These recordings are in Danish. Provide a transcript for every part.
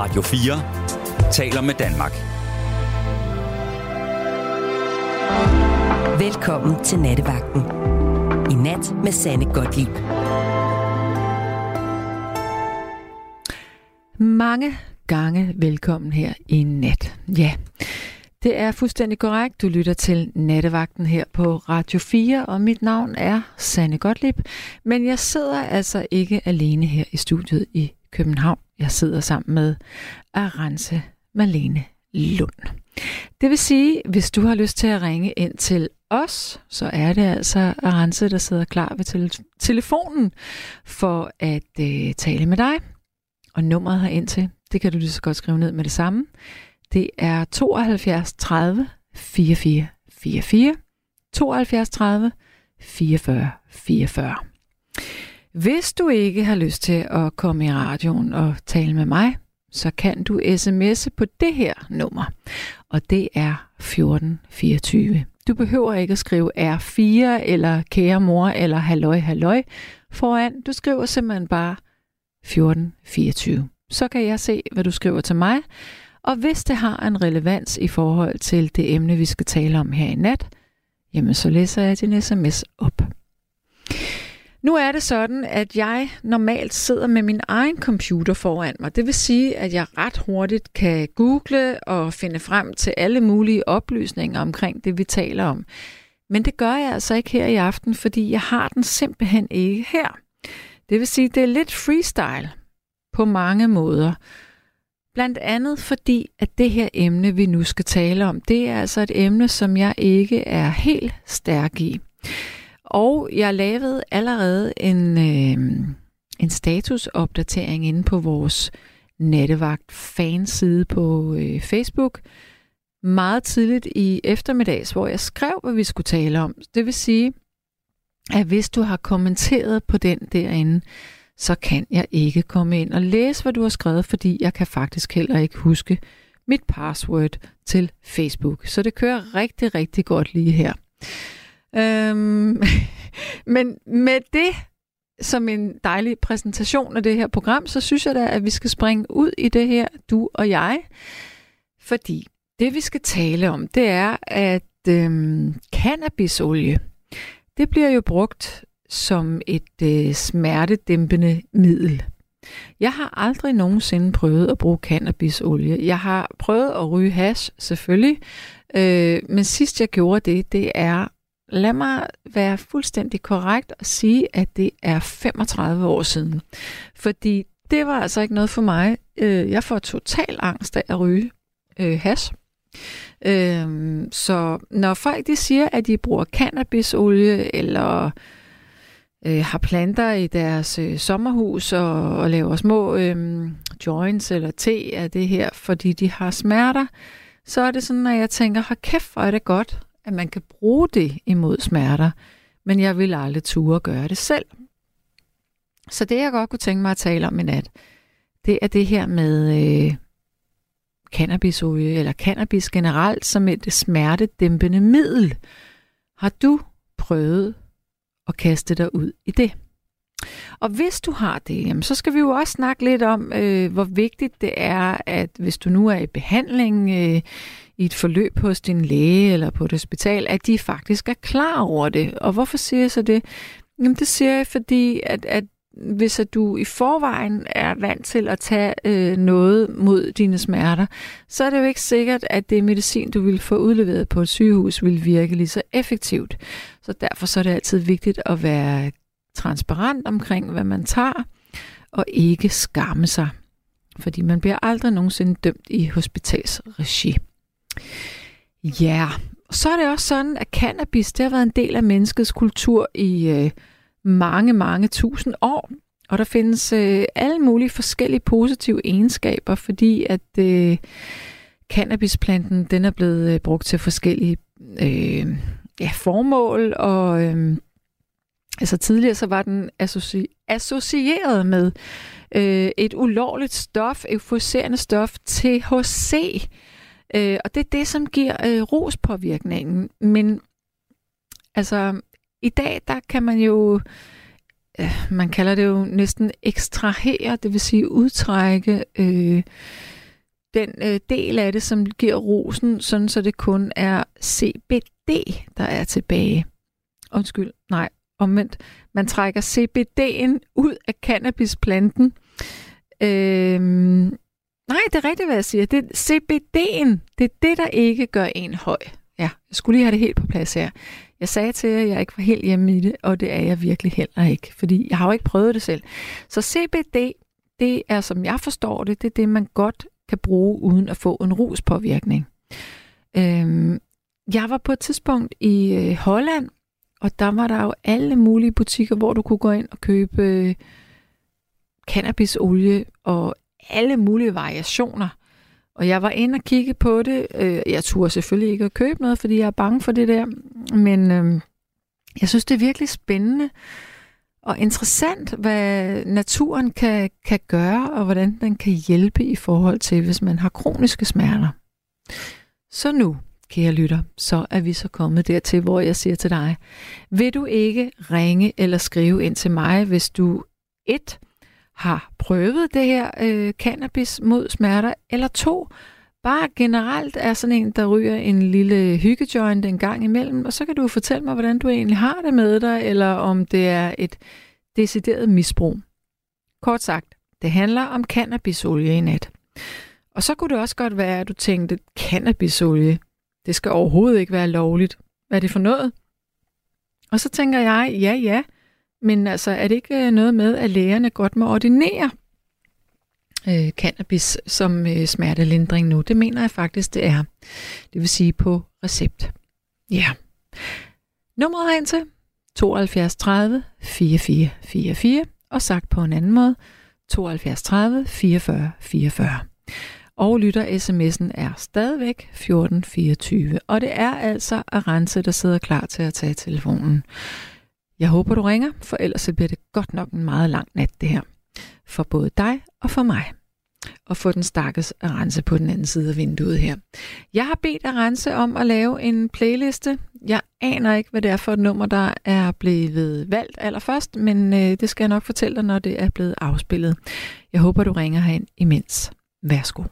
Radio 4 taler med Danmark. Velkommen til Nattevagten. I nat med Sanne Godtlip. Mange gange velkommen her i nat. Ja, det er fuldstændig korrekt. Du lytter til Nattevagten her på Radio 4, og mit navn er Sanne Gottlieb. Men jeg sidder altså ikke alene her i studiet i København. Jeg sidder sammen med Arance Malene Lund. Det vil sige, hvis du har lyst til at ringe ind til os, så er det altså Arance, der sidder klar ved tele- telefonen for at øh, tale med dig. Og nummeret her ind til, det kan du lige så godt skrive ned med det samme. Det er 72 30 44 44. 72 30 44 44. Hvis du ikke har lyst til at komme i radioen og tale med mig, så kan du sms'e på det her nummer, og det er 1424. Du behøver ikke at skrive R4 eller kære mor eller halløj halløj foran. Du skriver simpelthen bare 1424. Så kan jeg se, hvad du skriver til mig, og hvis det har en relevans i forhold til det emne, vi skal tale om her i nat, jamen så læser jeg din sms op. Nu er det sådan, at jeg normalt sidder med min egen computer foran mig. Det vil sige, at jeg ret hurtigt kan google og finde frem til alle mulige oplysninger omkring det, vi taler om. Men det gør jeg altså ikke her i aften, fordi jeg har den simpelthen ikke her. Det vil sige, det er lidt freestyle på mange måder. Blandt andet fordi, at det her emne, vi nu skal tale om, det er altså et emne, som jeg ikke er helt stærk i. Og jeg lavede allerede en, øh, en statusopdatering inde på vores nattevagt fanside på øh, Facebook meget tidligt i eftermiddags, hvor jeg skrev, hvad vi skulle tale om. Det vil sige, at hvis du har kommenteret på den derinde, så kan jeg ikke komme ind og læse, hvad du har skrevet, fordi jeg kan faktisk heller ikke huske mit password til Facebook. Så det kører rigtig, rigtig godt lige her. Øhm, men med det som en dejlig præsentation af det her program, så synes jeg da, at vi skal springe ud i det her, du og jeg. Fordi det, vi skal tale om, det er, at øhm, cannabisolie, det bliver jo brugt som et øh, smertedæmpende middel. Jeg har aldrig nogensinde prøvet at bruge cannabisolie. Jeg har prøvet at ryge hash, selvfølgelig, øh, men sidst jeg gjorde det, det er, lad mig være fuldstændig korrekt og sige, at det er 35 år siden. Fordi det var altså ikke noget for mig. Øh, jeg får total angst af at ryge øh, hash. Øhm, så når folk de siger, at de bruger cannabisolie eller øh, har planter i deres øh, sommerhus og, og laver små øh, joints eller te af det her, fordi de har smerter, så er det sådan, at jeg tænker, har kæft, hvor er det godt, at man kan bruge det imod smerter, men jeg vil aldrig ture gøre det selv. Så det, jeg godt kunne tænke mig at tale om i nat, det er det her med øh, cannabisolie, eller cannabis generelt, som et smertedæmpende middel. Har du prøvet at kaste dig ud i det. Og hvis du har det, jamen, så skal vi jo også snakke lidt om, øh, hvor vigtigt det er, at hvis du nu er i behandling øh, i et forløb hos din læge eller på et hospital, at de faktisk er klar over det. Og hvorfor siger jeg så det? Jamen det siger jeg, fordi at, at hvis at du i forvejen er vant til at tage øh, noget mod dine smerter, så er det jo ikke sikkert, at det medicin, du vil få udleveret på et sygehus, vil virke lige så effektivt. Så derfor så er det altid vigtigt at være transparent omkring, hvad man tager, og ikke skamme sig. Fordi man bliver aldrig nogensinde dømt i hospitalsregi. Ja, så er det også sådan, at cannabis det har været en del af menneskets kultur i øh, mange, mange tusind år. Og der findes øh, alle mulige forskellige positive egenskaber, fordi at øh, cannabisplanten den er blevet øh, brugt til forskellige øh, ja, formål, og øh, altså tidligere så var den associ- associeret med øh, et ulovligt stof, euforiserende stof, THC, øh, og det er det, som giver øh, rospåvirkningen. Men altså i dag, der kan man jo øh, man kalder det jo næsten ekstrahere, det vil sige udtrække øh, den øh, del af det, som giver rosen, sådan så det kun er CBD, der er tilbage. Undskyld, nej, omvendt. Man trækker CBD'en ud af cannabisplanten. Øh, nej, det er rigtigt, hvad jeg siger. Det er CBD'en, det er det, der ikke gør en høj. Ja, jeg skulle lige have det helt på plads her. Jeg sagde til jer, at jeg ikke var helt hjemme i det, og det er jeg virkelig heller ikke, fordi jeg har jo ikke prøvet det selv. Så CBD, det er, som jeg forstår det, det er det, man godt kan bruge uden at få en ruspåvirkning. Øhm, jeg var på et tidspunkt i øh, Holland, og der var der jo alle mulige butikker, hvor du kunne gå ind og købe øh, cannabisolie og alle mulige variationer. Og jeg var inde og kigge på det. Øh, jeg turde selvfølgelig ikke at købe noget, fordi jeg er bange for det der. Men øh, jeg synes, det er virkelig spændende og interessant, hvad naturen kan, kan gøre, og hvordan den kan hjælpe i forhold til, hvis man har kroniske smerter. Så nu, kære lytter, så er vi så kommet dertil, hvor jeg siger til dig, vil du ikke ringe eller skrive ind til mig, hvis du et har prøvet det her øh, cannabis mod smerter, eller to, bare generelt er sådan en, der ryger en lille hyggejoint en gang imellem, og så kan du fortælle mig, hvordan du egentlig har det med dig, eller om det er et decideret misbrug. Kort sagt, det handler om cannabisolie i nat. Og så kunne det også godt være, at du tænkte, cannabisolie, det skal overhovedet ikke være lovligt. Hvad er det for noget? Og så tænker jeg, ja, ja, men altså, er det ikke øh, noget med, at lægerne godt må ordinere øh, cannabis som øh, smertelindring nu? Det mener jeg faktisk, det er. Det vil sige på recept. Ja. Nummeret herind til 72 30 44 44, og sagt på en anden måde, 72 30 44 44. Og lytter sms'en er stadigvæk 1424, og det er altså Arance, der sidder klar til at tage telefonen. Jeg håber, du ringer, for ellers så bliver det godt nok en meget lang nat, det her. For både dig og for mig. Og få den stakkels rense på den anden side af vinduet her. Jeg har bedt rense om at lave en playliste. Jeg aner ikke, hvad det er for et nummer, der er blevet valgt allerførst, men øh, det skal jeg nok fortælle dig, når det er blevet afspillet. Jeg håber, du ringer herind imens. Værsgo.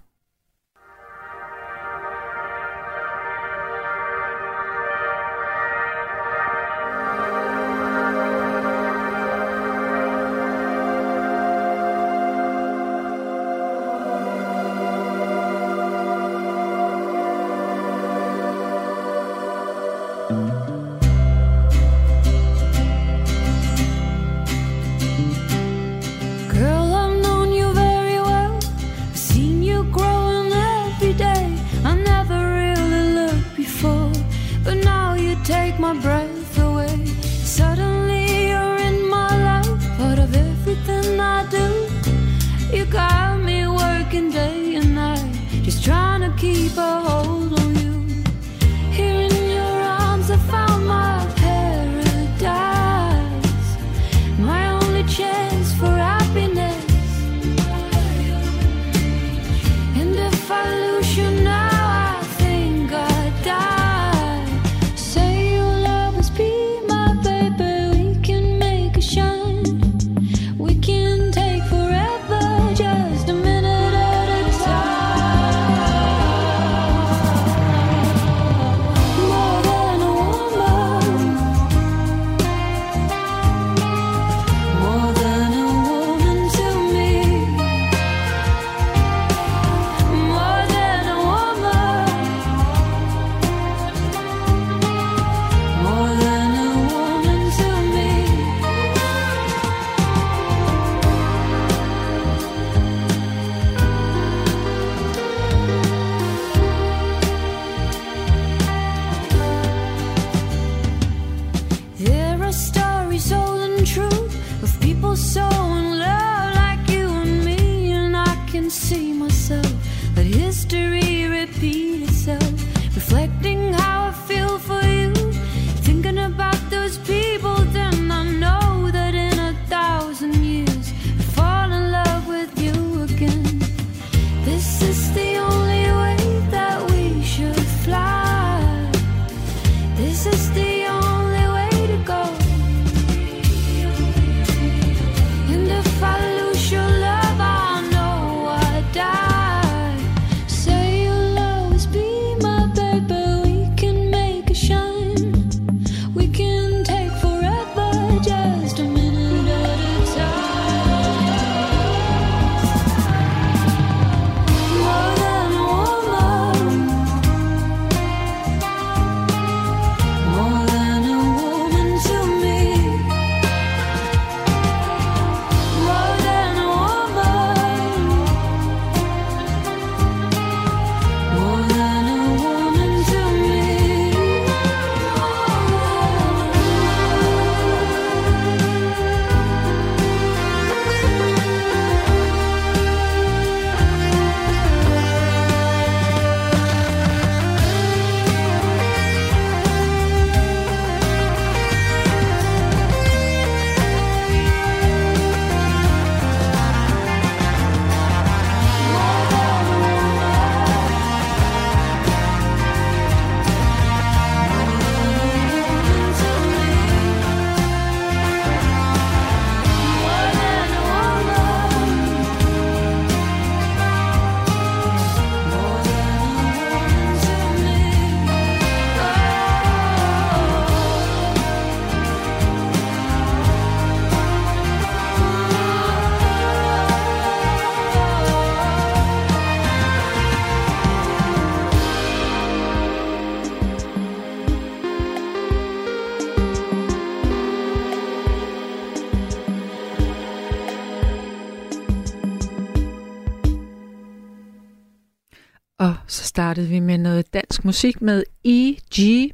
Startede vi med noget dansk musik med E.G.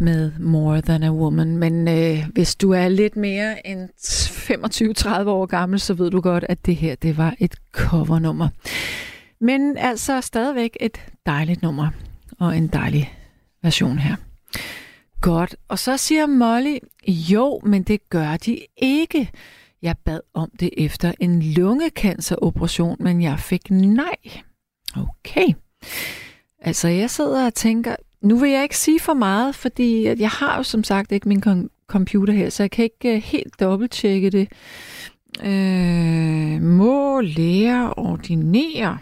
med More Than a Woman. Men øh, hvis du er lidt mere end 25-30 år gammel, så ved du godt, at det her det var et covernummer. Men altså stadigvæk et dejligt nummer og en dejlig version her. Godt. Og så siger Molly, jo, men det gør de ikke. Jeg bad om det efter en lungecanceroperation, men jeg fik nej. Okay. Altså, jeg sidder og tænker, nu vil jeg ikke sige for meget, fordi jeg har jo som sagt ikke min computer her, så jeg kan ikke uh, helt dobbelttjekke det. Øh, må lære ordinere.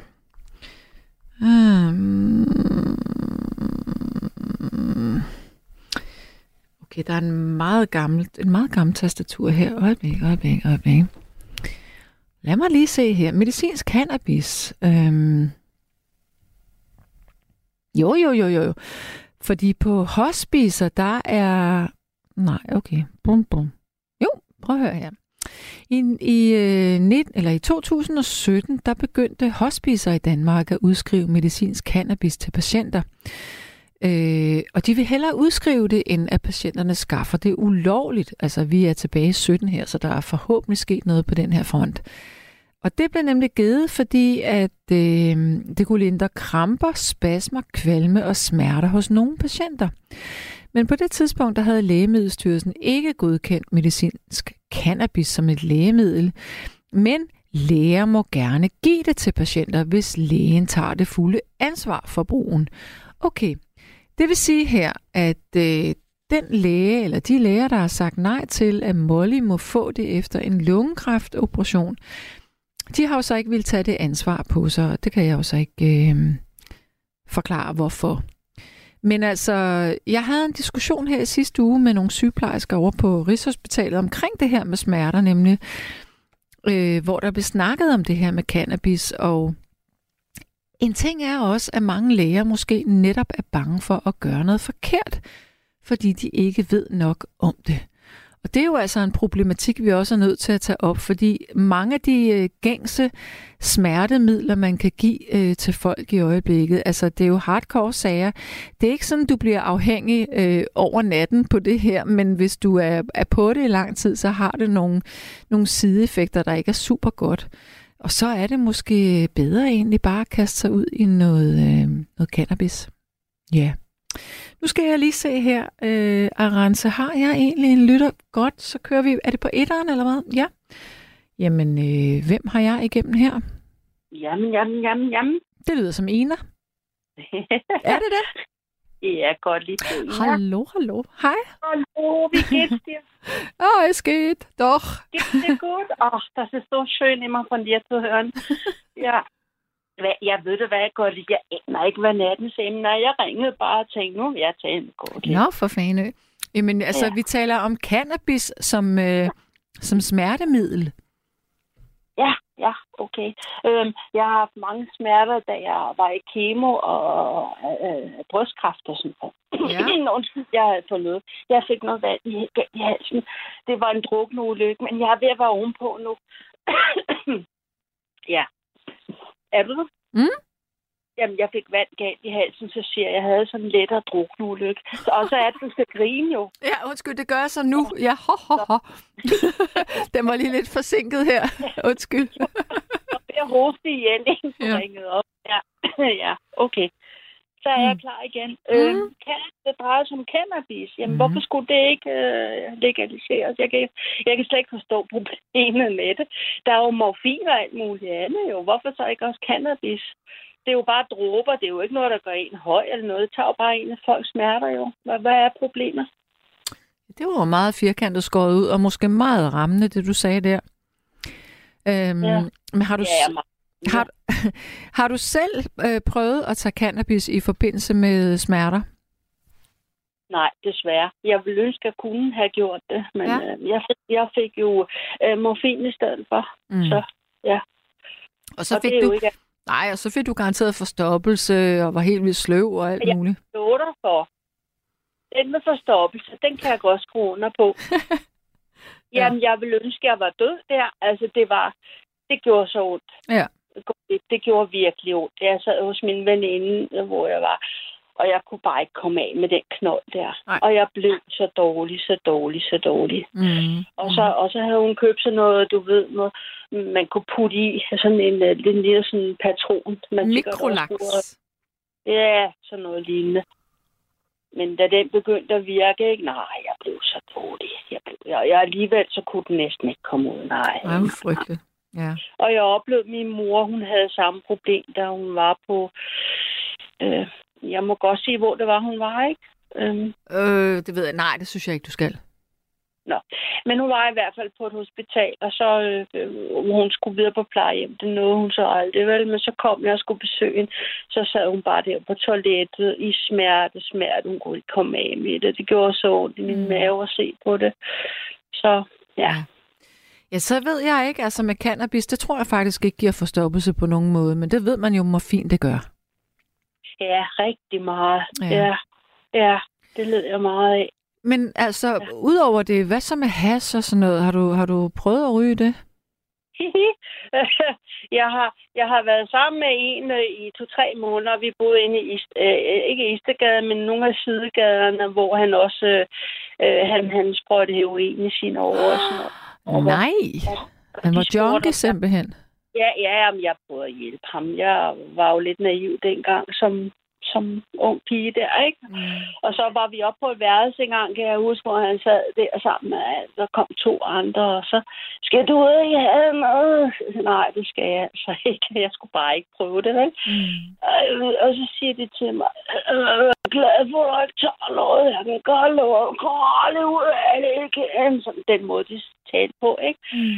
Um, okay, der er en meget gammel, en meget gammel tastatur her. Øjeblik, øjeblik, øjeblik. Lad mig lige se her. Medicinsk cannabis. Øhm. Jo, jo, jo, jo. Fordi på hospicer, der er... Nej, okay. Bum, bum. Jo, prøv at høre her. I, i, øh, 19, eller i 2017, der begyndte hospicer i Danmark at udskrive medicinsk cannabis til patienter. Øh, og de vil hellere udskrive det, end at patienterne skaffer det ulovligt. Altså, vi er tilbage i 17 her, så der er forhåbentlig sket noget på den her front. Og det blev nemlig givet, fordi at øh, det kunne lindre kramper, spasmer, kvalme og smerter hos nogle patienter. Men på det tidspunkt, der havde Lægemiddelstyrelsen ikke godkendt medicinsk cannabis som et lægemiddel, men læger må gerne give det til patienter, hvis lægen tager det fulde ansvar for brugen. Okay, det vil sige her, at øh, den læge eller de læger, der har sagt nej til, at Molly må få det efter en lungekræftoperation, de har jo så ikke vil tage det ansvar på sig, og det kan jeg jo så ikke øh, forklare, hvorfor. Men altså, jeg havde en diskussion her i sidste uge med nogle sygeplejersker over på Rigshospitalet omkring det her med smerter, nemlig øh, hvor der blev snakket om det her med cannabis, og en ting er også, at mange læger måske netop er bange for at gøre noget forkert, fordi de ikke ved nok om det. Og det er jo altså en problematik, vi også er nødt til at tage op, fordi mange af de øh, gængse smertemidler, man kan give øh, til folk i øjeblikket, altså det er jo hardcore sager. Det er ikke sådan, du bliver afhængig øh, over natten på det her, men hvis du er, er på det i lang tid, så har det nogle, nogle sideeffekter, der ikke er super godt. Og så er det måske bedre egentlig bare at kaste sig ud i noget, øh, noget cannabis. Ja. Yeah. Nu skal jeg lige se her, øh, Arance, har jeg egentlig en lytter? Godt, så kører vi. Er det på etteren eller hvad? Ja. Jamen, øh, hvem har jeg igennem her? Jamen, jamen, jamen, jamen. Det lyder som Ina. er det det? Ja, godt lige Ina. Hallo, hallo. Hej. Hallo, wie geht's dir? oh, es geht, doch. Geht's dir gut? Ach, das ist so schön, immer von dir zu hören. Ja, jeg ved det, hvad jeg godt. Jeg aner ikke, hvad nattens emne er. Jeg ringede bare og tænkte, nu vil jeg tage en kort. Nå, for fane. Jamen, altså, ja. vi taler om cannabis som, øh, som smertemiddel. Ja, ja, okay. Øhm, jeg har haft mange smerter, da jeg var i kemo og øh, brystkræft og sådan noget. Ja. Undskyld, jeg havde fået noget. Jeg fik noget vand i, i halsen. Det var en drukne ulykke, men jeg er ved at være ovenpå nu. ja, er du der? Mm? Jamen, jeg fik vand galt i halsen, så siger jeg, jeg havde sådan en lettere drukneulykke. Og så er det, du skal grine jo. Ja, undskyld, det gør jeg så nu. Ja, ho, ho, ho. Den var lige lidt forsinket her. Undskyld. jeg hoste igen, inden ja. ringede op. Ja. ja, okay så er jeg mm. klar igen. Mm. Øh, kan det dreje sig om cannabis? Jamen, mm. hvorfor skulle det ikke øh, legaliseres? Jeg kan, jeg kan slet ikke forstå problemet med det. Der er jo morfin og alt muligt andet jo. Hvorfor så ikke også cannabis? Det er jo bare dråber. Det er jo ikke noget, der gør en høj eller noget. Det tager jo bare en af folks smerter jo. Hvad, hvad er problemet? Det var meget firkantet skåret ud, og måske meget rammende, det du sagde der. Øhm, ja. Men har du, ja, har, har du selv øh, prøvet at tage cannabis i forbindelse med smerter? Nej, desværre. Jeg ville ønske, at jeg kunne have gjort det, men ja. øh, jeg, fik, jeg fik jo øh, morfin i stedet for. Mm. Så ja. Og så og fik du... Ikke... Nej, og så fik du garanteret forstoppelse og var helt vildt sløv og alt jeg muligt. Jeg dig for. Den med forstoppelse, den kan jeg godt skrue under på. ja. Jamen, jeg ville ønske, at jeg var død der. Altså, det var... Det gjorde så ondt. Ja. Det gjorde virkelig ondt. Jeg sad hos min veninde, hvor jeg var, og jeg kunne bare ikke komme af med den knold der. Nej. Og jeg blev så dårlig, så dårlig, så dårlig. Mm. Og så, og så havde hun købt sådan noget, du ved, noget, man kunne putte i, sådan en, øh, en lille sådan patron. Man Mikrolaks. kunne- Ja, sådan noget lignende. Men da den begyndte at virke, ikke? Nej, jeg blev så dårlig. Jeg blev, jeg, jeg alligevel så kunne den næsten ikke komme ud. Nej. Ej, hvor frygteligt. Ja. Og jeg oplevede, at min mor, hun havde samme problem, da hun var på... Øh, jeg må godt sige, hvor det var, hun var, ikke? Øhm, Øh, det ved jeg. Nej, det synes jeg ikke, du skal. men hun var i hvert fald på et hospital, og så øh, øh, hun skulle videre på plejehjem. Det nåede hun så aldrig, vel? Men så kom jeg og skulle besøge hende. Så sad hun bare der på toilettet i smerte, smerte. Hun kunne ikke komme af med det. Det gjorde så ondt i min Mm. mave at se på det. Så ja. Ja, så ved jeg ikke, altså med cannabis, det tror jeg faktisk ikke giver forstoppelse på nogen måde, men det ved man jo, morfin det gør. Ja, rigtig meget. Ja. Ja, ja, ja det led jeg meget af. Men altså, ja. udover det, hvad så med hash og sådan noget? Har du, har du prøvet at ryge det? jeg, har, jeg har været sammen med en øh, i to-tre måneder. Vi boede inde i, Ist, øh, ikke Istegade, men nogle af sidegaderne, hvor han også øh, øh, han, han sprøjtede heroin i sine år og sådan noget. Nej, han var junkie simpelthen. Ja, ja, jamen, jeg prøvede at hjælpe ham. Jeg var jo lidt naiv dengang som, som ung pige der, ikke? Mm. Og så var vi oppe på et værelse en gang, kan jeg huske, hvor han sad der sammen med, der kom to andre, og så, skal du ikke have noget? Nej, det skal jeg altså ikke. Jeg skulle bare ikke prøve det, vel? Mm. Øh, Og så siger de til mig, "Øh, jeg er glad for, at du ikke tager noget. Jeg kan godt love, at komme aldrig ud af det igen. Sådan den måde, de talte på, ikke? Mm.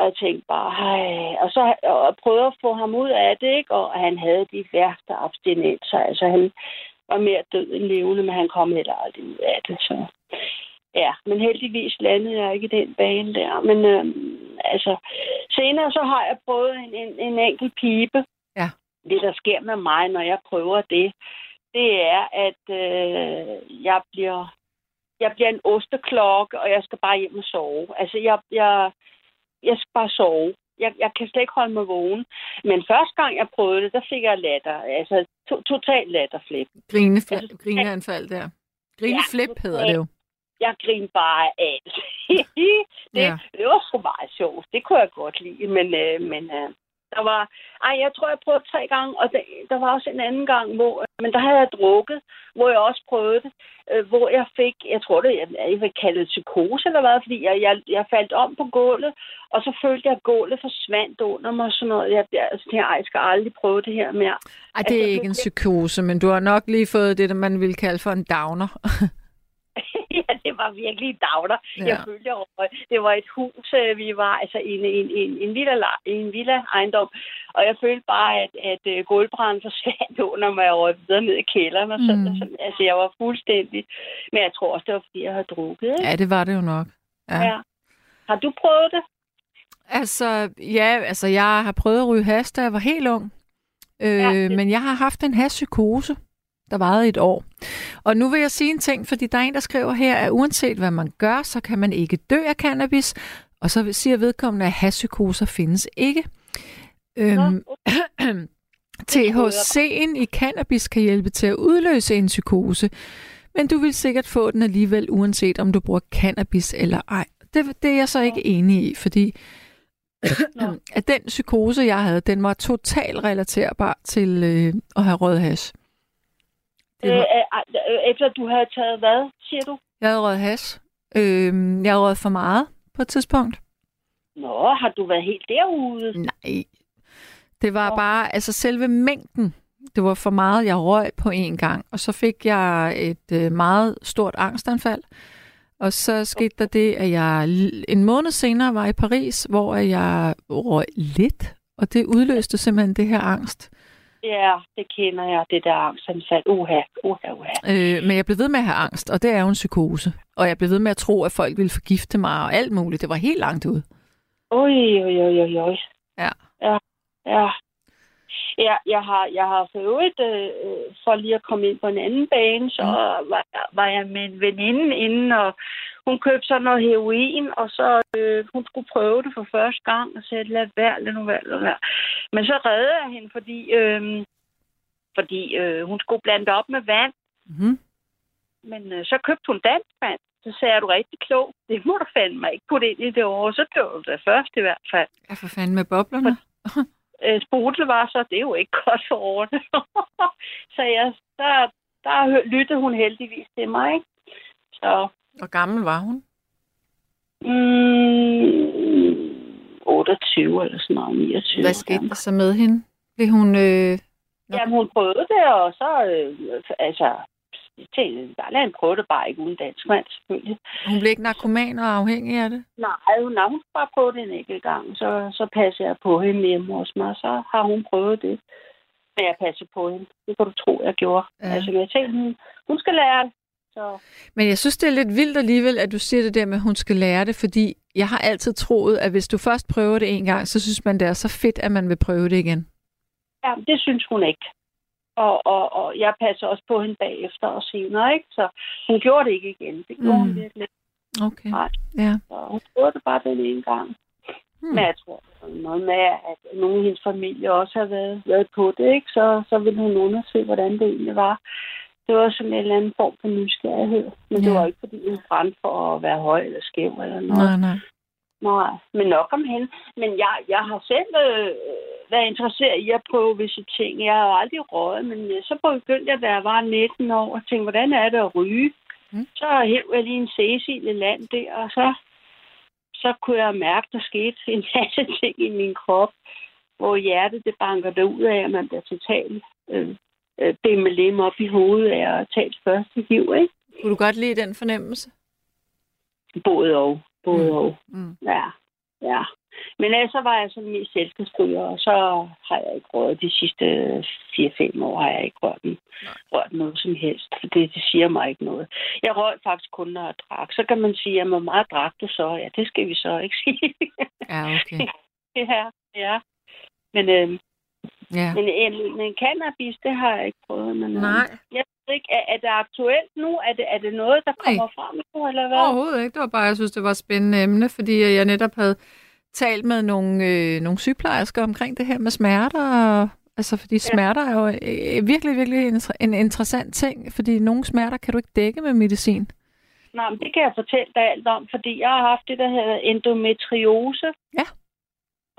Og jeg tænkte bare, hej. Og så og prøvede at få ham ud af det, ikke? Og han havde de værste abstinenser. Altså, han var mere død end levende, men han kom heller aldrig ud af det. Så ja, men heldigvis landede jeg ikke i den bane der. Men øhm, altså, senere så har jeg prøvet en, en, en enkelt pibe. Ja. Det, der sker med mig, når jeg prøver det, det er, at øh, jeg bliver jeg bliver en osteklokke, og jeg skal bare hjem og sove. Altså, jeg, jeg, jeg skal bare sove. Jeg, jeg kan slet ikke holde mig vågen. Men første gang, jeg prøvede det, der fik jeg latter. Altså, to, total latterflip. Grinefl- Altså, grineanfald der. Grineflip Ja, hedder det jo. Jeg grinede bare af alt. det, Ja. det var sgu meget sjovt. Det kunne jeg godt lide. Men, øh, men øh, der var... Ej, jeg tror, jeg prøvede tre gange, og der, der var også en anden gang, hvor... Men der havde jeg drukket, hvor jeg også prøvede det, øh, hvor jeg fik... Jeg tror, det jeg, jeg vil kalde det psykose eller hvad, fordi jeg, jeg, jeg faldt om på gulvet, og så følte jeg, at gulvet forsvandt under mig og sådan noget. Jeg, jeg, altså, jeg, jeg skal aldrig prøve det her mere. Ej, det er Altså, ikke en det- psykose, men du har nok lige fået det, man vil kalde for en downer. var virkelig en dagner. Ja. Jeg følte, jeg var, det var et hus, øh, vi var altså i en, en, en, en, villa, en villa ejendom, og jeg følte bare, at, at øh, gulvbranden forsvandt under mig røg videre ned i kælderen. Og så, Mm. mm. så, altså, jeg var fuldstændig... Men jeg tror også, det var, fordi jeg havde drukket. Ikke? Ja, det var det jo nok. Ja. Ja. Har du prøvet det? Altså, ja, altså jeg har prøvet at ryge hash, da jeg var helt ung. Øh, Ja, det- Men jeg har haft en hashpsykose, der varede et år. Og nu vil jeg sige en ting, fordi der er en, der skriver her, at uanset hvad man gør, så kan man ikke dø af cannabis. Og så siger vedkommende, at hashpsykoser findes ikke. Øhm, THC'en i cannabis kan hjælpe til at udløse en psykose, men du vil sikkert få den alligevel, uanset om du bruger cannabis eller ej. Det, det er jeg så ikke enig i, fordi at den psykose, jeg havde, den var totalt relaterbar til øh, at have rød hash. Det Øh, var, øh, øh, efter du havde taget hvad, siger du? jeg havde rød hash. Øh, jeg havde røget for meget på et tidspunkt. Nå, har du været helt derude? Nej. Det var Nå. bare, altså selve mængden, det var for meget, jeg røg på én gang. Og så fik jeg et øh, meget stort angstanfald. Og så skete der det, at jeg en måned senere var i Paris, hvor jeg røg lidt. Og det udløste simpelthen det her angst. Ja, det kender jeg, det der angstanfald. Uha, uha, uha. Øh, men jeg blev ved med at have angst, og det er jo en psykose. Og jeg blev ved med at tro, at folk ville forgifte mig og alt muligt. Det var helt langt ud. Oj, oj, oj, oj, oj. Ja. Ja, ja. Ja, jeg har, jeg har for øvrigt, øh, for lige at komme ind på en anden bane, så Mm. var, var jeg med en veninde inden, og hun købte så noget heroin, og så øh, hun skulle prøve det for første gang, og sagde, lad være, lad nu være, lad være. Men så redde jeg hende, fordi, øh, fordi øh, hun skulle blande op med vand. Mm-hmm. Men øh, så købte hun dansk vand. Så sagde jeg, du rigtig klog. Det må du fandme ikke putte ind i det år. Så dør du da først i hvert fald. Ja, for fanden med boblerne. øh, sprutel var så, det er jo ikke godt for årene. så jeg, der, der lyttede hun heldigvis til mig. Ikke? Så, Hvor gammel var hun? mm, 28 eller sådan noget, 29. Hvad skete der så med hende? Blev hun... Øh... Jamen, hun prøvede det, og så, øh, altså, til, der lader prøve det bare ikke uden dansk mand, selvfølgelig. Hun blev ikke narkoman og afhængig af det? Nej, hun har hun bare prøvet det en enkelt gang, så, så passer jeg på hende hjemme hos mig, så har hun prøvet det. Men jeg passer på hende. Det kan du tro, jeg gjorde. Ja. Altså, jeg tænkte, hun, hun skal lære det. Så, Men jeg synes, det er lidt vildt alligevel, at du siger det der med, at hun skal lære det, fordi jeg har altid troet, at hvis du først prøver det en gang, så synes man, det er så fedt, at man vil prøve det igen. ja, det synes hun ikke. Og, og, og jeg passer også på hende bagefter og senere, ikke? Så hun gjorde det ikke igen. Det gjorde mm. hun virkelig. Okay. Nej. Ja. Så hun gjorde det bare den ene gang. Hmm. Men jeg tror, noget med, at nogle af hendes familie også har været, været på det, ikke? Så, så ville hun undersøge, hvordan det egentlig var. Det var sådan en eller anden form for nysgerrighed. Men det Ja. var ikke, fordi hun brændte for at være høj eller skæv eller noget. Nej, nej. Nej, men nok om hende. Men jeg, jeg har selv øh, været interesseret i at prøve visse ting. Jeg har aldrig røget, men øh, så begyndte jeg, da jeg var 19 år, og tænkte, hvordan er det at ryge? Mm. Så hæv jeg lige en Cecil i land der, og så, så kunne jeg mærke, der skete en masse ting i min krop, hvor hjertet det banker det ud af, at man bliver totalt øh, øh, bimmelim op i hovedet af at tage et første hiv, ikke? Kunne du godt lide den fornemmelse? Både og. Både Mm. og. Mm. Ja, ja. Men ellers så var jeg sådan mest selvskabsryger, og så har jeg ikke rørt de sidste 4-5 år, har jeg ikke rørt, den, rørt noget som helst, for det, det siger mig ikke noget. Jeg røg faktisk kun, når jeg drak. Så kan man sige, at hvor meget drak du så? Ja, det skal vi så ikke sige. Ja, okay. ja, ja. Men, øh, Ja. men, en, men cannabis, det har jeg ikke prøvet. Men, øh, Nej, Jeg ved ikke, er, er det aktuelt nu? Er det, er det noget, der kommer frem nu, eller hvad? overhovedet ikke. Det var bare, jeg synes, det var et spændende emne, fordi jeg netop havde talt med nogle, øh, nogle sygeplejersker omkring det her med smerter. Og, altså, fordi smerter er jo øh, virkelig, virkelig en, en interessant ting, fordi nogle smerter kan du ikke dække med medicin. Nej, men det kan jeg fortælle dig alt om, fordi jeg har haft det, der hedder endometriose. Ja.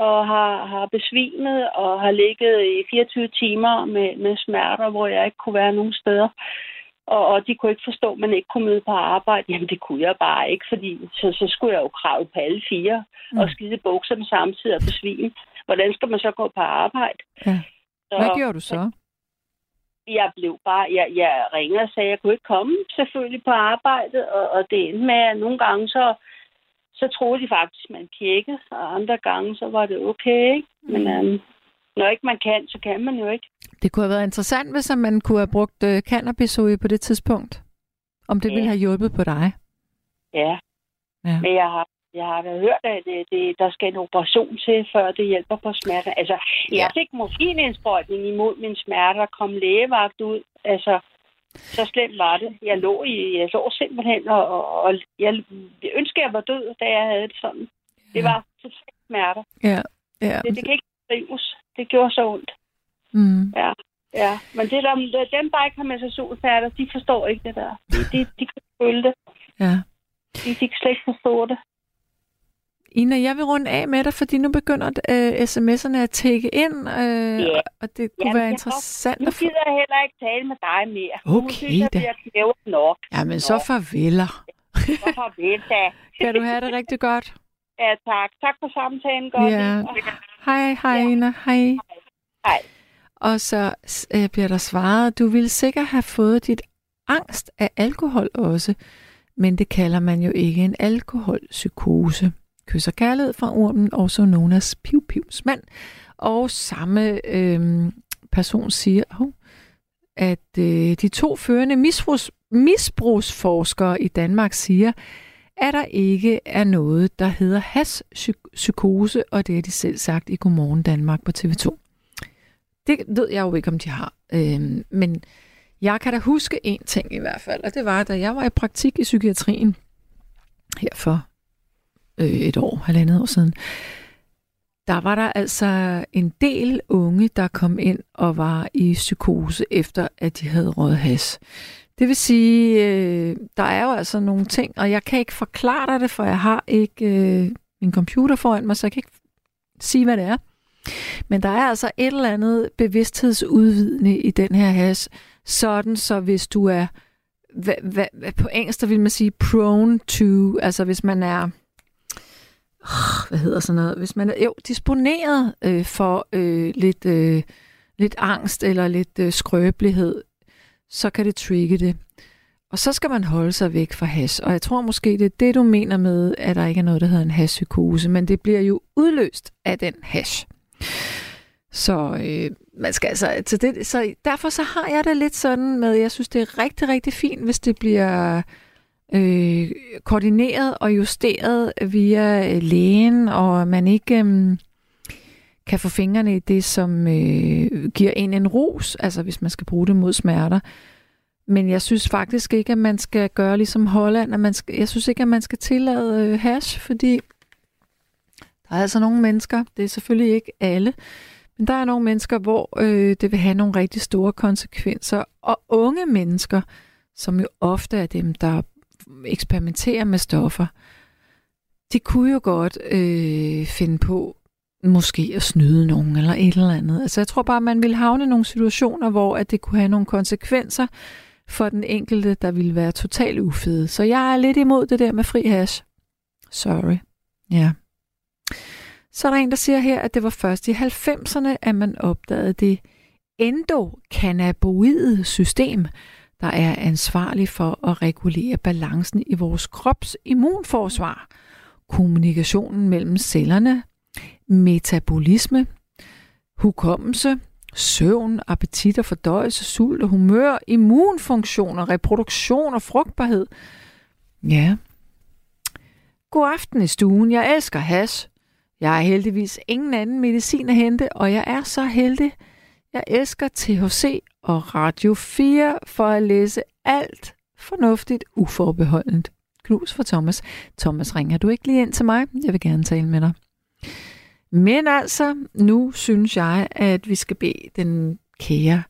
Og har, har besvimet og har ligget i 24 timer med, med smerter, hvor jeg ikke kunne være nogen steder. Og, og de kunne ikke forstå, at man ikke kunne møde på arbejde. Jamen, det kunne jeg bare ikke, fordi så, så skulle jeg jo kravle på alle fire mm. og skide bukserne samtidig og besvime. Hvordan skal man så gå på arbejde? Ja. Så, Hvad gjorde du så? jeg blev bare, jeg, jeg ringede og sagde, at jeg kunne ikke komme selvfølgelig på arbejde, og, og det endte med, at nogle gange så, så troede de faktisk, man tjekkede, og andre gange så var det okay, ikke? Men øhm, når ikke man kan, så kan man jo ikke. Det kunne have været interessant, hvis man kunne have brugt øh, cannabisolie på det tidspunkt. Om det Ja. ville have hjulpet på dig. Ja. Ja. Men jeg har, jeg har da hørt, at det, det, der skal en operation til, før det hjælper på smerter. Altså, jeg fik morfinindsprøjtning imod min smerter, kom lægevagt ud. Altså, så slemt var det. Jeg lå, i, jeg lå simpelthen, og, og, og jeg, jeg ønskede, jeg var død, da jeg havde det sådan. Det var totalt smerter. Ja. ja. Det, det kan ikke beskrives. Det gjorde så ondt. Mm. Ja. Ja, men det der, dem, der ikke har menstruationsfærder, de forstår ikke det der. De, de, de kan føle det. ja. De, de kan slet ikke forstå det. Ina, jeg vil runde af med dig, fordi nu begynder øh, sms'erne at tække ind, øh, Ja. og det kunne Jamen, være jeg interessant Nu at få... gider jeg heller ikke tale med dig mere. nu Okay, synes jeg, da. det knævet nok. Jamen, så farveler. Så farvel da. Kan du have det rigtig godt? Ja, tak. Tak for samtalen. Godt. Ja. Ja. Hej, hej, Ja. Ina. Hej. Hej. Og så øh, bliver der svaret, du ville sikkert have fået dit angst af alkohol også, men det kalder man jo ikke en alkoholpsykose. Kys og kærlighed fra ormen, også known as Piv Pivs mand. Og samme øh, person siger, oh, at øh, de to førende misbrugs, misbrugsforskere i Danmark siger, at der ikke er noget, der hedder haspsykose, og det er de selv sagt i Godmorgen Danmark på TV2. Det ved jeg jo ikke, om de har. Øh, men jeg kan da huske en ting i hvert fald, og det var, da jeg var i praktik i psykiatrien her for øh, et år, halvandet år siden. der var der altså en del unge, der kom ind og var i psykose efter, at de havde råd has. Det vil sige, øh, der er jo altså nogle ting, og jeg kan ikke forklare dig det, for jeg har ikke øh, min computer foran mig, så jeg kan ikke sige, hvad det er. Men der er altså et eller andet bevidsthedsudvidende i den her has, sådan så hvis du er, hvad, hvad, på engelsk der vil man sige prone to, altså hvis man er, hvad hedder sådan noget, hvis man er jo disponeret øh, for øh, lidt, øh, lidt angst eller lidt øh, skrøbelighed, så kan det trigge det. Og så skal man holde sig væk fra has. Og jeg tror måske, det er det, du mener med, at der ikke er noget, der hedder en haspsykose, men det bliver jo udløst af den hash. Så øh, man skal altså, så, det, så derfor så har jeg det lidt sådan med, jeg synes, det er rigtig, rigtig fint, hvis det bliver øh, koordineret og justeret via øh, lægen, og man ikke øh, kan få fingrene i det, som øh, giver en en ros, altså hvis man skal bruge det mod smerter. Men jeg synes faktisk ikke, at man skal gøre ligesom Holland. At man skal, jeg synes ikke, at man skal tillade øh, hash, fordi der er altså nogle mennesker, det er selvfølgelig ikke alle, men der er nogle mennesker, hvor øh, det vil have nogle rigtig store konsekvenser. Og unge mennesker, som jo ofte er dem, der eksperimenterer med stoffer, de kunne jo godt øh, finde på måske at snyde nogen eller et eller andet. Altså jeg tror bare, man vil havne nogle situationer, hvor at det kunne have nogle konsekvenser for den enkelte, der ville være totalt ufede. Så jeg er lidt imod det der med fri hash. Sorry. Ja. Så er der en, der siger her, at det var først i 90'erne, at man opdagede det endokannabinoide system, der er ansvarlig for at regulere balancen i vores krops immunforsvar, kommunikationen mellem cellerne, metabolisme, hukommelse, søvn, appetit og fordøjelse, sult og humør, immunfunktioner, reproduktion og frugtbarhed. Ja. God aften i stuen. Jeg elsker has. Jeg har heldigvis ingen anden medicin at hente, og jeg er så heldig. Jeg elsker THC og Radio 4 for at læse alt fornuftigt uforbeholdent. Knus for Thomas. Thomas, ringer du ikke lige ind til mig? Jeg vil gerne tale med dig. Men altså, nu synes jeg, at vi skal bede den kære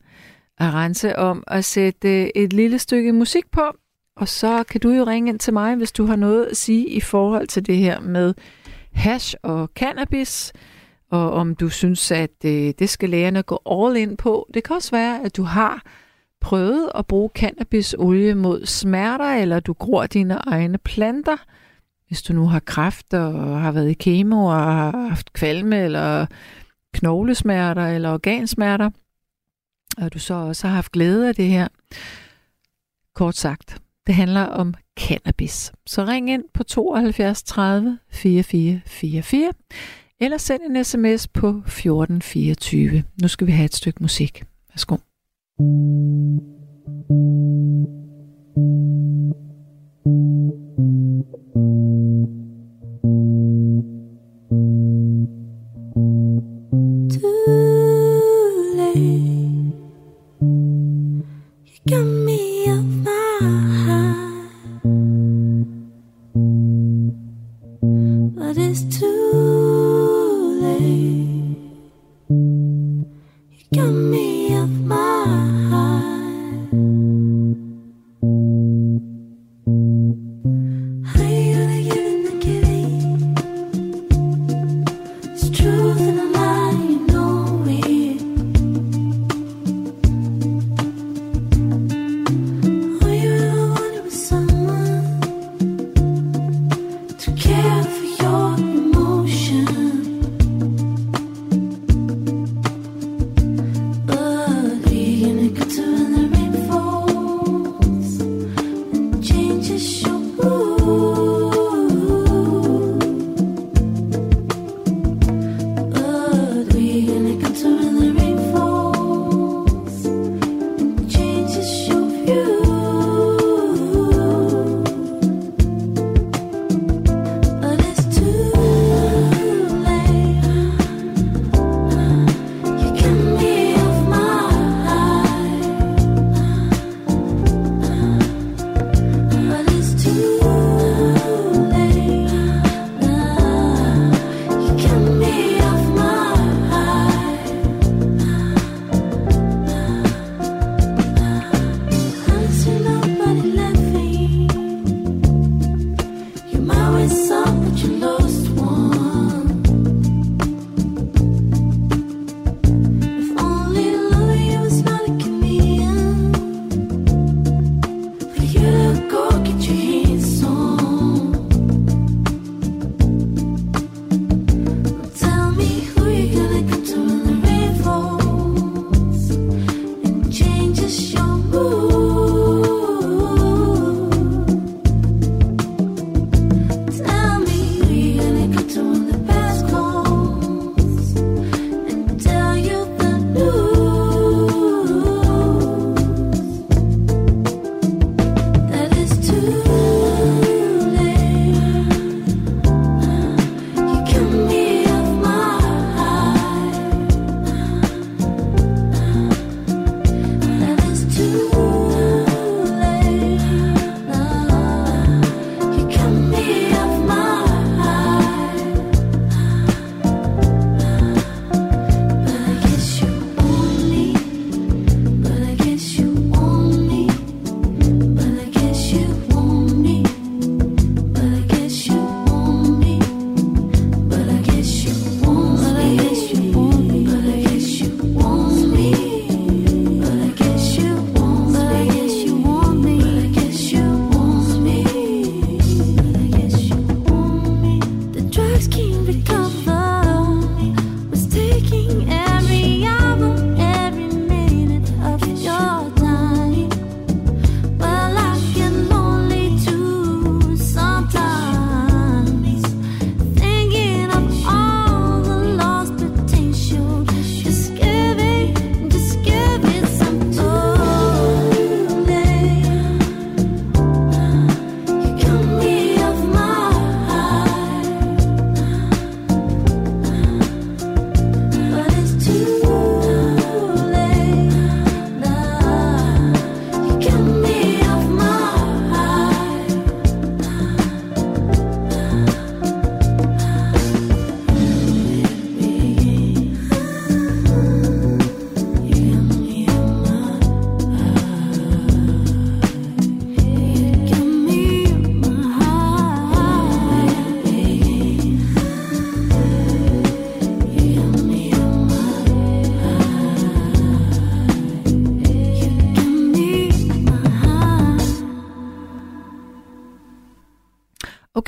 Arance om at sætte et lille stykke musik på, og så kan du jo ringe ind til mig, hvis du har noget at sige i forhold til det her med hash og cannabis, og om du synes, at øh, det skal lægerne gå all in på. Det kan også være, at du har prøvet at bruge cannabisolie mod smerter, eller du gror dine egne planter. Hvis du nu har kræft og har været i kemo og har haft kvalme eller knoglesmerter eller organsmerter, og du så også har haft glæde af det her. Kort sagt, det handler om cannabis. Så ring ind på 72 30 44 44 eller send en sms på 1424. Nu skal vi have et stykke musik. Værsgo. Too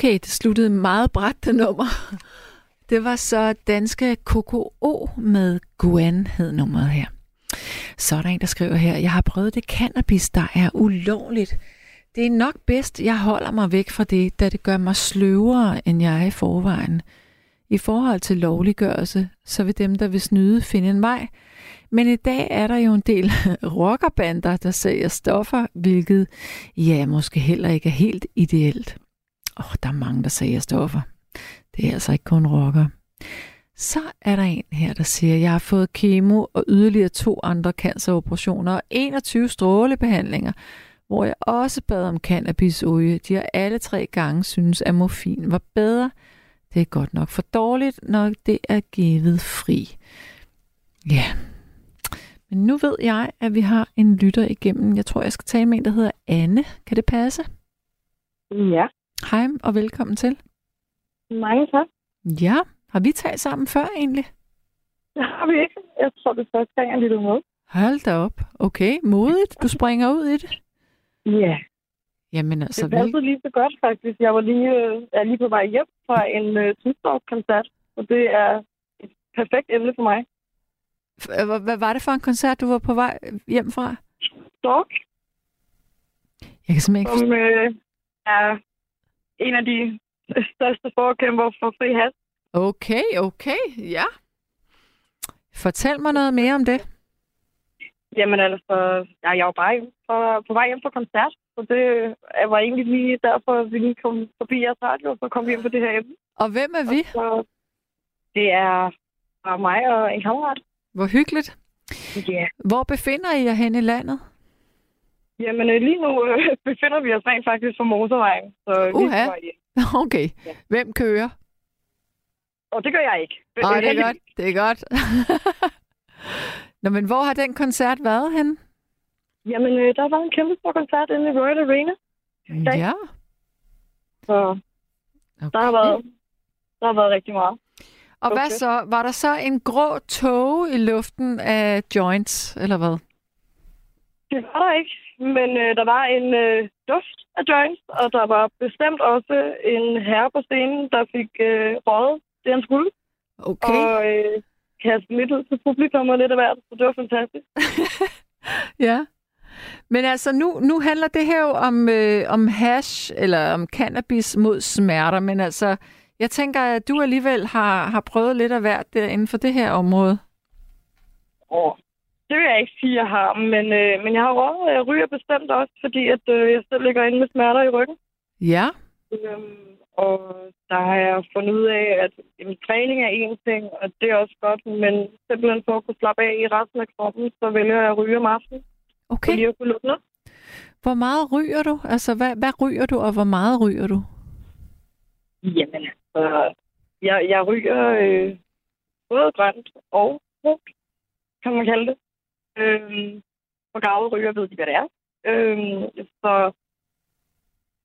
Okay, det sluttede meget bræt, det nummer. Det var så danske KKO med Guan hed nummeret her. Så er der en, der skriver her, jeg har prøvet det cannabis, der er ulovligt. Det er nok bedst, jeg holder mig væk fra det, da det gør mig sløvere, end jeg er i forvejen. I forhold til lovliggørelse, så vil dem, der vil snyde, finde en vej. Men i dag er der jo en del rockerbander, der sælger stoffer, hvilket ja, måske heller ikke er helt ideelt. Åh, oh, der er mange, der sælger stoffer. Det er altså ikke kun rocker. Så er der en her, der siger, jeg har fået kemo og yderligere to andre canceroperationer og 21 strålebehandlinger, hvor jeg også bad om cannabisolie. De har alle tre gange synes, at morfin var bedre. Det er godt nok for dårligt, når det er givet fri. Ja, men nu ved jeg, at vi har en lytter igennem. Jeg tror, jeg skal tale med en, der hedder Anne. Kan det passe? Ja, Hej og velkommen til. mange tak. Ja, har vi talt sammen før egentlig? Det har vi ikke. Jeg tror, det er første gang, jeg lytter med. Hold da op. Okay, modigt. Du springer ud i det. Ja, Jamen altså, det vel... passede lige så godt, faktisk. Jeg var lige, øh, er lige på vej hjem fra en øh, Tudsdorf-koncert, og det er et perfekt emne for mig. F- Hvad, var det for en koncert, du var på vej hjem fra? Stork, Jeg kan simpelthen ikke som øh, er en af de største forkæmper for fri hast. Okay, okay, ja. Fortæl mig noget mere om det. Jamen altså, ja, jeg var bare fra, på vej hjem fra koncert, så det øh, var egentlig lige derfor, at vi lige kom forbi jeres radio, og så kom vi hjem på det her emne. Og hvem er vi? Så det er bare mig og en kammerat. Hvor hyggeligt. Ja. Hvor befinder I jer hen i landet? Jamen øh, lige nu øh, befinder vi os rent faktisk på motorvejen. Så Uha. Okay. Ja. Hvem kører? Og det gør jeg ikke. Nej, det er godt. Det er godt. Nå, men hvor har den koncert været hen? Jamen, øh, der var en kæmpe stor koncert inde i Royal Arena. Tak. Ja. Så Okay. der har været, der har været rigtig meget. Og hvad Okay. så? Var der så en grå tog i luften af joints, eller hvad? Det var der ikke, men øh, der var en øh, duft af joints, og der var bestemt også en herre på scenen, der fik øh, røget det, han skulle. Okay. Og øh, kastet lidt ud til publikum og lidt af hvert, så det var fantastisk. Ja. Men altså, nu, nu handler det her jo om, øh, om hash, eller om cannabis mod smerter, men altså, jeg tænker, at du alligevel har, har prøvet lidt af hvert der inden for det her område. Og det vil jeg ikke sige, jeg har, men, øh, men jeg har og jeg ryger bestemt også, fordi at, øh, jeg selv ligger inde med smerter i ryggen. Ja. Øhm, og der har jeg fundet ud af, at jamen, træning er en ting, og det er også godt, men simpelthen for at kunne slappe af i resten af kroppen, så vælger jeg at ryge om aftenen, Okay. lige at kunne lukke ned. Hvor meget ryger du? Altså, hvad, hvad ryger du, og hvor meget ryger du? Jamen, altså, jeg, jeg ryger øh, både grønt og brugt, kan man kalde det. Øhm, for gavede ryger ved de, hvad det er. Øhm, så,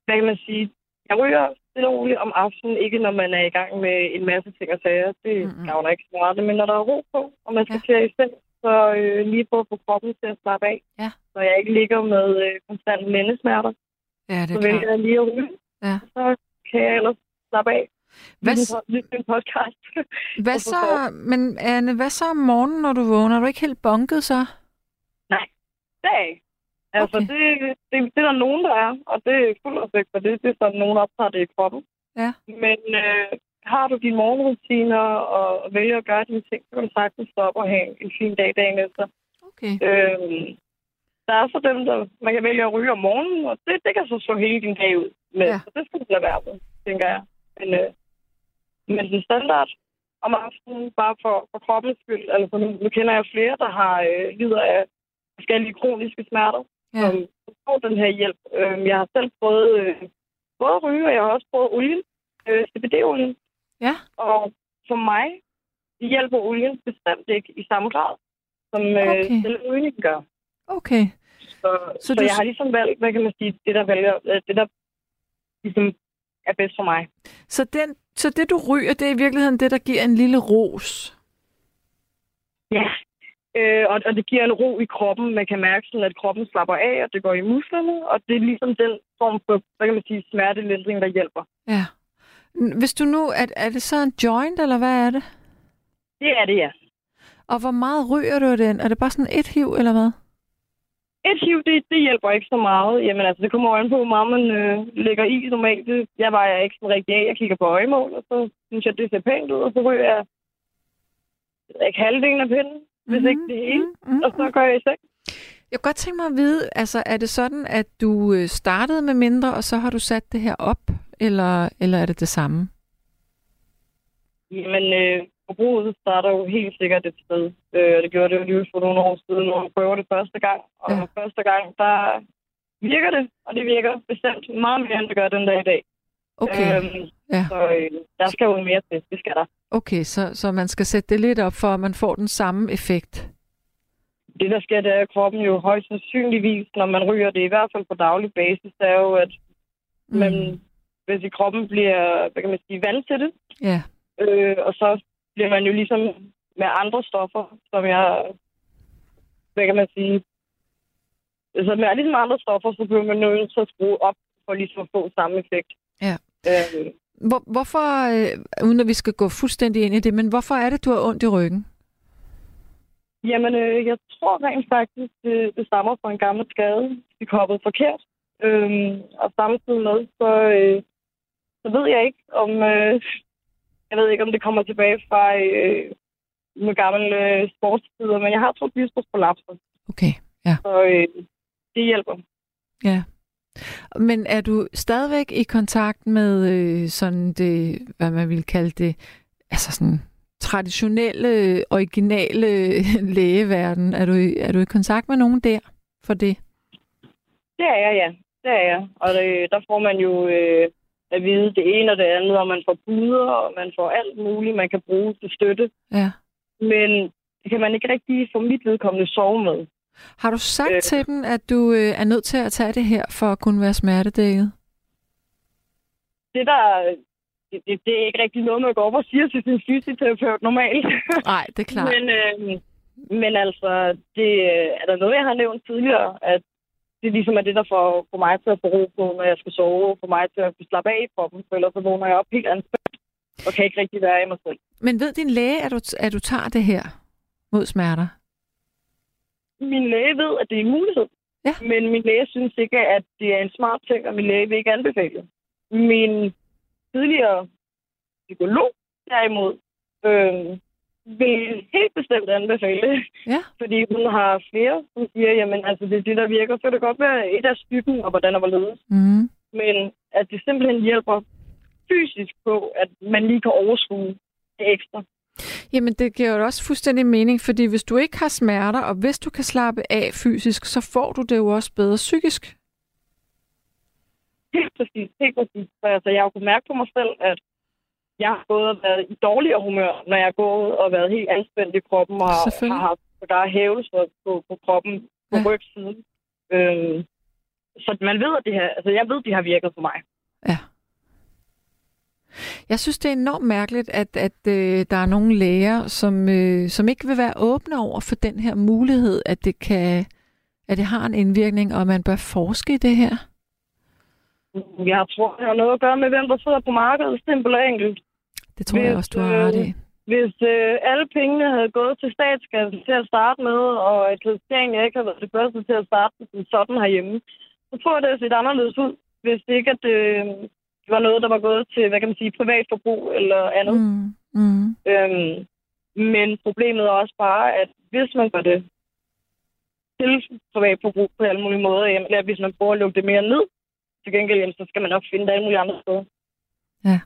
hvad kan man sige? Jeg ryger stille og roligt om aftenen, ikke når man er i gang med en masse ting og sager. Det mm-hmm. gavner ikke så meget. Men når der er ro på, og man skal Ja. til i seng, så øh, lige for at få kroppen til at slappe af. Ja. Så jeg ikke ligger med øh, konstant lændesmerter, Ja, det så er vælger klart. jeg lige at ryge. Ja. Så kan jeg ellers slappe af. Hvad, Lytte podcast. hvad så, men Anne, hvad så om morgenen, når du vågner? Er du ikke helt bunket så? Ikke. Altså, Okay. det, det, det er der nogen, der er, og det er fuld respekt for det. Det er sådan, nogen optager det i kroppen. Ja. Men øh, har du dine morgenrutiner og vælger at gøre dine ting, så kan du sagtens stoppe og have en fin dag dagen efter. Okay. Øhm, der er så dem, der man kan vælge at ryge om morgenen, og det, det kan så slå hele din dag ud med. Ja. Så det skal du lade være med, tænker jeg. Men, øh, men den standard om aftenen, bare for, for kroppens skyld, altså nu, nu kender jeg flere, der har øh, lider af forskellige kroniske smerter, Ja. som får den her hjælp. Øh, jeg har selv prøvet øh, både at ryge, og jeg har også prøvet olien, øh, CBD-olien. Ja. Og for mig hjælper olien bestemt ikke i samme grad, som øh, Okay. rygning gør. Okay. Så, Så så, så du- jeg har ligesom valgt, hvad kan man sige, det der vælger, øh, det der ligesom er bedst for mig. Så, den, så det, du ryger, det er i virkeligheden det, der giver en lille ros. Ja. Øh, og, og det giver en ro i kroppen. Man kan mærke sådan, at kroppen slapper af, og det går i musklerne. Og det er ligesom den form for, hvad kan man sige, smertelindring, der hjælper. Ja. Hvis du nu, er, er det så en joint, eller hvad er det? Det er det, ja. Og hvor meget ryger du den? Er det bare sådan et hiv, eller hvad? Et hiv, det, det hjælper ikke så meget. Jamen altså, det kommer an på, hvor meget man øh, lægger i normalt. Det, jeg vejer ikke sådan rigtig af. Jeg kigger på øjemål, og så synes jeg, det ser pænt ud, og så ryger jeg ikke halvdelen af pinden, hvis ikke det hele. Mm-hmm. Og så går jeg i seng. Jeg kunne godt tænke mig at vide, altså er det sådan, at du øh, startede med mindre, og så har du sat det her op, eller, eller er det det samme? Jamen, øh, forbruget starter jo helt sikkert et sted. Øh, det gjorde det jo lige for nogle år siden, når man prøver det første gang. Og ja. første gang, der virker det, og det virker bestemt meget mere, end det gør den dag i dag. Okay, Øhm, ja. Så øh, der skal jo mere til. Det skal der. okay så, så man skal sætte det lidt op, for at man får den samme effekt. Det, der sker, det er, at kroppen jo højst sandsynligvis, når man ryger det, i hvert fald på daglig basis, det er jo, at Mm. man, hvis i kroppen bliver, hvad kan man sige, vant til det, Ja, øh, og så bliver man jo ligesom med andre stoffer, som jeg, hvad kan man sige, så med ligesom andre stoffer, så bliver man nødt til at skrue op for ligesom at få samme effekt. Øh, Hvor, hvorfor, øh, uden at vi skal gå fuldstændig ind i det, men hvorfor er det, du har ondt i ryggen? Jamen, øh, jeg tror rent faktisk, det, det stammer fra en gammel skade. Det koppede forkert. Øhm, og samtidig med, så, øh, så ved jeg ikke, om øh, jeg ved ikke, om det kommer tilbage fra øh, med gamle øh, sportstider, men jeg har to diskusprolapser, Okay, ja. så øh, det hjælper. ja. Men er du stadigvæk i kontakt med øh, sådan det, hvad man vil kalde det, altså sådan traditionelle, originale lægeverden? Er du, er du i kontakt med nogen der for det? Det er jeg, ja. Det er jeg. Og det, der får man jo øh, at vide det ene og det andet, og man får puder, og man får alt muligt, man kan bruge til støtte. Ja. Men det kan man ikke rigtig for mit vedkommende sove med. Har du sagt øh. Til dem, at du øh, er nødt til at tage det her for at kunne være smertedækket? Det der, det, det, det er ikke rigtig noget, man går op og siger til sin fysioterapeut normalt. Nej, det er klart. men, øh, men altså, det øh, er der noget, jeg har nævnt tidligere, at det ligesom er det, der får, får mig til at få ro på, når jeg skal sove, får mig til at slappe af i kroppen, for ellers så vågner jeg op helt anspændt, og kan ikke rigtig være i mig selv. Men ved din læge, at du, at du tager det her mod smerter? Min læge ved, at det er en mulighed. Ja. Men min læge synes ikke, at det er en smart ting, og min læge vil ikke anbefale. Min tidligere psykolog, derimod, øh, vil helt bestemt anbefale Ja. Fordi hun har flere, som siger, jamen altså det er det, der virker. Så kan det godt være et af stykken, og hvordan og hvorledes. Mm. Men at det simpelthen hjælper fysisk på, at man lige kan overskue det ekstra. Jamen, det giver jo også fuldstændig mening, fordi hvis du ikke har smerter, og hvis du kan slappe af fysisk, så får du det jo også bedre psykisk. Helt præcis, helt præcis. Så altså, jeg har kunnet mærke på mig selv, at jeg har gået og været i dårligere humør, når jeg har gået og været helt anspændt i kroppen, og har, haft der er hævelser på, på kroppen på Ja. rygsiden. Øhm, så man ved, at det her, altså jeg ved, det har virket for mig. Jeg synes, det er enormt mærkeligt, at, at øh, der er nogle læger, som, øh, som ikke vil være åbne over for den her mulighed, at det kan at det har en indvirkning, og man bør forske i det her. Jeg tror, det har noget at gøre med, hvem der sidder på markedet, simpelt og enkelt. Det tror jeg Hvis, også, du har ret i. Hvis øh, alle pengene havde gået til statskassen til at starte med, og at Christiania ikke havde været det første til at starte sådan herhjemme, så tror jeg, det havde set anderledes ud, hvis ikke at, øh, var noget, der var gået til, hvad kan man sige, privat forbrug eller andet. Mm. Mm. Øhm, men problemet er også bare, at hvis man gør det til privat forbrug på alle mulige måder, jamen, eller hvis man prøver at lukke det mere ned, til gengæld, jamen, så skal man nok finde det alle mulige andre steder. Ja.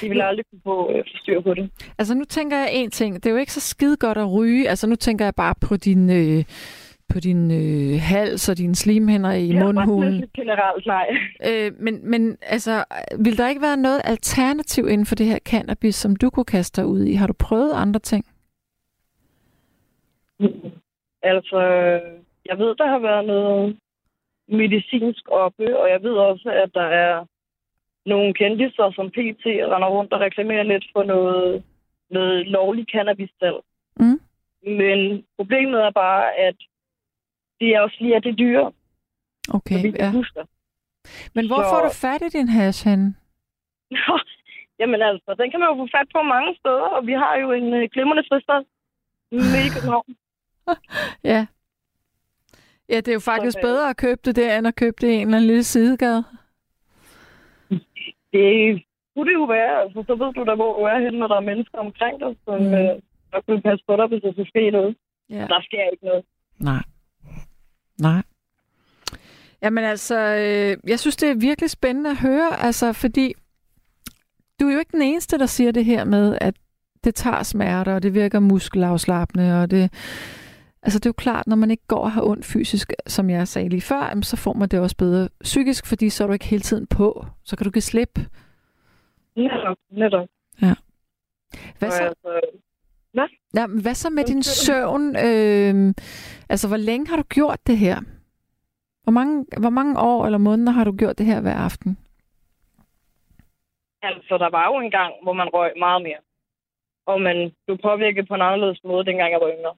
De vil aldrig kunne få øh, styr på det. Altså nu tænker jeg en ting. Det er jo ikke så skide godt at ryge. Altså nu tænker jeg bare på din, øh, på din øh, hals og dine slimhinder i Ja, mundhulen. generelt, nej. Øh, men, men altså, vil der ikke være noget alternativ inden for det her cannabis, som du kunne kaste dig ud i? Har du prøvet andre ting? Altså, jeg ved, der har været noget medicinsk oppe, og jeg ved også, at der er nogle kendiser, som PT render rundt og reklamerer lidt for noget, noget lovlig cannabis-salg. Mm. Men problemet er bare, at det er også lige, at det er dyre, Okay, så ja. husker. Men hvor Så- får du fat i din hash henne? Nå, Jamen altså, den kan man jo få fat på mange steder, og vi har jo en øh, glimrende fristed midt i København. Ja. Ja, det er jo faktisk Så, øh, bedre at købe det der, end at købe det i en eller anden lille sidegade. Det kunne det jo være, altså, så ved du da, hvor du er henne, når der er mennesker omkring dig, som mm. øh, der kunne passe på dig, hvis der skulle ske noget. Ja. Der sker ikke noget. Nej. Nej. Jamen altså, øh, jeg synes, det er virkelig spændende at høre, altså, fordi du er jo ikke den eneste, der siger det her med, at det tager smerter, og det virker muskelafslappende, og det... Altså, det er jo klart, når man ikke går og har ondt fysisk, som jeg sagde lige før, jamen, så får man det også bedre psykisk, fordi så er du ikke hele tiden på. Så kan du give slip. Netop, netop. Hvad Og så, Altså, ja, men hvad så med din søvn? Øh, altså, hvor længe har du gjort det her? Hvor mange, hvor mange år eller måneder har du gjort det her hver aften? altså, der var jo en gang, hvor man røg meget mere. Og man blev påvirket på en anderledes måde, dengang jeg var yngre.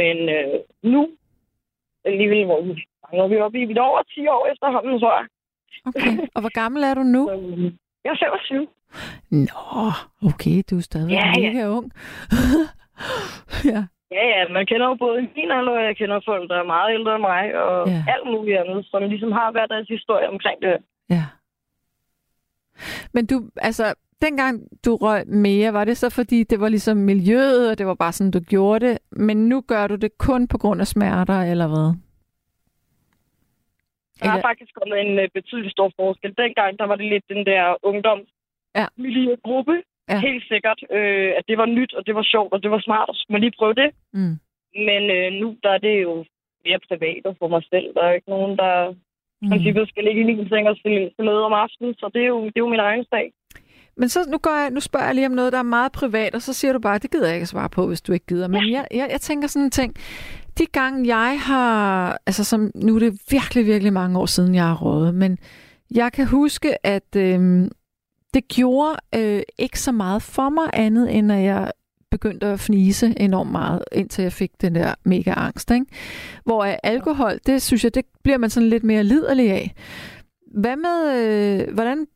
Men øh, nu, alligevel, hvor vi, er vi oppe i, vi er over 10 år efterhånden, tror jeg. Okay. Og hvor gammel er du nu? Så, øh, jeg er 25. Nå, okay, du er stadig Ja, ja. mega ung. ja. Ja, ja, man kender jo både min alder, og jeg kender folk, der er meget ældre end mig, og Ja. ja. alt muligt andet, som ligesom har hver deres historie omkring det. ja. Men du, altså, dengang du røg mere, var det så fordi, det var ligesom miljøet, og det var bare sådan, du gjorde det, men nu gør du det kun på grund af smerter, eller hvad? Der er faktisk kommet en øh, betydelig stor forskel. Dengang, der var det lidt den der ungdoms Ja. gruppe. Ja. Helt sikkert, øh, at det var nyt, og det var sjovt, og det var smart, og så man lige prøve det. Mm. Men øh, nu der er det jo mere privat og for mig selv. Der er ikke nogen, der Mm. princippet skal ligge i min seng og spille om aftenen, så det er jo, det er jo min egen sag. Men så nu, går jeg, nu spørger jeg lige om noget, der er meget privat, og så siger du bare, det gider jeg ikke at svare på, hvis du ikke gider. Men jeg, jeg, jeg tænker sådan en ting. De gange jeg har, altså som, nu er det virkelig, virkelig mange år siden, jeg har rådet, men jeg kan huske, at øhm, det gjorde øh, ikke så meget for mig andet, end at jeg begyndte at fnise enormt meget, indtil jeg fik den der mega angst. Ikke? Hvor øh, alkohol, det synes jeg, det bliver man sådan lidt mere liderlig af. Hvad med, øh, hvordan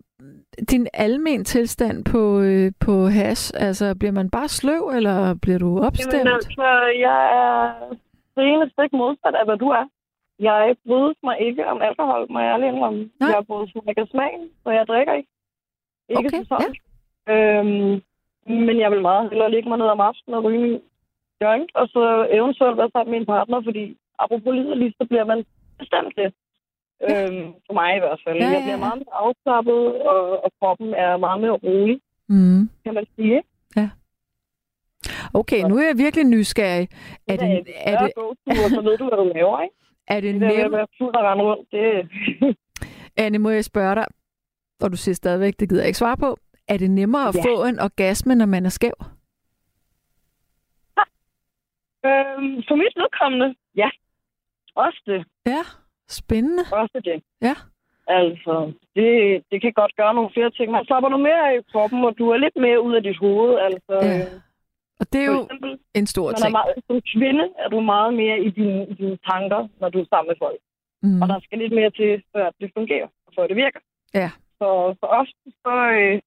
din almen tilstand på, øh, på hash? Altså, bliver man bare sløv, eller bliver du opstemt? Jamen altså, jeg er det ene stik modsat af, hvad du er. Jeg bryder mig ikke om alkohol, må jeg ærlig indrømme. Nej. Jeg bryder mig ikke af smagen, så jeg drikker ikke. Ikke Okay, til sådan. Øhm, men jeg vil meget hellere ligge mig ned om aftenen og ryge min joint, og så eventuelt være sammen med en partner, fordi apropos liderligt, så bliver man bestemt det. Øhm, for mig i hvert fald. Ja, ja, Jeg bliver ja. meget mere afslappet, og, og kroppen er meget mere rolig, Mm. kan man sige. ikke? Okay, nu er jeg virkelig nysgerrig. Er det, er det, Go-tur, så ved du, hvad du laver, ikke? er det Det der med at nemt? være fuld og rende rundt, det... Anne, må jeg spørge dig, og du siger stadigvæk, det gider jeg ikke svare på. Er det nemmere at Ja. få en orgasme, når man er skæv? øhm, for mit vedkommende, ja. Også det. Ja, spændende. Også det. Ja. Altså, det, det kan godt gøre nogle flere ting. Man slapper noget mere af i kroppen, og du er lidt mere ud af dit hoved. Altså, Ja. Og det er jo eksempel, en stor man er ting. meget, som kvinde er du meget mere i dine, i dine tanker, når du er sammen med folk. Mm. Og der skal lidt mere til, før det fungerer, og før det virker. Ja. Så for os, så øh,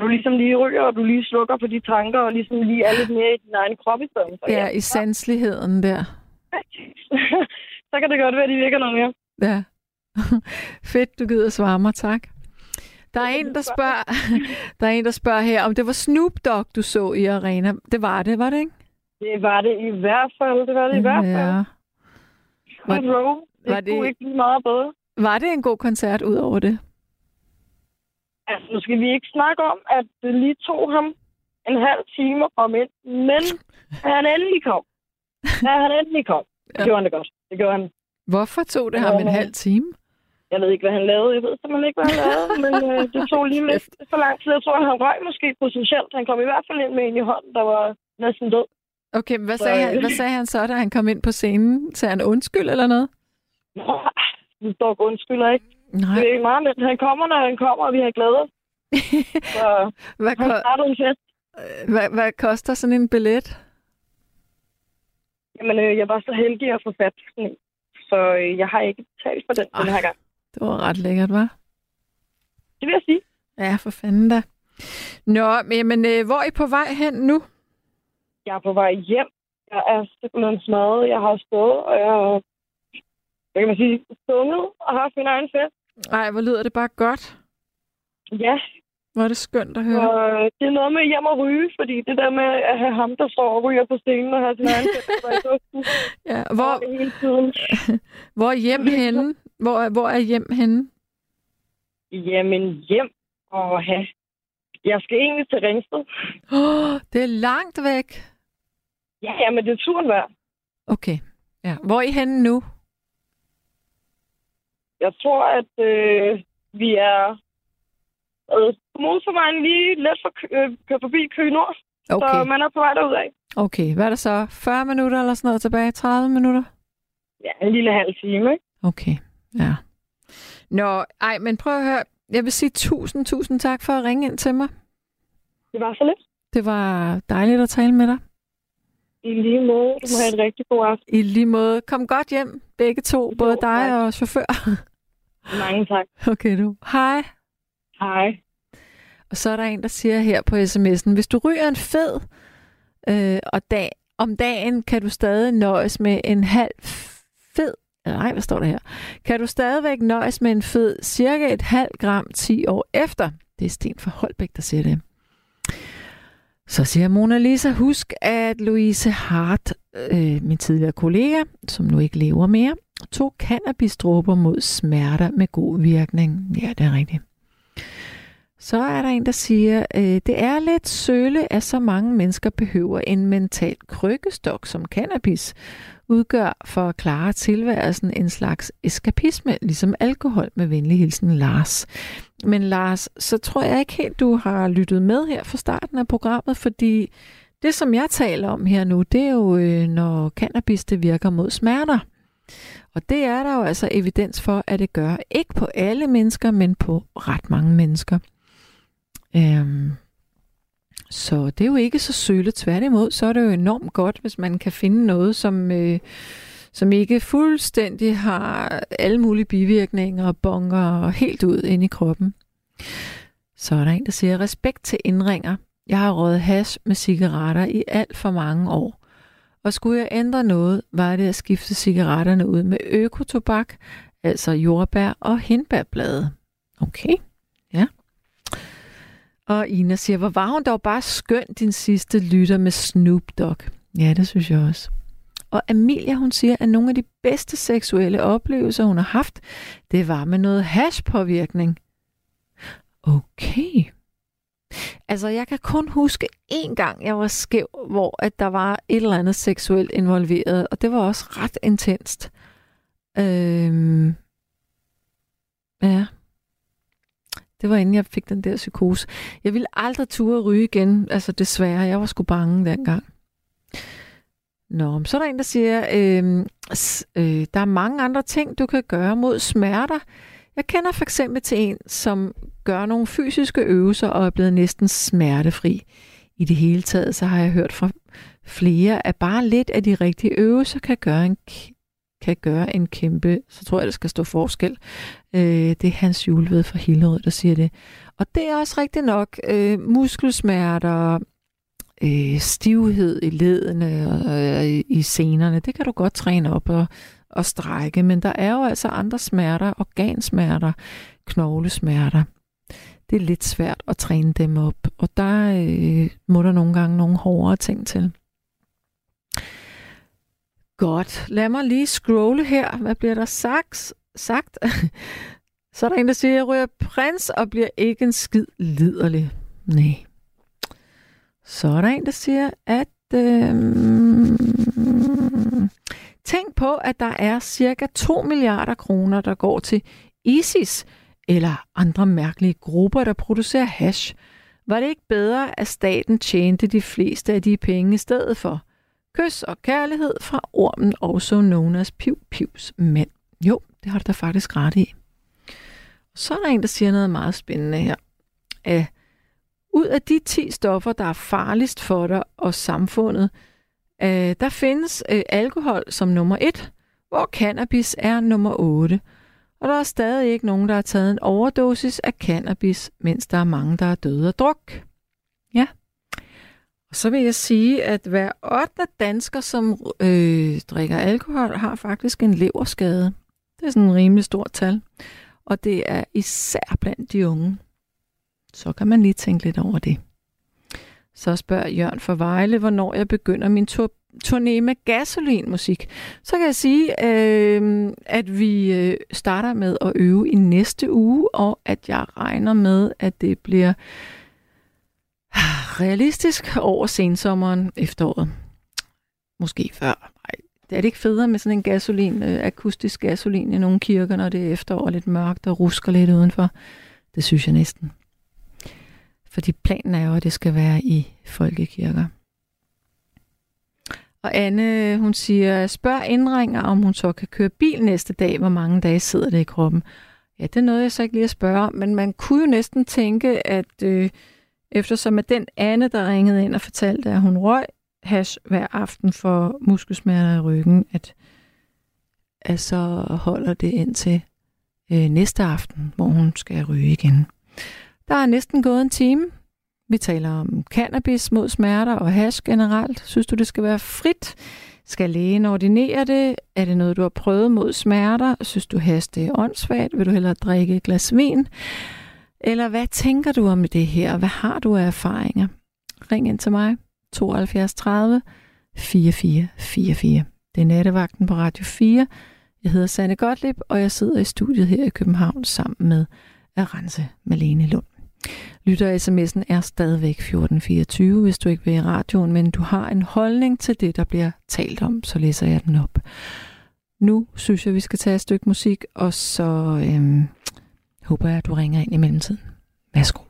du ligesom lige ryger, og du lige slukker på de tanker, og ligesom lige er lidt mere i din egen krop i stedet. for. Ja, i sanseligheden der. så kan det godt være, at de virker noget mere. Ja. Fedt, du gider svare mig, tak. Der er en, der spørger, der er en, der spørger her, om det var Snoop Dogg, du så i Arena. Det var det, var det ikke? Det var det i hvert fald. Det var det i hvert fald. Ja. Var- row. Det, var det- kunne ikke blive meget bedre. Var det en god koncert ud over det? Altså, nu skal vi ikke snakke om, at det lige tog ham en halv time at komme ind. Men han endelig kom, da han endelig kom, det Ja. gjorde han det godt. Det gjorde han. Hvorfor tog det ham en Ja. halv time? Jeg ved ikke, hvad han lavede. Jeg ved simpelthen ikke, hvad han lavede. men øh, det tog lige lidt for lang tid. Jeg tror, han røg måske potentielt. Han kom i hvert fald ind med en i hånden, der var næsten død. Okay, men hvad Så, sagde, han, øh, hvad sagde han så, da han kom ind på scenen? Sagde han undskyld eller noget? Nå, Du står og undskylder ikke. Nej. Det er ikke meget, men han kommer, når han kommer, og vi har glædet os. Så hvad, han startede en fest. hvad, hvad koster sådan en billet? Jamen, øh, jeg var så heldig at få fat sådan. Så øh, jeg har ikke betalt for den den her gang. Det var ret lækkert, var? Det vil jeg sige. Ja, for fanden da. Nå, men, men øh, hvor er I på vej hen nu? Jeg er på vej hjem. Jeg er simpelthen smadret. Jeg har stået, og jeg har, hvad kan man sige, sunget og haft min egen fest. Ej, hvor lyder det bare godt. Ja, Hvor er det skønt at høre. og det er noget med hjem og ryge, fordi det der med at have ham, der står og ryger på scenen og have sin egen i duften, Ja, hvor... hvor, er hjem henne? Hvor, hvor er hjem henne? Jamen hjem og have. Jeg skal egentlig til Ringsted. Oh, det er langt væk. Ja, ja, men det er turen værd. Okay. Ja. Hvor er I henne nu? Jeg tror, at øh, vi er øh, på motorvejen lige let for øh, kørt forbi Køge Nord. Så Okay. man er på vej derudad. okay. Hvad er der så? 40 minutter eller sådan noget tilbage? 30 minutter? Ja, en lille halv time, ikke? Okay. Ja. Nå, ej, men prøv at høre. Jeg vil sige tusind, tusind tak for at ringe ind til mig. Det var så lidt. Det var dejligt at tale med dig. I lige måde. Du må have en rigtig god aften. I lige måde. Kom godt hjem, begge to. Både dig og chauffør. Mange tak. Okay, du. Hej. Hej. Og så er der en, der siger her på sms'en, hvis du ryger en fed, øh, og dag, om dagen kan du stadig nøjes med en halv fed, nej, hvad står der her? Kan du stadigvæk nøjes med en fed cirka et halvt gram 10 år efter? Det er Sten fra Holbæk, der siger det. Så siger Mona Lisa, husk at Louise Hart, øh, min tidligere kollega, som nu ikke lever mere, To cannabisdråber mod smerter med god virkning. Ja, det er rigtigt. Så er der en, der siger, øh, det er lidt søle, at så mange mennesker behøver en mental krykkestok, som cannabis udgør for at klare tilværelsen en slags eskapisme, ligesom alkohol med venlig hilsen Lars. Men Lars, så tror jeg ikke helt, du har lyttet med her fra starten af programmet, fordi det, som jeg taler om her nu, det er jo, øh, når cannabis det virker mod smerter. Og det er der jo altså evidens for, at det gør. Ikke på alle mennesker, men på ret mange mennesker. Øhm, så det er jo ikke så sølle. Tværtimod, så er det jo enormt godt, hvis man kan finde noget, som, øh, som ikke fuldstændig har alle mulige bivirkninger og bonger helt ud ind i kroppen. Så er der en, der siger, respekt til indringer. Jeg har røget hash med cigaretter i alt for mange år. Og skulle jeg ændre noget, var det at skifte cigaretterne ud med økotobak, altså jordbær og hindbærblade. Okay, ja. Og Ina siger, hvor var hun dog bare skøn, din sidste lytter med Snoop Dogg. Ja, det synes jeg også. Og Amelia, hun siger, at nogle af de bedste seksuelle oplevelser, hun har haft, det var med noget hashpåvirkning. Okay. Altså, jeg kan kun huske én gang, jeg var skæv, hvor at der var et eller andet seksuelt involveret, og det var også ret intenst. Øhm, ja. Det var inden jeg fik den der psykose. Jeg ville aldrig ture ryge igen, altså desværre. Jeg var sgu bange dengang. Nå, så er der en, der siger, øh, øh, der er mange andre ting, du kan gøre mod smerter. Jeg kender for eksempel til en, som gør nogle fysiske øvelser og er blevet næsten smertefri. I det hele taget, så har jeg hørt fra flere, at bare lidt af de rigtige øvelser kan gøre en, kan gøre en kæmpe, så tror jeg, der skal stå forskel. Øh, det er Hans Julved fra Hillerød, der siger det. Og det er også rigtigt nok øh, muskelsmerter, øh, stivhed i ledene og øh, i senerne. Det kan du godt træne op og, at strække, men der er jo altså andre smerter, organsmerter, knoglesmerter. Det er lidt svært at træne dem op, og der øh, må der nogle gange nogle hårdere ting til. Godt. Lad mig lige scrolle her. Hvad bliver der sagt? sagt? Så er der en, der siger, at jeg ryger prins og bliver ikke en skid liderlig. Nej. Så er der en, der siger, at øh, tænk på, at der er cirka 2 milliarder kroner, der går til ISIS eller andre mærkelige grupper, der producerer hash. Var det ikke bedre, at staten tjente de fleste af de penge i stedet for? Kys og kærlighed fra ormen, også known as Piv Pivs mænd. Jo, det har du da faktisk ret i. Så er der en, der siger noget meget spændende her. At ud af de 10 stoffer, der er farligst for dig og samfundet, øh, der findes øh, alkohol som nummer 1, hvor cannabis er nummer 8. Og der er stadig ikke nogen, der har taget en overdosis af cannabis, mens der er mange, der er døde af druk. Ja. Og så vil jeg sige, at hver 8. dansker, som øh, drikker alkohol, har faktisk en leverskade. Det er sådan en rimelig stort tal. Og det er især blandt de unge. Så kan man lige tænke lidt over det. Så spørger Jørgen for Vejle, hvornår jeg begynder min tur turné med gasolinmusik. Så kan jeg sige, øh, at vi øh, starter med at øve i næste uge, og at jeg regner med, at det bliver realistisk over sensommeren efteråret. Måske før. Nej, det er det ikke federe med sådan en gasolin, øh, akustisk gasolin i nogle kirker, når det er efterår lidt mørkt og rusker lidt udenfor. Det synes jeg næsten. Fordi planen er jo, at det skal være i folkekirker. Og Anne, hun siger, spørg indringer, om hun så kan køre bil næste dag, hvor mange dage sidder det i kroppen. Ja, det er noget, jeg så ikke lige at spørge om, men man kunne jo næsten tænke, at øh, eftersom at den Anne, der ringede ind og fortalte, at hun røg hash hver aften for muskelsmerter i ryggen, at, at så holder det ind til øh, næste aften, hvor hun skal ryge igen. Der er næsten gået en time. Vi taler om cannabis mod smerter og hash generelt. Synes du, det skal være frit? Skal lægen ordinere det? Er det noget, du har prøvet mod smerter? Synes du, hash det er åndssvagt? Vil du hellere drikke et glas vin? Eller hvad tænker du om det her? Hvad har du af erfaringer? Ring ind til mig. 72 30 44 44. Det er nattevagten på Radio 4. Jeg hedder Sanne Gottlieb, og jeg sidder i studiet her i København sammen med Arance Malene Lund. Lytter-sms'en er stadigvæk 1424, hvis du ikke vil i radioen, men du har en holdning til det, der bliver talt om, så læser jeg den op. Nu synes jeg, vi skal tage et stykke musik, og så øhm, håber jeg, at du ringer ind i mellemtiden. Værsgo.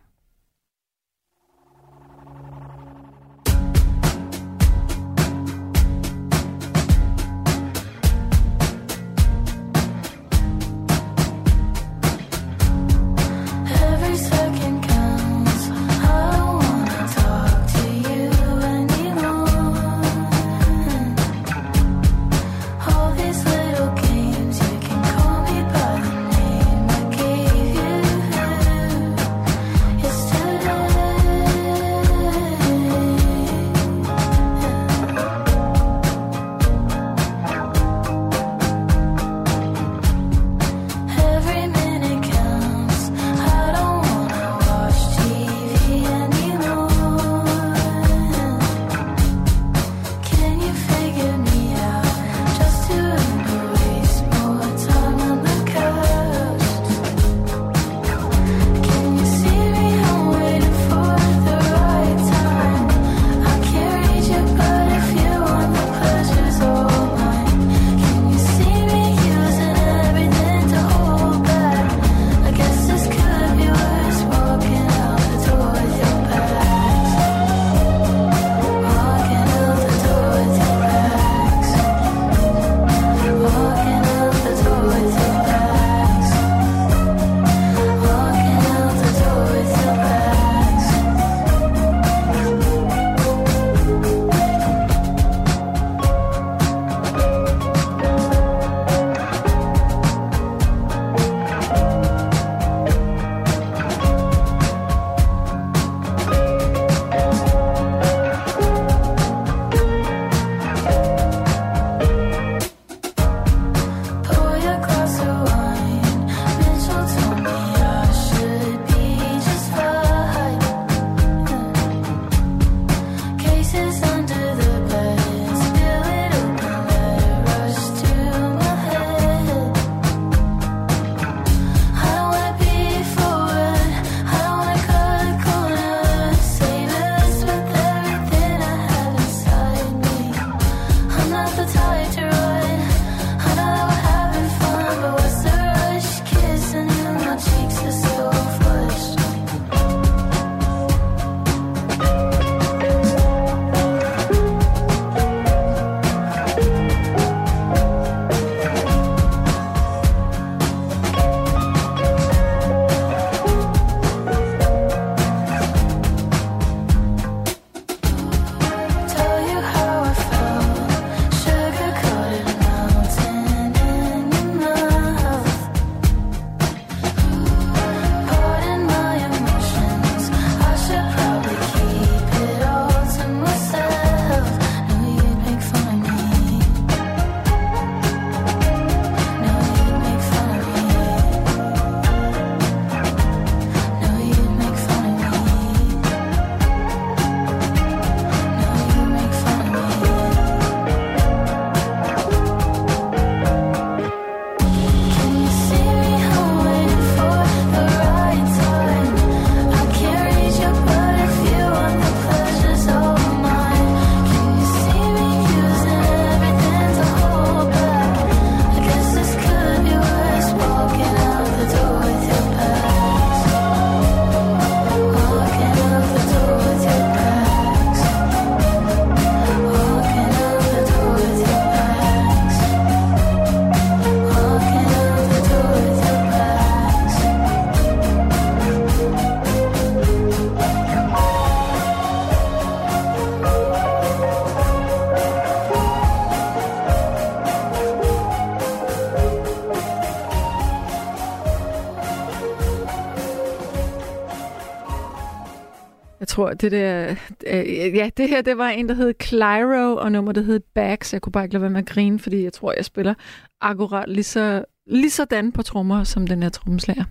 Det der... Øh, ja, det her, det var en, der hed Clyro, og nummer, der hed Bags. Jeg kunne bare ikke lade være med at grine, fordi jeg tror, jeg spiller akkurat lige, så, lige sådan på trommer, som den her trommeslager.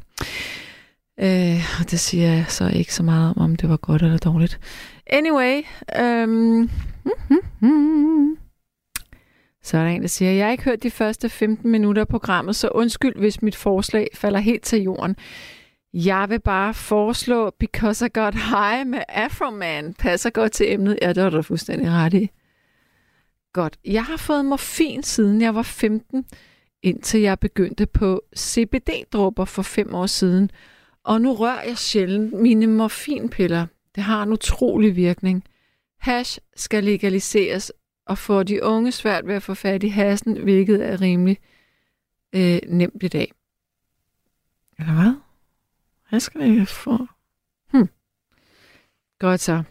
Øh, og det siger jeg så ikke så meget om, om det var godt eller dårligt. Anyway, øhm, så er der en, der siger, jeg har ikke hørt de første 15 minutter af programmet, så undskyld, hvis mit forslag falder helt til jorden. Jeg vil bare foreslå Because I Got High med Afroman. Passer godt til emnet. Ja, det var du fuldstændig ret i. Godt. Jeg har fået morfin siden jeg var 15, indtil jeg begyndte på CBD-dråber for fem år siden. Og nu rører jeg sjældent mine morfinpiller. Det har en utrolig virkning. Hash skal legaliseres og få de unge svært ved at få fat i hassen, hvilket er rimelig øh, nemt i dag. Eller hvad? Hvad skal jeg få? Hm. Godt så.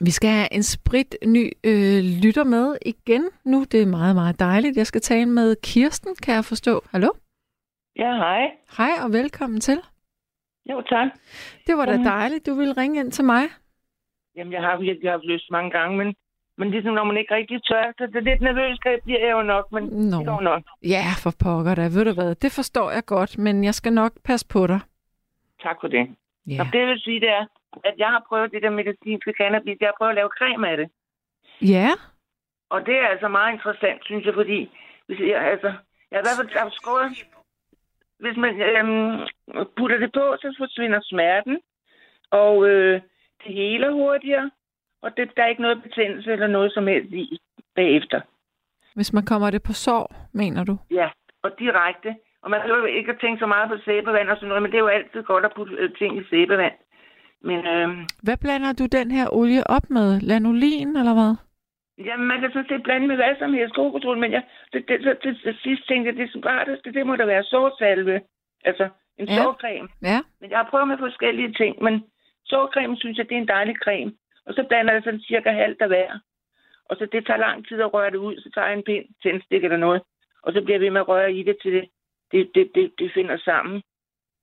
Vi skal have en sprit ny øh, lytter med igen nu. Det er meget, meget dejligt. Jeg skal tale med Kirsten, kan jeg forstå. Hallo? Ja, hej. Hej og velkommen til. Jo, tak. Det var da Jamen. dejligt, du ville ringe ind til mig. Jamen, jeg har virkelig haft lyst mange gange, men, men ligesom når man ikke rigtig tør, så det er lidt nervøs, det bliver jeg jo nok, men Nå. det går nok. Ja, for pokker da. Ved du hvad? Det forstår jeg godt, men jeg skal nok passe på dig. Tak for det. Ja. Og det vil sige, det er, at jeg har prøvet det der medicinske cannabis. Jeg har prøvet at lave creme af det. Ja? Og det er altså meget interessant, synes jeg, fordi hvis jeg, altså, jeg har i hvert fald skåret, hvis man øhm, putter det på, så forsvinder smerten, og øh, det heler hurtigere, og det, der er ikke noget betændelse eller noget som helst i bagefter. Hvis man kommer det på sår, mener du? Ja, og direkte. Og man behøver ikke at tænke så meget på sæbevand og sådan noget, men det er jo altid godt at putte øh, ting i sæbevand. Men øhm, Hvad blander du den her olie op med? Lanolin, eller hvad? Jamen, man kan sådan set blande med hvad som helst kokosol, men jeg, det, det, det, det, det sidste tænkte jeg, det smarteste, det må da være sårsalve. Altså, en Ja. ja. sårcreme. Ja. Men jeg har prøvet med forskellige ting, men sårcreme synes jeg, det er en dejlig creme. Og så blander jeg sådan cirka halvt af hver. Og så det tager lang tid at røre det ud, så tager jeg en pind, tændstik eller noget. Og så bliver ved med at røre i det, til det, det, det, det, det finder sammen.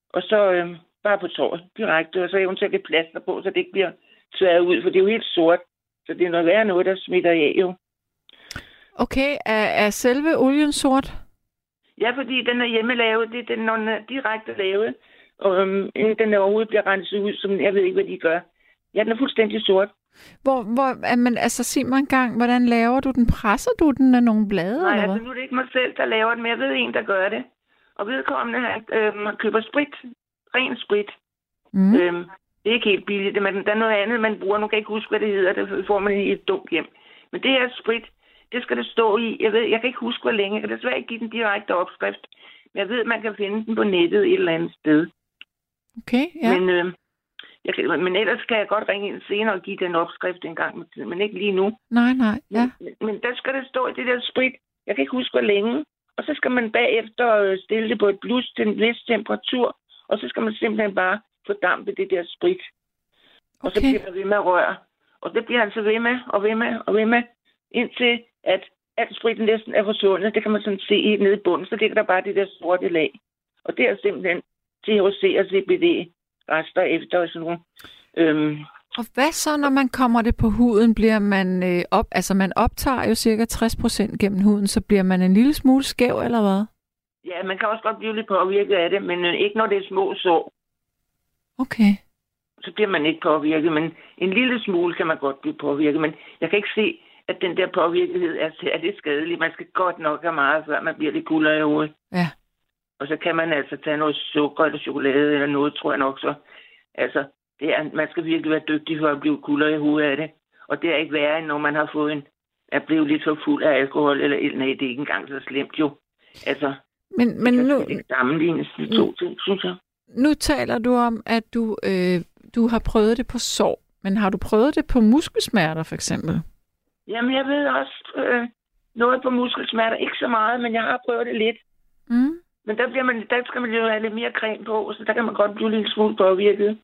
Og så øhm, bare på tåret direkte, og så eventuelt et plaster på, så det ikke bliver tværet ud, for det er jo helt sort. Så det er noget værre noget, der smitter af jo. Okay, er, er selve olien sort? Ja, fordi den er hjemmelavet. Det er den, den er direkte lavet. Og øhm, inden den overhovedet bliver renset ud, som jeg ved ikke, hvad de gør. Ja, den er fuldstændig sort. Hvor, hvor, er man, altså sig mig engang, hvordan laver du den? Presser du den af nogle blade, Nej, eller altså hvad? nu er det ikke mig selv, der laver den, men jeg ved en, der gør det. Og vedkommende, han øhm, køber sprit. Ren sprit. Mm. Øhm, det er ikke helt billigt, det, men der er noget andet, man bruger. Nu kan jeg ikke huske, hvad det hedder. Det får man i et dumt hjem. Men det her sprit, det skal det stå i. Jeg ved, jeg kan ikke huske, hvor længe. Jeg kan desværre ikke give den direkte opskrift. Men jeg ved, at man kan finde den på nettet et eller andet sted. Okay, ja. Men, øh, jeg kan, men ellers kan jeg godt ringe ind senere og give den opskrift en gang med tiden, men ikke lige nu. Nej, nej, ja. Men, men der skal det stå i det der sprit. Jeg kan ikke huske, hvor længe. Og så skal man bagefter øh, stille det på et blus til en vis temperatur, og så skal man simpelthen bare fordampe det der sprit. Og så Okay. bliver man ved med at røre. Og det bliver altså ved med, og ved med, og ved med, indtil at alt spritten næsten er forsvundet. Det kan man sådan se nede i bunden, så ligger der bare det der sorte lag. Og det er simpelthen THC og CBD rester efter sådan nogle. Øhm, Og hvad så, når man kommer det på huden? Bliver man øh, op, altså man optager jo cirka 60% gennem huden, så bliver man en lille smule skæv, eller hvad? ja, man kan også godt blive lidt påvirket af det, men øh, ikke når det er små sår. Okay. Så bliver man ikke påvirket, men en lille smule kan man godt blive påvirket. Men jeg kan ikke se, at den der påvirkelighed er, det skadelig. Man skal godt nok have meget, før man bliver lidt guldere i hovedet. Ja. Og så kan man altså tage noget sukker eller chokolade eller noget, tror jeg nok så. Altså, det er, man skal virkelig være dygtig for at blive guldere i hovedet af det. Og det er ikke værre, end når man har fået en, er blevet lidt for fuld af alkohol, eller nej, det er ikke engang så slemt jo. Altså, Men, men det nu, sammenlignes de to ting, synes jeg. nu taler du om, at du, øh, du har prøvet det på sår. Men har du prøvet det på muskelsmerter, for eksempel? Jamen, jeg ved også øh, noget på muskelsmerter. Ikke så meget, men jeg har prøvet det lidt. Mm. Men der, bliver man, der skal man jo have lidt mere creme på, så der kan man godt blive lidt smule påvirket.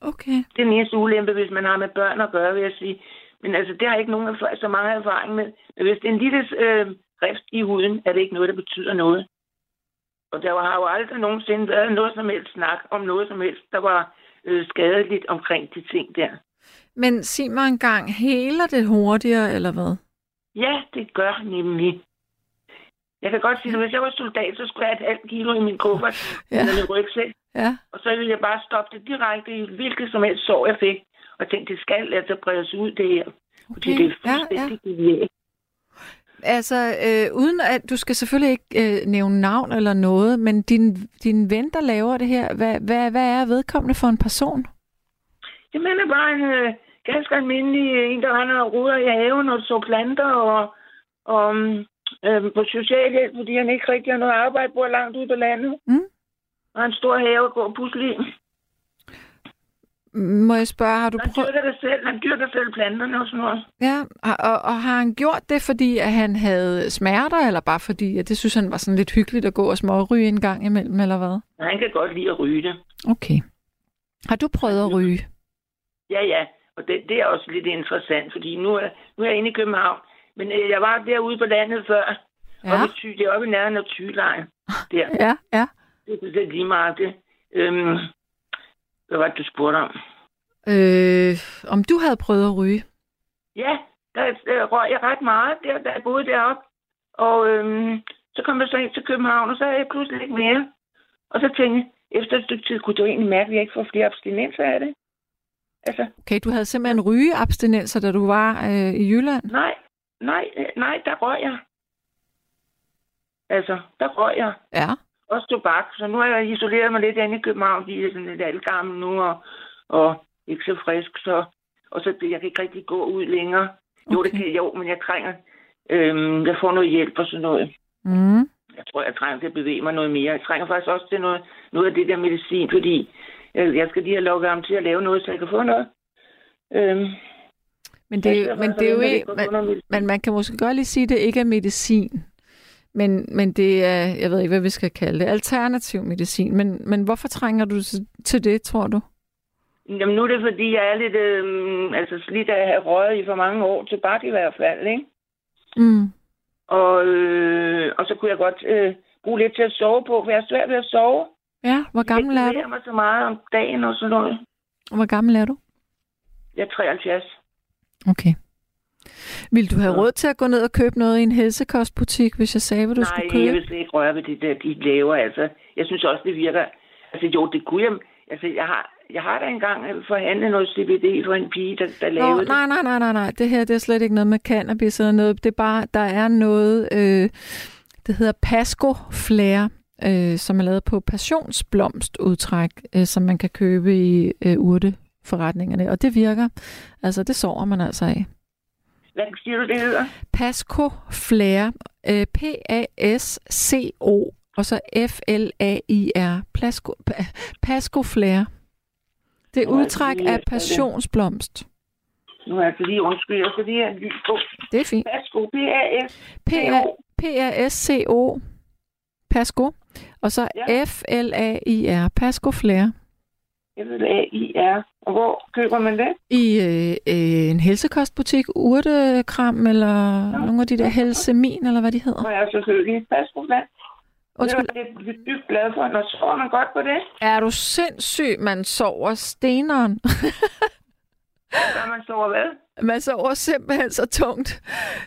Okay. Det er den eneste ulempe, hvis man har med børn at gøre, vil jeg sige. Men altså, det har ikke nogen erf- så mange erfaring med. Men hvis det er en lille øh, rift i huden, er det ikke noget, der betyder noget. Og der har jo aldrig nogensinde været noget som helst snak om noget som helst, der var øh, skadeligt omkring de ting der. Men sig mig engang, heler det hurtigere, eller hvad? Ja, det gør nemlig. Jeg kan godt sige, at hvis jeg var soldat, så skulle jeg have et halvt kilo i min kuffert, Ja. ja. eller min rygsæk. Ja. Og så ville jeg bare stoppe det direkte i hvilket som helst sår, jeg fik. Og tænkte, det skal altså bredes ud, det her. Fordi Okay. det er Ja, fuldstændig ja, Altså, øh, uden at du skal selvfølgelig ikke øh, nævne navn eller noget, men din, din ven, der laver det her, hvad, hvad, hvad er vedkommende for en person? Jamen, er bare en øh, ganske almindelig øh, en, der og ruder i haven og så planter og, og øh, på socialhjælp, fordi han ikke rigtig har noget arbejde, bor langt ude på landet. Mm. Og har en stor have at gå og pusle i. Må jeg spørge, har du Han prøvet... dyrker det selv. Han dyrker selv planterne og sådan noget. Ja, og, og, og har han gjort det, fordi at han havde smerter, eller bare fordi, at det synes han var sådan lidt hyggeligt at gå og småryge en gang imellem, eller hvad? Og han kan godt lide at ryge det. Okay. Har du prøvet at ryge? Ja, ja. Og det, det er også lidt interessant, fordi nu er, nu er jeg inde i København. Men øh, jeg var derude på landet før. Ja. Og det, det er oppe i nærheden af Thylejen. Der. ja, ja. Det, det er lige meget det. Øhm, hvad var det, du spurgte om? Øh, om du havde prøvet at ryge? Ja, der, der røg jeg ret meget, der, da jeg boede deroppe. Og øhm, så kom jeg så ind til København, og så havde jeg pludselig ikke mere. Og så tænkte jeg, efter et stykke tid, kunne du egentlig mærke, at jeg ikke får flere abstinenser af det? Altså, Okay, du havde simpelthen rygeabstinenser, da du var øh, i Jylland? nej, nej, øh, nej, der røg jeg. Altså, der røg jeg. Ja. Også tobak. Så nu har jeg isoleret mig lidt inde i København, fordi jeg er sådan lidt algammel nu, og, og ikke så frisk. Så, og så jeg kan ikke rigtig gå ud længere. Jo, Okay. det kan jo, men jeg trænger. Øhm, jeg får noget hjælp og sådan noget. Mm. Jeg tror, jeg trænger til at bevæge mig noget mere. Jeg trænger faktisk også til noget, noget af det der medicin, fordi jeg, jeg skal lige have lukket ham til at lave noget, så jeg kan få noget. Øhm, Men det, er jo- men det er jo ikke... Men, Men, men man kan måske godt lige sige, at det ikke er medicin. Men, men det er, jeg ved ikke, hvad vi skal kalde det, alternativ medicin. Men, men hvorfor trænger du til- det, tror du? Jamen nu er det, fordi jeg er lidt øhm, altså slidt af at have røget i for mange år. Tobak i hvert fald, ikke? Mm. Og, øh, og så kunne jeg godt øh, bruge lidt til at sove på, for jeg er svært ved at sove. Ja, hvor gammel jeg er ikke du? bevæger mig så meget om dagen og sådan noget. Hvor gammel er du? Jeg er 73. Okay. Vil du have råd til at gå ned og købe noget i en helsekostbutik, hvis jeg sagde, hvad du Nej, skulle købe? jeg vil slet ikke røre ved det der, de laver. Altså, jeg synes også, det virker... Altså jo, det kunne jeg... Altså, jeg har, jeg har da engang øh, forhandlet noget CBD for en pige, der, der Nå, lavede det. nej, nej, nej, nej, nej. Det her det er slet ikke noget med cannabis eller noget. Det er bare, der er noget, øh, det hedder Pasco Flair, øh, som er lavet på passionsblomstudtræk, øh, som man kan købe i øh, urteforretningerne. Og det virker. Altså, det sover man altså af. Hvad siger du, det hedder? Pasco Flair. Øh, P-A-S-C-O og så F-L-A-I-R. Pasco, Pa- Pasco Flair. Det er udtræk det af det. passionsblomst. Nu er altså lige undskyld, jeg skal lige have en lys på. Det er fint. Værsgo, P-A-S. P-A- P-A-S-C-O. Pasco. Og så. F-L-A-I-R. Pasco Flair. F-L-A-I-R. Og hvor køber man det? I øh, øh, en helsekostbutik, urtekram, eller Nå. nogle af de der helsemin, eller hvad de hedder. Er selvfølgelig Værsgo, hvad? Undskyld, Det er jeg dybt glad for. Når sover man godt på det, er du sindssyg, man sover steneren? så man sover hvad? man sover simpelthen så tungt.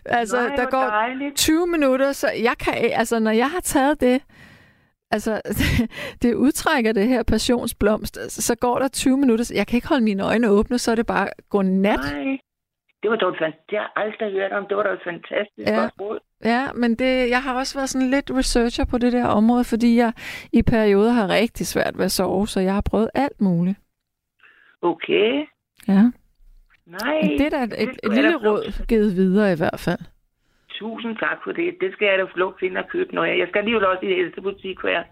Altså, Nej, der går dejligt. 20 minutter, så jeg kan, altså, når jeg har taget det, altså, det udtrækker det her passionsblomst, så går der 20 minutter, jeg kan ikke holde mine øjne åbne, så er det bare godnat. Nej. Det var dog et fant- Det har jeg aldrig hørt om. Det var et fantastisk Ja. godt. Ja, men det, jeg har også været sådan lidt researcher på det der område, fordi jeg i perioder har rigtig svært ved at sove, så jeg har prøvet alt muligt. Okay. Ja. Nej. Men det er da et, et, et lille råd givet videre i hvert fald. Tusind tak for det. Det skal jeg da lov til at købe noget af. Jeg skal alligevel også i det ældste butik, for jeg,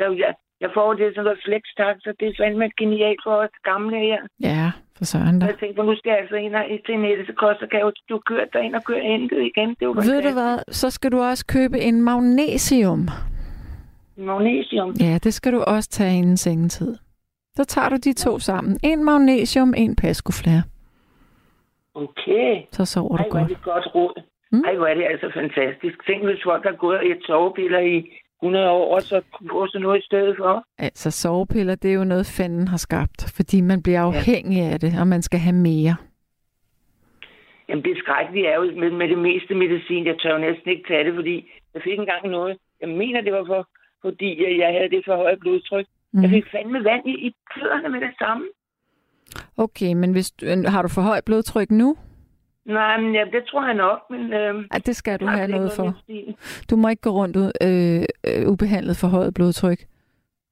jeg, jeg, jeg får det sådan noget flex så det er fandme genialt for os gamle her. Ja, for søren da. Jeg tænkte nu skal jeg altså ind og til en så koster kan jo, du kører derind og kører hentet igen. Det jo Ved du hvad, så skal du også købe en magnesium. Magnesium. Ja, det skal du også tage inden sengetid. Så tager du de to sammen. En magnesium, en pascoflair. Okay. Så sover du Ej, hvor er godt. det et godt råd. Mm. Ej, hvor er det altså fantastisk. Tænk, hvis folk har gået og et sovepiller i 100 år, og så kunne få sådan noget i stedet for. Altså sovepiller, det er jo noget fanden har skabt, fordi man bliver afhængig af det, og man skal have mere. Jamen det skrækkelige er jo med, med det meste medicin. Jeg tør jo næsten ikke tage det, fordi jeg fik engang noget. Jeg mener, det var for, fordi jeg, jeg havde det for højt blodtryk. Mm. Jeg Mhm. fik fandme vand i, i fødderne med det samme. Okay, men hvis har du for højt blodtryk nu? Nej, men ja, det tror jeg nok, men... Øh, Ja, det skal du have noget for. Du må ikke gå rundt ud øh, øh, ubehandlet for højt blodtryk.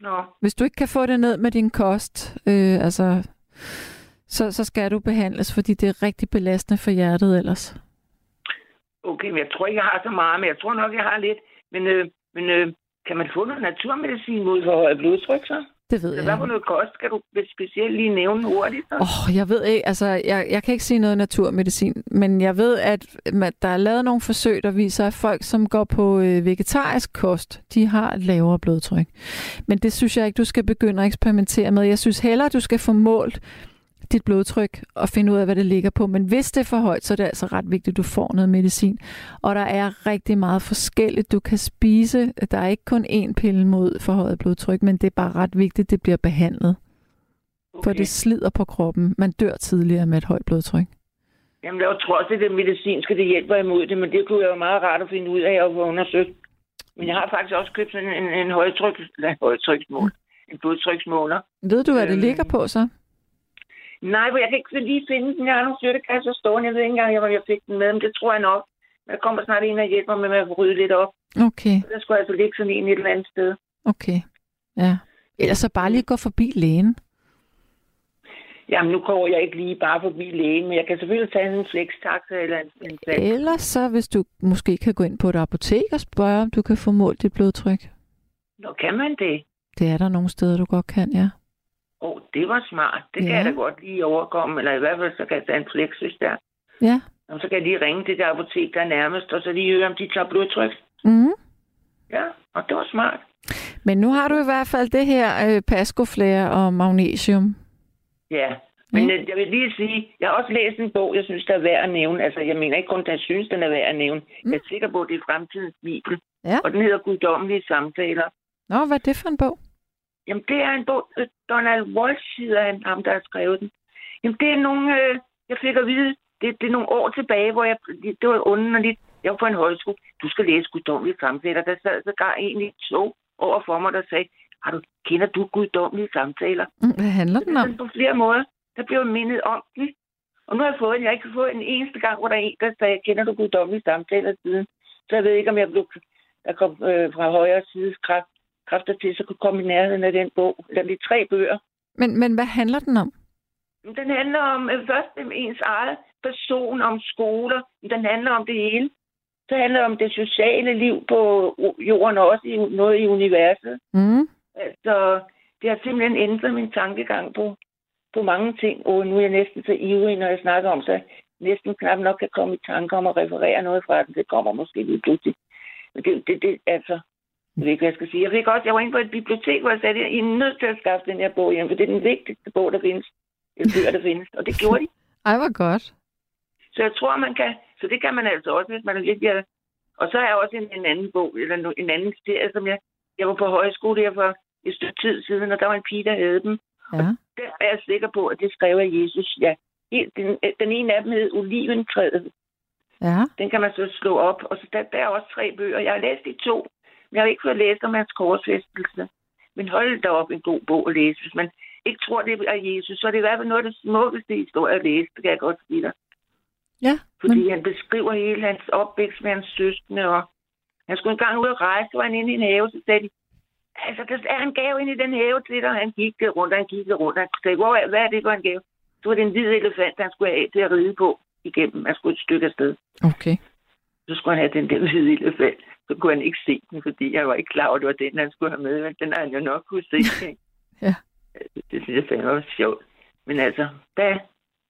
Nå, Hvis du ikke kan få det ned med din kost, øh, altså, så, så skal du behandles, fordi det er rigtig belastende for hjertet ellers. okay, men jeg tror ikke, jeg har så meget, men jeg tror nok, jeg har lidt. Men, øh, men øh, kan man få noget naturmedicin mod for højt blodtryk, så? Det ved Eller jeg. hvad for noget kost skal du specielt lige nævne hurtigt? Så? Åh, oh, jeg ved ikke, altså, jeg, jeg kan ikke sige noget naturmedicin, men jeg ved, at man, der er lavet nogle forsøg, der viser, at folk, som går på øh, vegetarisk kost, de har lavere blodtryk. Men det synes jeg ikke, du skal begynde at eksperimentere med. Jeg synes hellere, du skal få målt dit blodtryk og finde ud af, hvad det ligger på. Men hvis det er for højt, så er det altså ret vigtigt, at du får noget medicin. Og der er rigtig meget forskelligt, du kan spise. Der er ikke kun én pille mod forhøjet blodtryk, men det er bare ret vigtigt, at det bliver behandlet. For det slider på kroppen. Man dør tidligere med et højt blodtryk. Jamen, jeg tror også, det medicinske, det hjælper imod det, men det kunne jeg jo meget rart at finde ud af og få undersøgt. Men jeg har faktisk også købt sådan en, en højtryk, nej, højtryksmål, en blodtryksmåler. Ved du, hvad det Øhm. ligger på så? Nej, for jeg kan ikke lige finde den. Jeg har nogle støttekasser stående. Jeg ved ikke engang, om jeg fik den med, men det tror jeg nok. Der kommer snart en og hjælper med at rydde lidt op. Okay, Der skulle altså ligge sådan en et eller andet sted. okay. Ja. Ellers så bare lige gå forbi lægen. Jamen, nu går jeg ikke lige bare forbi lægen, men jeg kan selvfølgelig tage en flextaxa eller en, en flex. Ellers så, hvis du måske kan gå ind på et apotek og spørge, om du kan få målt dit blodtryk. Nå, kan man det? Det er der nogle steder, du godt kan, ja. Oh, det var smart. Det kan Ja. jeg da godt lige overkomme, eller i hvert fald så kan jeg tage en flex, hvis der. Ja. Og så kan jeg lige ringe til det apotek, der er nærmest, og så lige høre, om de tager blodtryk. Mm. Ja, og det var smart. Men nu har du i hvert fald det her øh, pascoflare og magnesium. Ja, men øh, jeg vil lige sige, jeg har også læst en bog, jeg synes, der er værd at nævne. Altså, jeg mener ikke kun, at jeg synes, den er værd at nævne. Mm. Jeg er sikker på, at det er fremtidens bibel. Ja. Og den hedder Guddommelige Samtaler. Nå, hvad er det for en bog? Jamen, det er en bog, øh, Donald Walsh hedder han, ham, der har skrevet den. Jamen, det er nogle, øh, jeg fik at vide, det, det er nogle år tilbage, hvor jeg, det, det var underligt. Jeg var på en højskole. Du skal læse Guddommelige Samtaler. Der sad så gar egentlig to over for mig, der sagde, har du, kender du Guddommelige Samtaler? Mm, Hvad handler Det den om? på flere måder. Der blev jeg mindet om den. Og nu har jeg fået den. Jeg har ikke fået en eneste gang, hvor der er en, der sagde, kender du guddommelige samtaler siden? Så jeg ved ikke, om jeg blev, der kom øh, fra højre side kraft, kræfter til, så kunne komme i nærheden af den bog. Eller de tre bøger. Men, men hvad handler den om? Den handler om øh, først om ens eget person, om skoler. Den handler om det hele. Så handler det om det sociale liv på jorden og også i, noget i universet. Mm. Altså, det har simpelthen ændret min tankegang på, på mange ting. Og nu er jeg næsten så ivrig, når jeg snakker om, så næsten knap nok kan komme i tanke om at referere noget fra den. Det kommer måske lige pludselig. Men det, det, det altså, jeg ved ikke, hvad jeg skal sige. Jeg fik også, jeg var inde på et bibliotek, hvor jeg sagde, at I er nødt til at skaffe den her bog hjem, for det er den vigtigste bog, der findes. Eller bøger, der findes. Og det gjorde de. Ej, hvor godt. Så jeg tror, man kan, så det kan man altså også, hvis man er virkelig er. Og så er jeg også en, en anden bog, eller en anden serie, som jeg, jeg var på højskole her for et stykke tid siden, og der var en pige, der havde dem. Ja. Der er jeg sikker på, at det skrev af Jesus, ja. Den, den ene af dem hed Oliventræet. Ja. Den kan man så slå op. Og så der, der er også tre bøger. Jeg har læst de to, jeg har ikke fået læst om hans korsfæstelse. Men hold da op en god bog at læse. Hvis man ikke tror, det er Jesus, så er det i hvert fald noget af det smukkeste historie at læse. Det kan jeg godt sige dig. Ja, Fordi men, han beskriver hele hans opvækst med hans søskende, og han skulle engang ud og rejse, så var han inde i en have, så sagde de, altså, der er en gave inde i den have til dig, og han kiggede rundt, og han kiggede rundt, og han sagde, Hvor er, hvad er det for en gave? Så var det en hvid elefant, han skulle have til at ride på igennem. Han skulle et stykke afsted. okay. Så skulle han have den der hvide elefant. Så kunne han ikke se den, fordi jeg var ikke klar over, at det var den, han skulle have med, den har han jo nok kunne se. ikke? Ja. Det synes jeg fandme var sjovt. Men altså, der,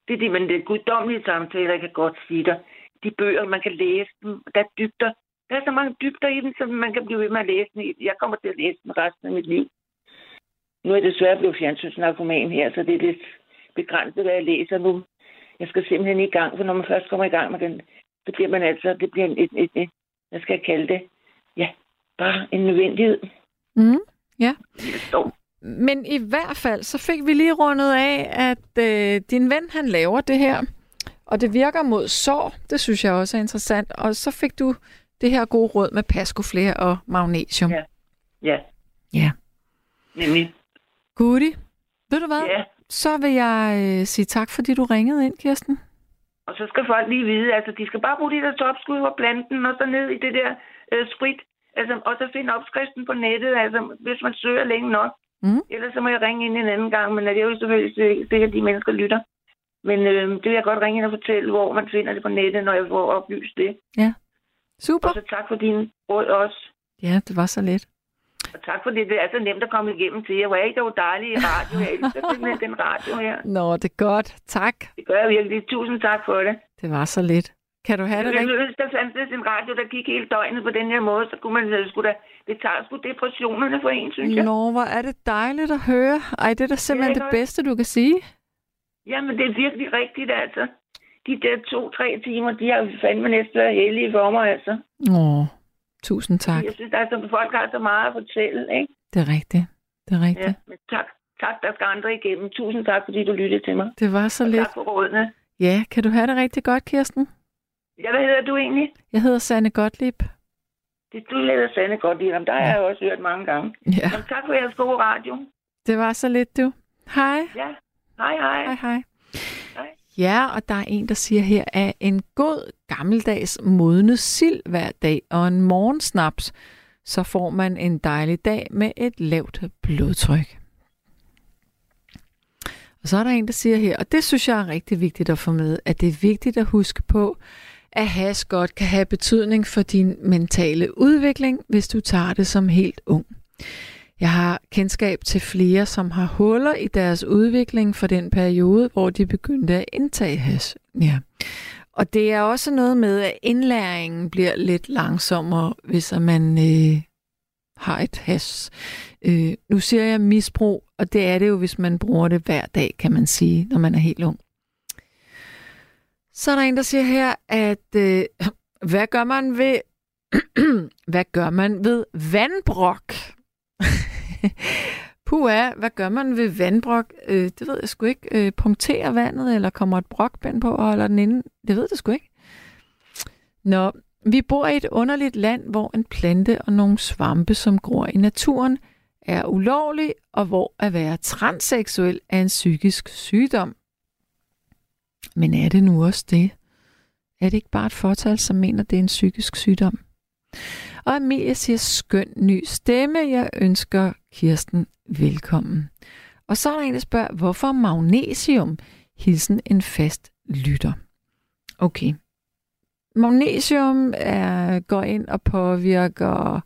det er det, men det guddommelige samtaler, jeg kan godt sige dig. De bøger, man kan læse dem, der er dybder. Der er så mange dybder i dem, som man kan blive ved med at læse dem. Jeg kommer til at læse dem resten af mit liv. Nu er jeg desværre blevet fjernsynsnarkoman her, så det er lidt begrænset, hvad jeg læser nu. Jeg skal simpelthen i gang, for når man først kommer i gang med den, så bliver man altså, det bliver et, et, et hvad skal jeg kalde det? Ja, bare en nødvendighed. Mm. Står. Men i hvert fald, så fik vi lige rundet af, at øh, din ven, han laver det her, og det virker mod sår. Det synes jeg også er interessant. Og så fik du det her gode råd med paskofler og magnesium. Ja. Ja, ja. nemlig. Goodie. Ved du hvad? Ja. Så vil jeg øh, sige tak, fordi du ringede ind, Kirsten. Og så skal folk lige vide, altså de skal bare bruge de der topskud og plante den, og så ned i det der øh, sprit. Altså, og så finde opskriften på nettet, altså hvis man søger længe nok. Mm. Ellers så må jeg ringe ind en anden gang, men det er jo selvfølgelig sikkert, at de mennesker lytter. Men øh, det vil jeg godt ringe ind og fortælle, hvor man finder det på nettet, når jeg får oplyst det. Super. Og så tak for din råd også. Ja, det var så lidt. Og tak for det. Det er så nemt at komme igennem til jer. Hvor er I dog dejlige i radio. Jeg elsker simpelthen den radio her. Nå, det er godt. Tak. Det gør jeg virkelig. Tusind tak for det. Det var så lidt. Kan du have det Jeg rigtigt? synes, der fandtes en radio, der gik hele døgnet på den her måde, så kunne man sgu da, det tager sgu depressionerne for en, synes jeg. Nå, hvor er det dejligt at høre. Ej, det er da simpelthen det ikke bedste, du kan sige. Jamen, det er virkelig rigtigt, altså. De der to-tre timer, de har fandme næsten været heldige for mig, altså. Åh, tusind tak. Jeg synes, der er så, folk har så meget at fortælle, ikke? Det er rigtigt. Det er rigtigt. Ja, men tak. Tak, der skal andre igennem. Tusind tak, fordi du lyttede til mig. Det var så Og lidt. tak for rådene. Ja, kan du have det rigtig godt, Kirsten? Ja, hvad hedder du egentlig? Jeg hedder Sanne Gottlieb. Det du leder Sande godt i ham. Der har Ja. jeg også hørt mange gange. Ja, Jamen, tak for jeres gode radio. det var så lidt, du. Hej. Ja. Hej, hej. Hej, hej. Ja, og der er en, der siger her, at en god gammeldags modne sild hver dag og en morgensnaps, så får man en dejlig dag med et lavt blodtryk. Og så er der en, der siger her, og det synes jeg er rigtig vigtigt at få med, at det er vigtigt at huske på, at has godt kan have betydning for din mentale udvikling, hvis du tager det som helt ung. Jeg har kendskab til flere, som har huller i deres udvikling for den periode, hvor de begyndte at indtage hash. Ja. Og det er også noget med, at indlæringen bliver lidt langsommere, hvis at man øh, har et hash. Øh, nu siger jeg misbrug, og det er det jo, hvis man bruger det hver dag, kan man sige, når man er helt ung. Så er der en, der siger her, at øh, hvad gør man ved hvad gør man ved vandbrok? Puha, hvad gør man ved vandbrok? Øh, det ved jeg sgu ikke. Øh, punkterer vandet, eller kommer et brokband på og holder den inde? Det ved jeg sgu ikke. Nå, vi bor i et underligt land, hvor en plante og nogle svampe, som gror i naturen, er ulovlig, og hvor at være transseksuel er en psykisk sygdom. Men er det nu også det? Er det ikke bare et fortal, som mener, det er en psykisk sygdom? Og Amelia siger, skøn ny stemme. Jeg ønsker Kirsten velkommen. Og så er der en, der spørger, hvorfor magnesium? Hilsen en fast lytter. Okay. Magnesium er, går ind og påvirker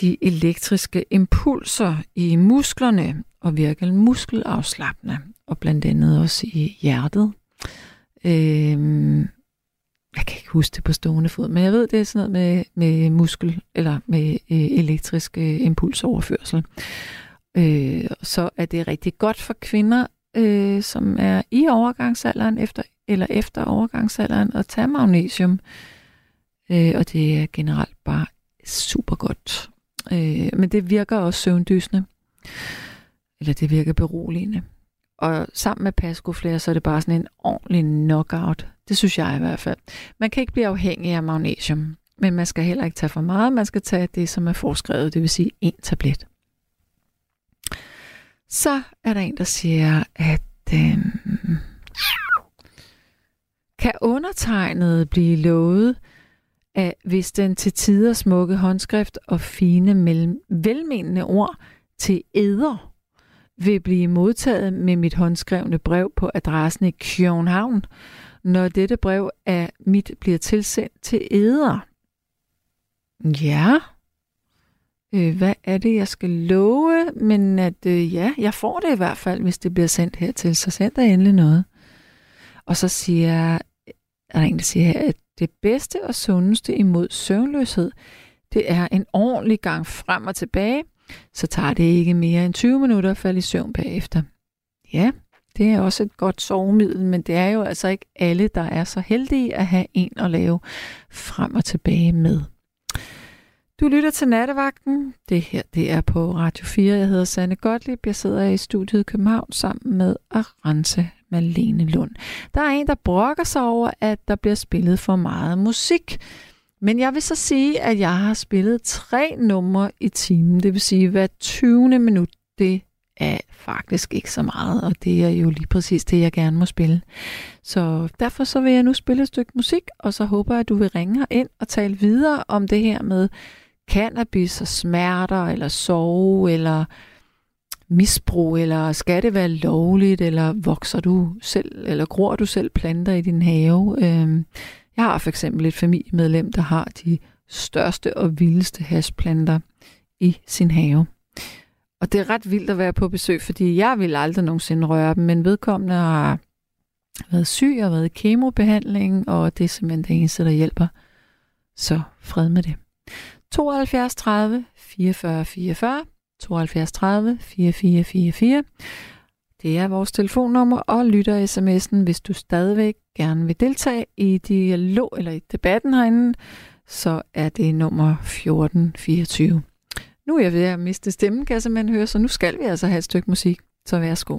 de elektriske impulser i musklerne og virker muskelafslappende, og blandt andet også i hjertet. Øhm, jeg kan ikke huske det på stående fod, men jeg ved, det er sådan noget med, med muskel, eller med øh, elektrisk øh, impulsoverførsel. Øh, så er det rigtig godt for kvinder, øh, som er i overgangsalderen, efter, eller efter overgangsalderen, at tage magnesium. Øh, og det er generelt bare super godt. Øh, men det virker også søvndysende. Eller det virker beroligende. Og sammen med paskoflager, så er det bare sådan en ordentlig knockout. Det synes jeg i hvert fald. Man kan ikke blive afhængig af magnesium, men man skal heller ikke tage for meget. Man skal tage det, som er foreskrevet, det vil sige en tablet. Så er der en, der siger, at øh, kan undertegnet blive lovet, at hvis den til tider smukke håndskrift og fine mellem, velmenende ord til æder vil blive modtaget med mit håndskrevne brev på adressen i København, når dette brev af mit bliver tilsendt til æder. Ja. Øh, hvad er det, jeg skal love? Men at øh, ja, jeg får det i hvert fald, hvis det bliver sendt hertil. Så send der endelig noget. Og så siger jeg, er der en, der siger her, at det bedste og sundeste imod søvnløshed, det er en ordentlig gang frem og tilbage, så tager det ikke mere end 20 minutter at falde i søvn bagefter. Ja, det er også et godt sovemiddel, men det er jo altså ikke alle, der er så heldige at have en at lave frem og tilbage med. Du lytter til Nattevagten. Det her det er på Radio 4. Jeg hedder Sanne Gottlieb. Jeg sidder i studiet i København sammen med Arance Malene Lund. Der er en, der brokker sig over, at der bliver spillet for meget musik. Men jeg vil så sige, at jeg har spillet tre numre i timen. Det vil sige, hver 20. minut, det er faktisk ikke så meget, og det er jo lige præcis det, jeg gerne må spille. Så derfor så vil jeg nu spille et stykke musik, og så håber jeg, at du vil ringe ind og tale videre om det her med cannabis og smerter, eller sove, eller misbrug, eller skal det være lovligt, eller vokser du selv, eller gror du selv planter i din have? Øhm, jeg har for eksempel et familiemedlem, der har de største og vildeste hashplanter i sin have. Og det er ret vildt at være på besøg, fordi jeg vil aldrig nogensinde røre dem, men vedkommende har været syg og været i kemobehandling, og det er simpelthen det eneste, der hjælper. Så fred med det. 72 30 44 44 72 30 44 44 det er vores telefonnummer og lytter sms'en, hvis du stadigvæk gerne vil deltage i dialog eller i debatten herinde, så er det nummer 1424. Nu er jeg ved at miste stemmen, kan jeg simpelthen høre, så nu skal vi altså have et stykke musik. Så værsgo.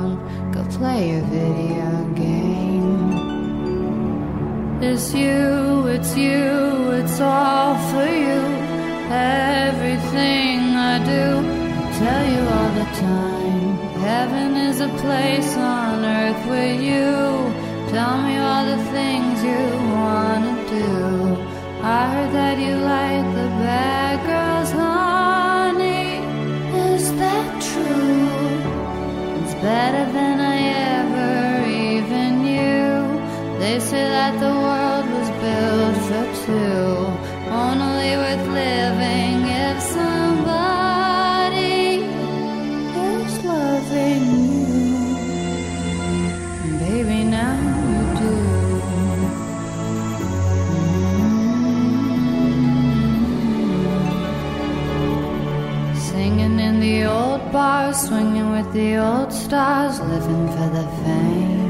Play a video game. It's you, it's you, it's all for you. Everything I do, I tell you all the time. Heaven is a place on earth with you. Tell me all the things you wanna do. I heard that you like the bad girls, honey. Is that true? It's better than say that the world was built for two, only worth living if somebody is loving you. And baby, now you do. Mm-hmm. Singing in the old bars, swinging with the old stars, living for the fame.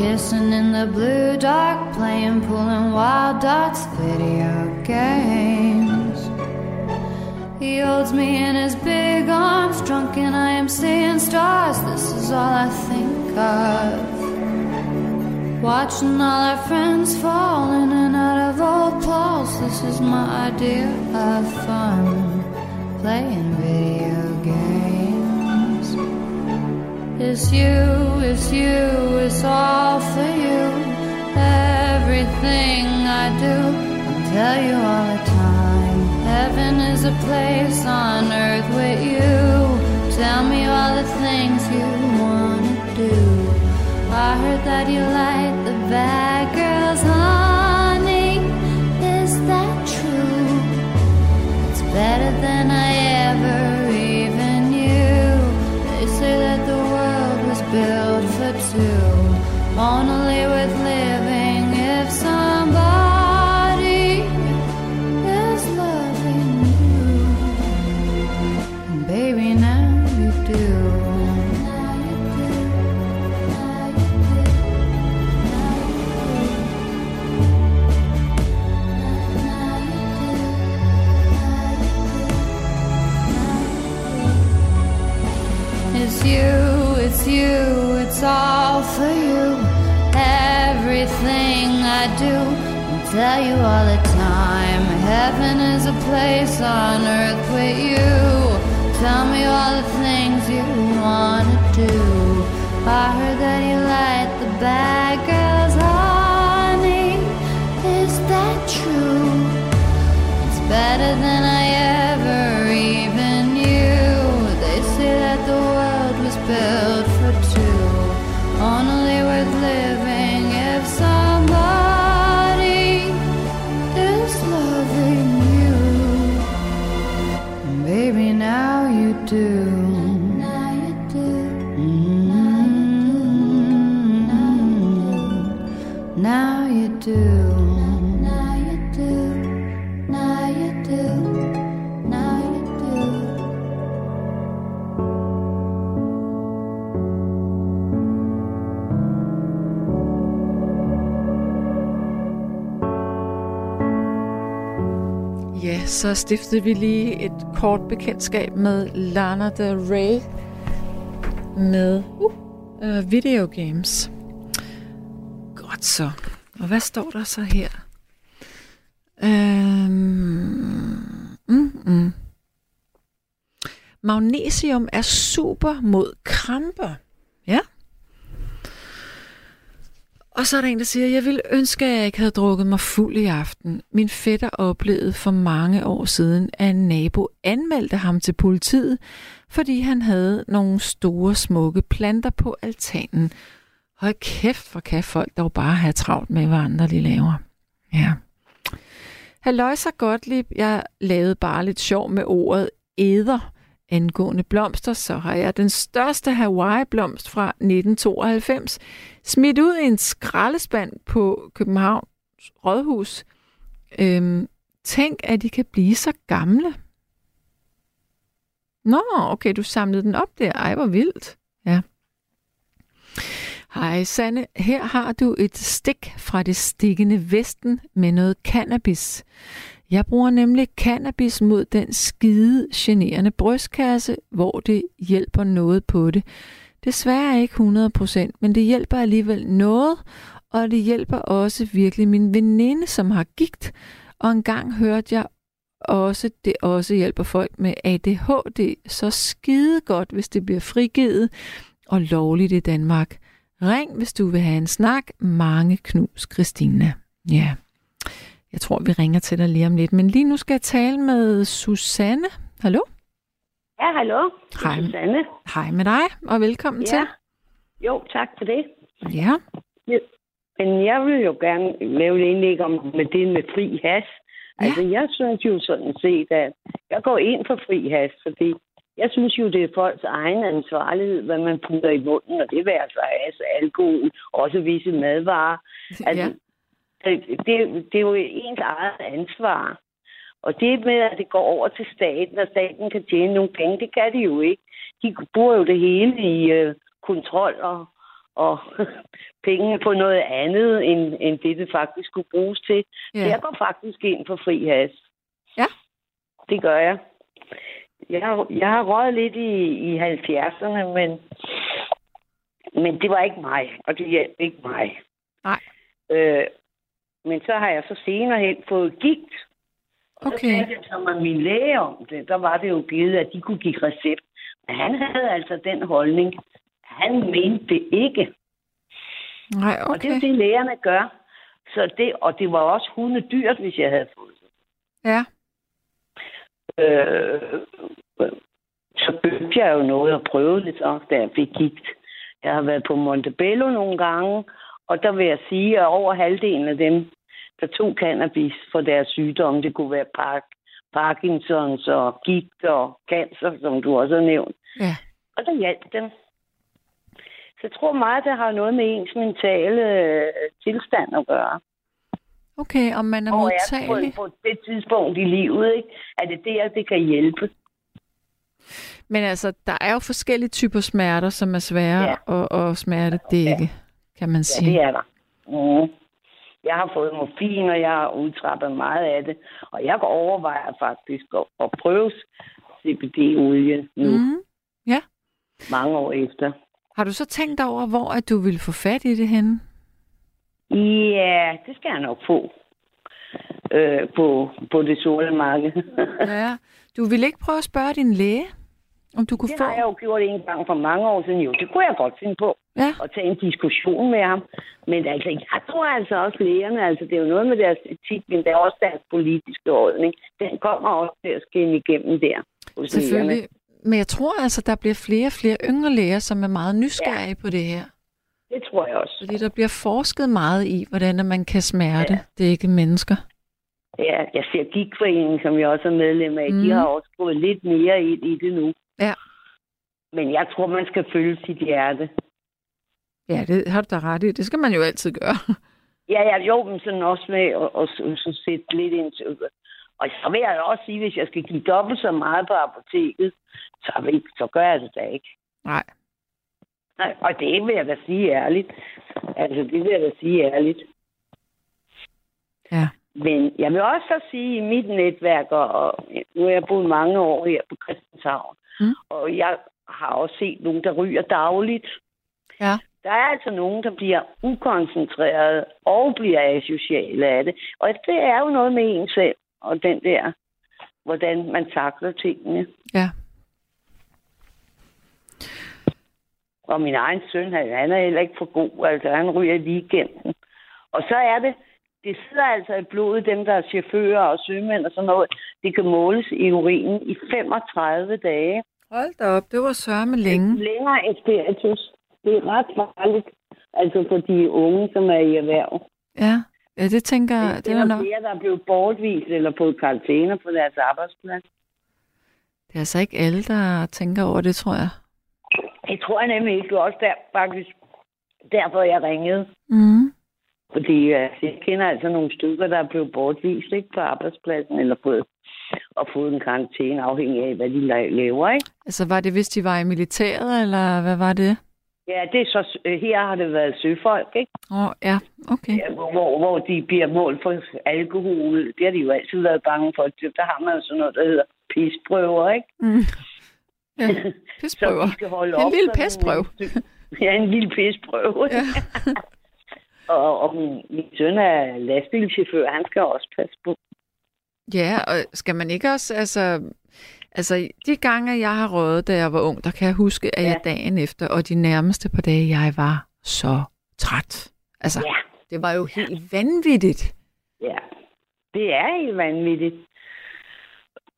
Kissing in the blue dark, playing, pulling wild dots, video games. He holds me in his big arms, drunk, and I am seeing stars. This is all I think of. Watching all our friends fall in and out of old clothes. This is my idea of fun. Playing video games. It's you, it's you, it's all for you. Everything I do, I'll tell you all the time. Heaven is a place on earth with you. Tell me all the things you wanna do. I heard that you like the bad girls, honey. Is that true? It's better than I ever even knew. They say that the built for two, only worth I do. I tell you all the time, heaven is a place on earth with you. Tell me all the things you wanna do. I heard that you like the bad girls, honey. Is that true? It's better than I ever even knew. They say that the world was built. Now you do. Now you do. Now you do. Now you do. Ja, så stiftede vi lige et kort bekendtskab med Lana Del Rey med uh, uh, videogames. Godt så. Og hvad står der så her? Øhm, mm, mm. Magnesium er super mod kramper. Ja. Og så er der en, der siger, jeg ville ønske, at jeg ikke havde drukket mig fuld i aften. Min fætter oplevede for mange år siden, at en nabo anmeldte ham til politiet, fordi han havde nogle store, smukke planter på altanen. Hold kæft, hvor kan folk dog bare have travlt med, hvad andre de laver. Ja. Halløj så Gottlieb, jeg lavede bare lidt sjov med ordet æder angående blomster, så har jeg den største Hawaii-blomst fra 1992 smidt ud i en skraldespand på Københavns Rådhus. Øhm, tænk, at de kan blive så gamle. Nå, okay, du samlede den op der. Ej, hvor vildt. Ja. Hej Sanne, her har du et stik fra det stikkende vesten med noget cannabis. Jeg bruger nemlig cannabis mod den skide generende brystkasse, hvor det hjælper noget på det. Desværre ikke 100%, men det hjælper alligevel noget, og det hjælper også virkelig min veninde, som har gigt. Og engang hørte jeg også, det også hjælper folk med ADHD så skide godt, hvis det bliver frigivet og lovligt i Danmark. Ring, hvis du vil have en snak. Mange knus, Christina. Ja. Jeg tror, vi ringer til dig lige om lidt. Men lige nu skal jeg tale med Susanne. Hallo? Ja, hallo. Hej. Susanne. Hej med dig, og velkommen Ja. til. Jo, tak for det. Ja. Men jeg vil jo gerne lave et indlæg om med det med fri has. Altså, jeg synes jo sådan set, at jeg går ind for fri has, fordi jeg synes jo, det er folks egen ansvarlighed, hvad man putter i munden, og det vil altså has, alkohol, også visse madvarer. Altså, ja. det, det, det er jo ens eget ansvar. Og det med, at det går over til staten, og staten kan tjene nogle penge, det kan de jo ikke. De bruger jo det hele i øh, kontrol og, og penge på noget andet, end, end det, det faktisk skulle bruges til. Ja. Jeg går faktisk ind for fri has. Ja. Det gør jeg. Jeg har, jeg har røget lidt i, i 70'erne, men, men det var ikke mig, og det hjalp ikke mig. Nej. Øh, men så har jeg så senere hen fået gigt. Og så Okay. talte jeg så med min læge om det. Der var det jo givet, at de kunne give recept. Men han havde altså den holdning. Han mente det ikke. Nej, Og det er okay. det, lægerne gør. Så det, og det var også hundedyrt, hvis jeg havde fået det. Ja. Øh, så begyndte jeg jo noget at prøve det så, da jeg fik gigt. Jeg har været på Montebello nogle gange, og der vil jeg sige, at over halvdelen af dem, der tog cannabis for deres sygdomme, det kunne være Park, Parkinsons og gigt og cancer, som du også har nævnt. Ja. Og det hjalp dem. Så jeg tror meget, det har noget med ens mentale øh, tilstand at gøre. Okay, om man er Og er modtagelig. på, på det tidspunkt i livet, ikke? er det der, det kan hjælpe. Men altså, der er jo forskellige typer smerter, som er svære Ja. at, at smerte dække, kan man Ja, sige. det er der. Mm. Jeg har fået morfin, og jeg har udtrappet meget af det. Og jeg overvejer faktisk at, at prøve CBD-olie nu, mm. Ja. mange år efter. Har du så tænkt over, hvor at du vil få fat i det henne? Ja, det skal jeg nok få øh, på, på det sorte marked. Ja. Du vil ikke prøve at spørge din læge, om du kunne det få... har jeg jo gjort en gang for mange år siden. Jo, det kunne jeg godt finde på. Ja. at tage en diskussion med ham. Men altså, jeg tror altså også lægerne, altså det er jo noget med deres etik, men det er også deres politiske holdning. Den kommer også til at skinne igennem der. hos Selvfølgelig. lægerne. Men jeg tror altså, der bliver flere og flere yngre læger, som er meget nysgerrige ja. på det her. Det tror jeg også. Fordi der bliver forsket meget i, hvordan man kan smerte ja. dække mennesker. Ja, jeg ser Gigforeningen, som jeg også er medlem af, mm. De har også gået lidt mere ind i det nu. Ja. Men jeg tror, man skal følge sit hjerte. Ja, det har du da ret i. Det skal man jo altid gøre. Ja, ja, jo, men sådan også med at, at, at, at sætte lidt ind til Og så vil jeg også sige, hvis jeg skal give dobbelt så meget på apoteket, så, vil, så gør jeg det da ikke. Nej. Nej, og det vil jeg da sige ærligt. Altså, det vil jeg da sige ærligt. Ja. Men jeg vil også så sige, i mit netværk, og nu har jeg boet mange år her på Christianshavn, Mm. og jeg har også set nogen, der ryger dagligt. Ja. Der er altså nogen, der bliver ukoncentreret og bliver asociale af det. Og det er jo noget med en selv, og den der, hvordan man takler tingene. Ja. Og min egen søn, han, han er heller ikke for god. Altså, han ryger i weekenden. Og så er det, det sidder altså i blodet, dem der er chauffører og sømænd og sådan noget. Det kan måles i urinen i 35 dage. Hold da op, det var sørme længe. Længere end spiritus. Det er ret farligt. Altså for de unge, som er i erhverv. Ja, ja det tænker jeg, Det det er nok. flere, der er blevet bortvist eller fået karantæner på deres arbejdsplads. Det er altså ikke alle, der tænker over det, tror jeg. Det tror jeg nemlig ikke. Det var også der, faktisk derfor, jeg ringede. Mm. Fordi øh, jeg kender altså nogle stykker, der er blevet bortvist ikke, på arbejdspladsen, eller fået, og fået en karantæne, afhængig af, hvad de la- laver. Ikke? Altså, var det, hvis de var i militæret, eller hvad var det? Ja, det er så, her har det været søfolk, ikke? Åh, oh, ja, okay. Ja, hvor, hvor de bliver målt for alkohol. Det har de jo altid været bange for. Der har man jo sådan noget, der hedder pisprøver, ikke? Mm. Ja, pisprøver. Så de skal holde En op. lille pisprøve. Ja, en lille pisprøve. Ja. og, og min, min søn er lastbilchauffør, han skal også passe på. Ja, og skal man ikke også, altså... Altså, de gange, jeg har røget, da jeg var ung, der kan jeg huske, at jeg Ja. dagen efter, og de nærmeste par dage, jeg var så træt. Altså, Ja. det var jo helt vanvittigt. Ja, det er helt vanvittigt.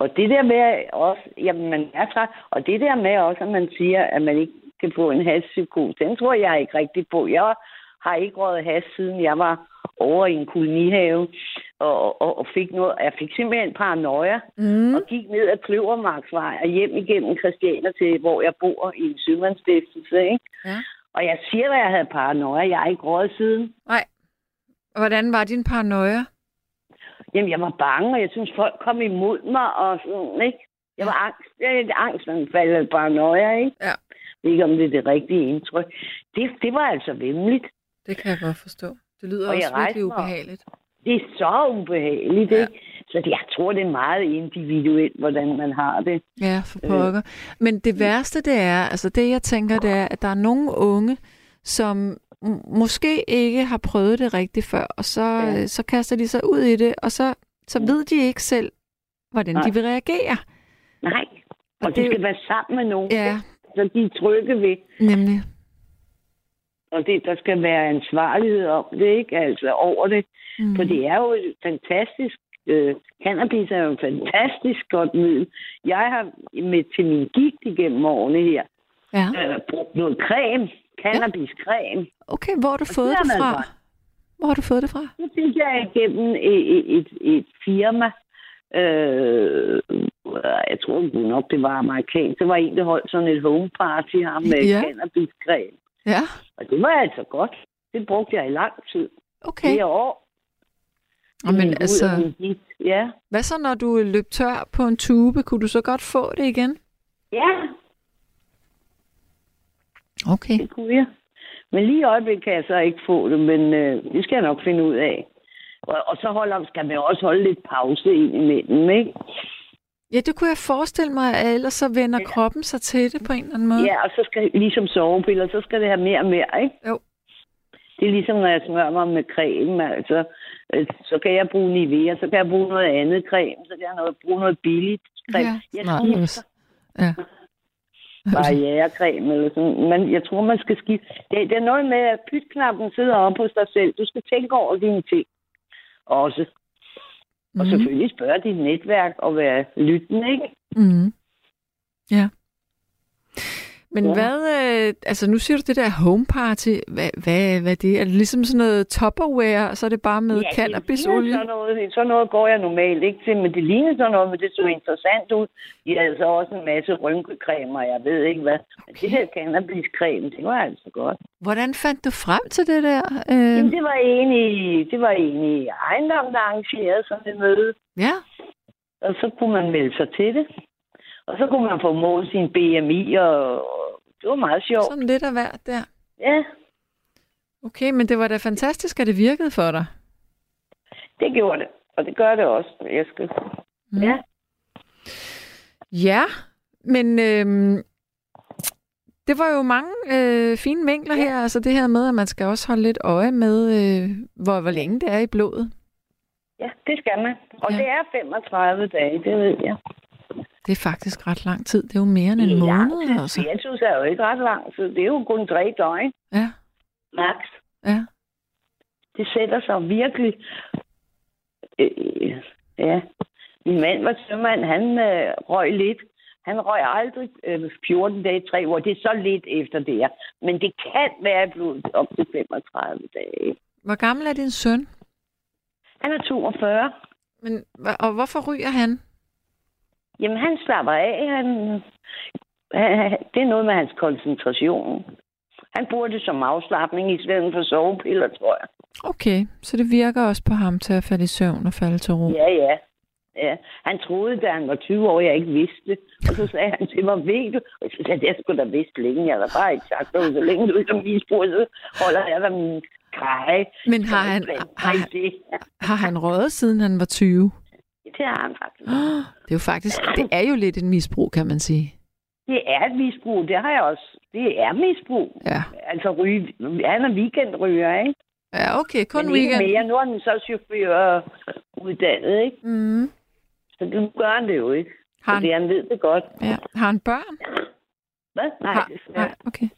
Og det der med også, jamen man er træt, og det der med også, at man siger, at man ikke kan få en hashpsykose, den tror jeg ikke rigtig på. Jeg har ikke røget hash, siden jeg var over i en kolonihave, og, og, og fik noget, jeg fik simpelthen paranoia, Mm. og gik ned ad Kløvermarksvej og hjem igennem Christianer til, hvor jeg bor i en sømandsstiftelse, ikke? Ja. Og jeg siger, at jeg havde paranoia. Jeg har ikke røget siden. Nej. Hvordan var din paranoia? Jamen, jeg var bange, og jeg synes, folk kom imod mig og sådan, ikke? Jeg var angst. Jeg er angstanfald eller paranoia, ikke? Ja. Jeg ved ikke, om det er det rigtige indtryk. Det, det var altså vemmeligt. Det kan jeg godt forstå. Det lyder Og også virkelig ubehageligt. Det er så ubehageligt, Ja. ikke? Så jeg tror, det er meget individuelt, hvordan man har det. Ja, for pokker. Men det værste, det er, altså det jeg tænker, det er, at der er nogle unge, som måske ikke har prøvet det rigtigt før, og så, Ja. ja. så kaster de sig ud i det, og så, så Ja. ved de ikke selv, hvordan Nej. de vil reagere. Nej. Og Og, det det skal være sammen med nogen, Ja, så de er trygge ved. nemlig. Og det, der skal være ansvarlighed om det, ikke? Altså over det. Mm. For det er jo fantastisk... Øh, cannabis er jo et fantastisk godt middel. Jeg har med til min gigt igennem årene her Ja. øh, brugt noget creme. Cannabiscreme. Okay, hvor har du Og fået det fra? godt. Hvor har du fået det fra? Det fik jeg igennem et, et, et, firma. Øh, jeg tror nok, det var amerikansk. Det var en, der holdt sådan et home party her med Ja. cannabiscreme. Ja, Og det var altså godt. Det brugte jeg i lang tid. okay. Flere år. Og men af altså. Ja. hvad så, når du løb tør på en tube? Kunne du så godt få det igen? Ja, Okay. det kunne jeg. Men lige i øjeblikket kan jeg så ikke få det, men øh, det skal jeg nok finde ud af. Og, og så holder, skal man også holde lidt pause ind imellem, ikke? Ja, det kunne jeg forestille mig, at ellers så vender ja. kroppen sig til det på en eller anden måde. Ja, og så skal ligesom sovepiller, så skal det have mere og mere, ikke? Jo. Det er ligesom, når jeg smører mig med creme, altså. øh, Så kan jeg bruge Nivea, så kan jeg bruge noget andet creme, så kan jeg noget, bruge noget billigt creme. Ja, jeg nej, Ja. barrierecreme eller sådan. Men jeg tror, man skal skifte. Det, det er noget med, at pytknappen sidder oppe hos dig selv. Du skal tænke over dine ting også. Og Mhm. selvfølgelig spørge dit netværk og være lyttende, ikke? Mm. Ja. Men Ja. hvad, øh, altså nu siger du det der home party, hvad, hvad, hvad er det? Er det ligesom sådan noget tupperware, og så er det bare med Ja, cannabisolie? Sådan noget, sådan noget går jeg normalt ikke til, men det ligner sådan noget, men det så interessant ud. De havde så også en masse rynkecremer, jeg ved ikke hvad. Men det der cannabiscreme, det var altså godt. Hvordan fandt du frem til det der? Øh, Jamen, det var en i, det var en i ejendom, der arrangerede sådan et møde. ja, Og så kunne man melde sig til det. Og så kunne man få målt sin BMI, og, det var meget sjovt. sådan lidt af hvert der. Ja, Okay, men det var da fantastisk, at det virkede for dig. det gjorde det. Og det gør det også, jeg skal. Mm. Ja. Ja, men øhm, det var jo mange øh, fine mængder her. Altså det her med, at man skal også holde lidt øje med, øh, hvor, hvor længe det er i blodet. Ja, det skal man. Og Ja. ja. det er 35 dage, det ved jeg. Det er faktisk ret lang tid. Det er jo mere end en Det lang måned. tid. Altså. Jeg synes, det er jo ikke ret lang tid. Det er jo kun tre døgn, Ja, max. ja. Det sætter sig virkelig... Øh, ja. Min mand var sømand, han øh, røg lidt. Han røg aldrig øh, 14 dage i tre år. Det er så lidt efter det her. Men det kan være i blodet op til 35 dage. Hvor gammel er din søn? Han er 42. Men, og hvorfor ryger han? Jamen, han slapper af. Han, han, det er noget med hans koncentration. Han bruger det som afslappning i stedet for sovepiller, tror jeg. Okay, så det virker også på ham til at falde i søvn og falde til ro. Ja, ja. ja. Han troede, da han var 20 år, jeg ikke vidste. Og så sagde han til mig, ved du? Og så sagde jeg, det skulle da vidst længe. Jeg har bare ikke sagt noget. Så længe du ikke har misbrug, så holder jeg dig min greje. Men har han, har, det? har han røget, siden han var 20? Det har han faktisk. Det er jo faktisk, det er jo lidt en misbrug, kan man sige. Det er et misbrug. Det har jeg også. Det er misbrug. Ja, Altså, ryge, han er weekendryger, ikke? ja okay, kun Men weekend. mere. Nu er han så chauffør uddannet, ikke? Mm. Så nu gør han det jo ikke. Har Fordi han, han ved det godt. ja. har han børn? Hvad? Nej, har, det er nej, okay.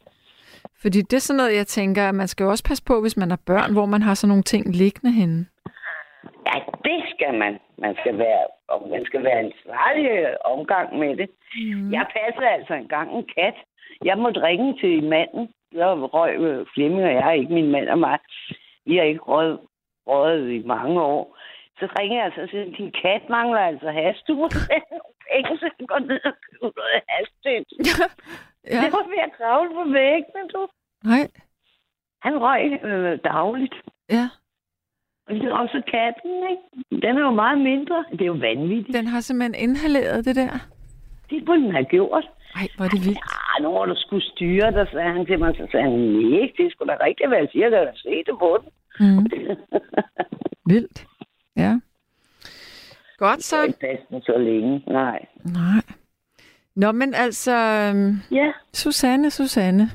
Fordi det er sådan noget, jeg tænker, at man skal jo også passe på, hvis man har børn, hvor man har sådan nogle ting liggende henne. Ja, det skal man. Man skal være, og man skal være ansvarlig øh, omgang med det. Mm. Jeg passede altså engang en kat. Jeg måtte ringe til manden. Der røg øh, Flemming og jeg, ikke min mand og mig. Vi har ikke røget, røget i mange år. Så ringer jeg altså og siger, din kat mangler altså has. Du må penge, så går ned og køber noget has til. ja. Det var ved at kravle på væggene, du. Nej, Han røg øh, dagligt. ja. Og det er også katten, ikke? Den er jo meget mindre. Det er jo vanvittigt. Den har simpelthen inhaleret det der. Det burde den have gjort. Ej, hvor er det vildt. Ja, nu må du skulle styre dig, sagde han til mig. Så sagde han, nej, det skulle da rigtigt være, jeg siger, at jeg se det på den. Mm. Vildt. Ja. Godt så. Så ikke passe den så længe. Nej. Nej. Nå, men altså, øhm, Ja, Susanne, Susanne.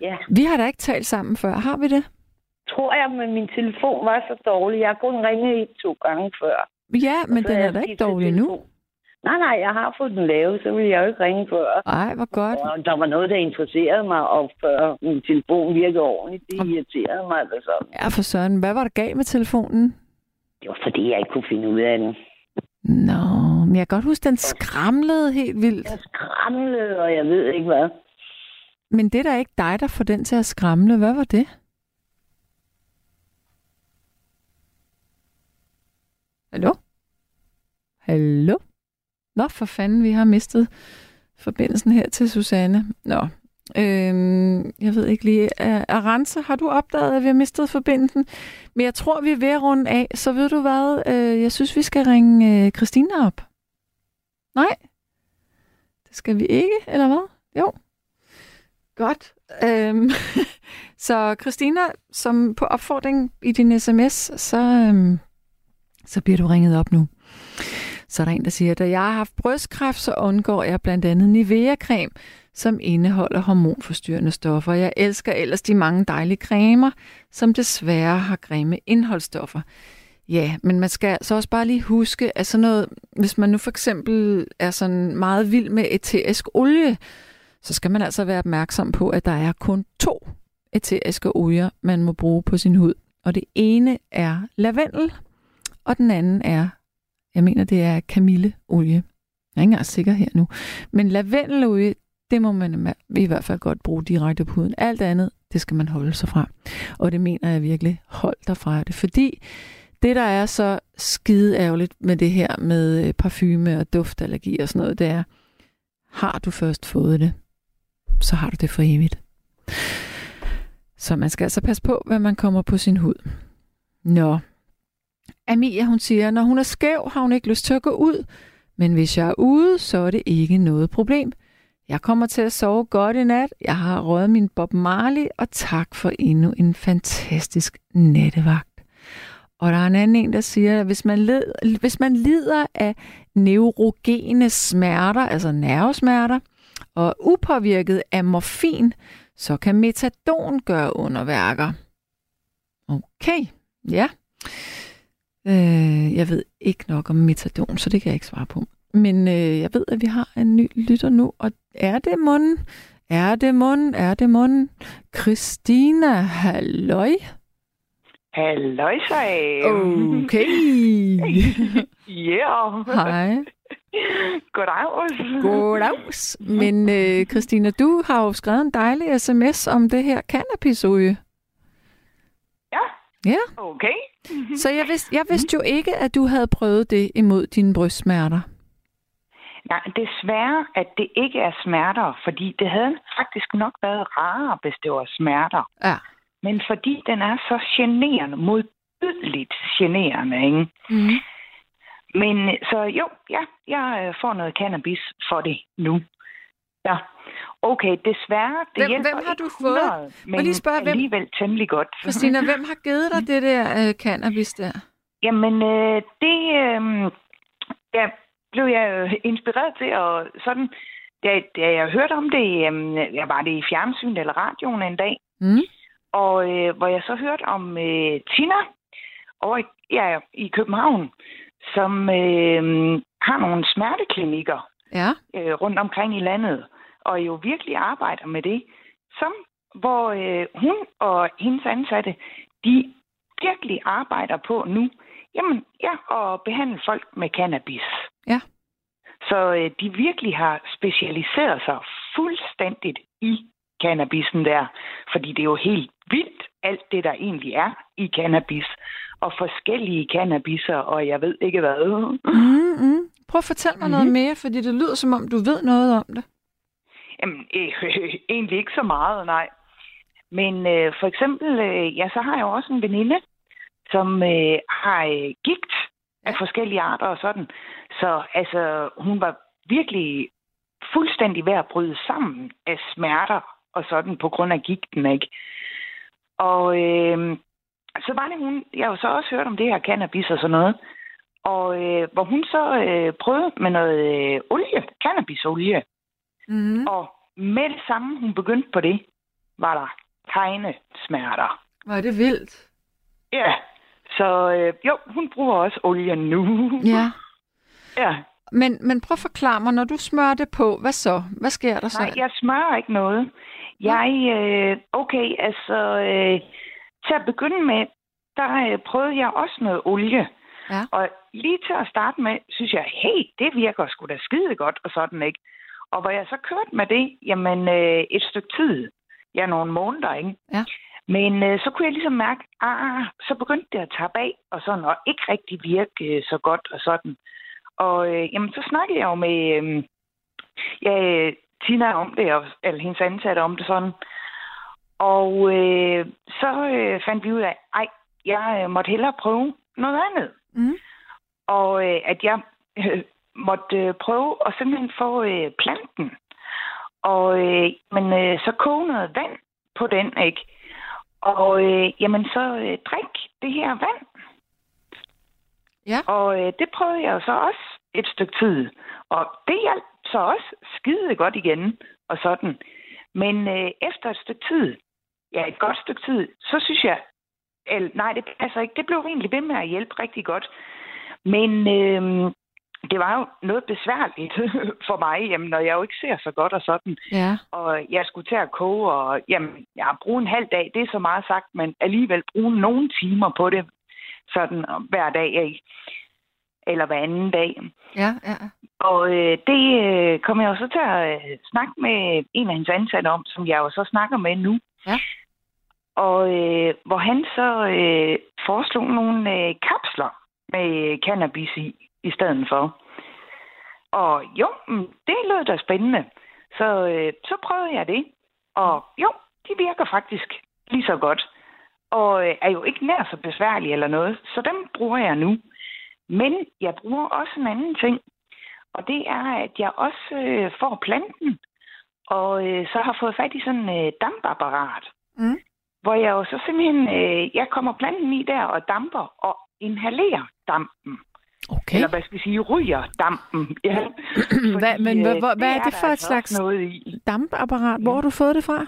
ja. Vi har da ikke talt sammen før, har vi det? Tror jeg, men min telefon var så dårlig. Jeg har kun ringet et to gange før. Ja, men den er da ikke dårlig nu. telefon. Nej, nej, jeg har fået den lavet, så ville jeg jo ikke ringe før. Ej, hvor godt. Og der var noget, der interesserede mig, og før min telefon virkede ordentligt, det irriterede mig. Altså. Ja, for søren. Hvad var der galt med telefonen? Det var fordi, jeg ikke kunne finde ud af den. Nå, men jeg kan godt huske, den skramlede helt vildt. Jeg skramlede, og jeg ved ikke hvad. Men det er da ikke dig, der får den til at skramle. Hvad var det? Hallo? Hallo? Nå, for fanden, vi har mistet forbindelsen her til Susanne. Nå, øhm, jeg ved ikke lige. Arance, har du opdaget, at vi har mistet forbindelsen? Men jeg tror, vi er ved at runde af. Så ved du hvad? Øh, jeg synes, vi skal ringe øh, Christina op. Nej? Det skal vi ikke, eller hvad? Jo. Godt. Øhm, så Christina, som på opfordring i din sms, så, øhm, så bliver du ringet op nu. Så er der en, der siger, da jeg har haft brystkræft, så undgår jeg blandt andet Nivea-creme, som indeholder hormonforstyrrende stoffer. Jeg elsker ellers de mange dejlige cremer, som desværre har grimme indholdsstoffer. Ja, men man skal så også bare lige huske, at sådan noget, hvis man nu for eksempel er sådan meget vild med eterisk olie, så skal man altså være opmærksom på, at der er kun to eteriske olier, man må bruge på sin hud. Og det ene er lavendel, og den anden er, jeg mener, det er kamilleolie. Jeg er ikke engang sikker her nu. Men lavendelolie, det må man i hvert fald godt bruge direkte på huden. Alt andet, det skal man holde sig fra. Og det mener jeg virkelig, hold dig fra det. Fordi det, der er så skide ærgerligt med det her med øh, parfume og duftallergi og sådan noget, det er, har du først fået det, så har du det for evigt. Så man skal altså passe på, hvad man kommer på sin hud. Nå. Amelia, hun siger, når hun er skæv, har hun ikke lyst til at gå ud. Men hvis jeg er ude, så er det ikke noget problem. Jeg kommer til at sove godt i nat. Jeg har røget min Bob Marley, og tak for endnu en fantastisk nattevagt. Og der er en anden en, der siger, at hvis man, led, hvis man lider af neurogene smerter, altså nervesmerter, og upåvirket af morfin, så kan metadon gøre underværker. Okay, ja. Øh, jeg ved ikke nok om metadon, så det kan jeg ikke svare på. Men øh, jeg ved, at vi har en ny lytter nu, og er det munden? Er det munden? Er det munden? Christina, halløj? Halløj, sag. Okay. Ja. Hej. Goddag. Goddags. Men øh, Christina, du har jo skrevet en dejlig sms om det her cannabisolie. Ja. Ja. Okay. Så jeg vidste, jeg vidste jo ikke, at du havde prøvet det imod dine brystsmerter. Nej, desværre, at det ikke er smerter, fordi det havde faktisk nok været rarere, hvis det var smerter. Ja. Men fordi den er så generende, modbydeligt generende, ikke? Mm. Men så jo, ja, jeg øh, får noget cannabis for det nu. Ja. Okay, desværre, det Hvem- hjælper hvem har du fået? 100, Må men jeg lige spørge, hvem- alligevel temmelig godt. Christina, hvem har givet dig det der øh, cannabis der? Jamen, øh, det øh, ja, blev jeg inspireret til, og sådan, da, da jeg hørte om det, øh, jeg var det i fjernsyn eller radioen en dag, Mm. og øh, hvor jeg så hørte om øh, Tina over i, ja, i København, som øh, har nogle smerteklinikker Ja. øh, rundt omkring i landet, og jo virkelig arbejder med det, som hvor øh, hun og hendes ansatte, de virkelig arbejder på nu, jamen ja, at behandle folk med cannabis. Ja. Så øh, de virkelig har specialiseret sig fuldstændigt i cannabisen der, fordi det er jo helt vildt, alt det der egentlig er i cannabis, og forskellige cannabiser, og jeg ved ikke hvad. Mm, mm. Prøv at fortælle mig mm-hmm. noget Mhm. mere, fordi det lyder som om, du ved noget om det. Jamen, øh, egentlig ikke så meget, nej. Men øh, for eksempel, øh, ja, så har jeg jo også en veninde, som øh, har øh, gigt af forskellige arter og sådan. Så altså, hun var virkelig fuldstændig ved at bryde sammen af smerter og sådan på grund af gigten, ikke? Og øh, så var det hun, jeg har jo så også hørt om det her cannabis og sådan noget, og øh, hvor hun så øh, prøvede med noget øh, olie, cannabisolie, Mm. og med det samme, hun begyndte på det, var der tegnesmerter. Hvor er det vildt. Ja, så øh, jo, hun bruger også olien nu. Ja. ja. Men, men prøv at forklare mig, når du smører det på, hvad så? Hvad sker der så? Nej, jeg smører ikke noget. Jeg, øh, okay, altså, øh, til at begynde med, der øh, prøvede jeg også noget olie. Ja. Og lige til at starte med, synes jeg, hey, det virker sgu da skide godt, og sådan ikke. Og hvor jeg så kørte med det, jamen øh, et stykke tid, ja, nogle måneder, ikke? Ja. Men øh, så kunne jeg ligesom mærke, ah, så begyndte det at tage bag, og sådan, og ikke rigtig virke øh, så godt, og sådan. Og øh, jamen, så snakkede jeg jo med øh, ja, Tina om det, og, eller hendes ansatte om det sådan. Og øh, så øh, fandt vi ud af, ej, jeg øh, måtte hellere prøve noget andet. Mm. Og øh, at jeg øh, måtte øh, prøve at simpelthen få øh, planten. Og øh, men, øh, så koge noget vand på den, ikke? Og øh, jamen, så øh, drik det her vand. Ja. Og øh, det prøvede jeg så også et stykke tid. Og det hjalp så også skide godt igen, og sådan. Men øh, efter et stykke tid, ja, et godt stykke tid, så synes jeg, eller, nej, det passer ikke. Det blev egentlig ved med at hjælpe rigtig godt. Men øh, det var jo noget besværligt for mig, jamen, når jeg jo ikke ser så godt og sådan. Ja. Og jeg skulle til at koge, og jamen, jeg har brugt en halv dag, det er så meget sagt, men alligevel bruge nogle timer på det, sådan hver dag. Ikke? eller hver anden dag. Ja, ja. Og øh, det øh, kommer jeg jo så til at øh, snakke med en af hendes ansatte om, som jeg jo så snakker med nu. Ja. Og øh, hvor han så øh, foreslog nogle øh, kapsler med cannabis i, i stedet for. Og jo, mm, det lød da spændende. Så, øh, så prøvede jeg det. Og jo, de virker faktisk lige så godt. Og øh, er jo ikke nær så besværlige eller noget. Så dem bruger jeg nu. Men jeg bruger også en anden ting. Og det er, at jeg også øh, får planten. Og øh, så har fået fat i sådan en øh, dampapparat. Mm. Hvor jeg jo så simpelthen, øh, jeg kommer planten i der og damper og inhalerer dampen. Okay. Eller hvad skal vi sige, ryger dampen. Ja. Hvad, men øh, hvad, hvad er det der for et altså slags Noget i. dampapparat? Hvor har du fået det fra?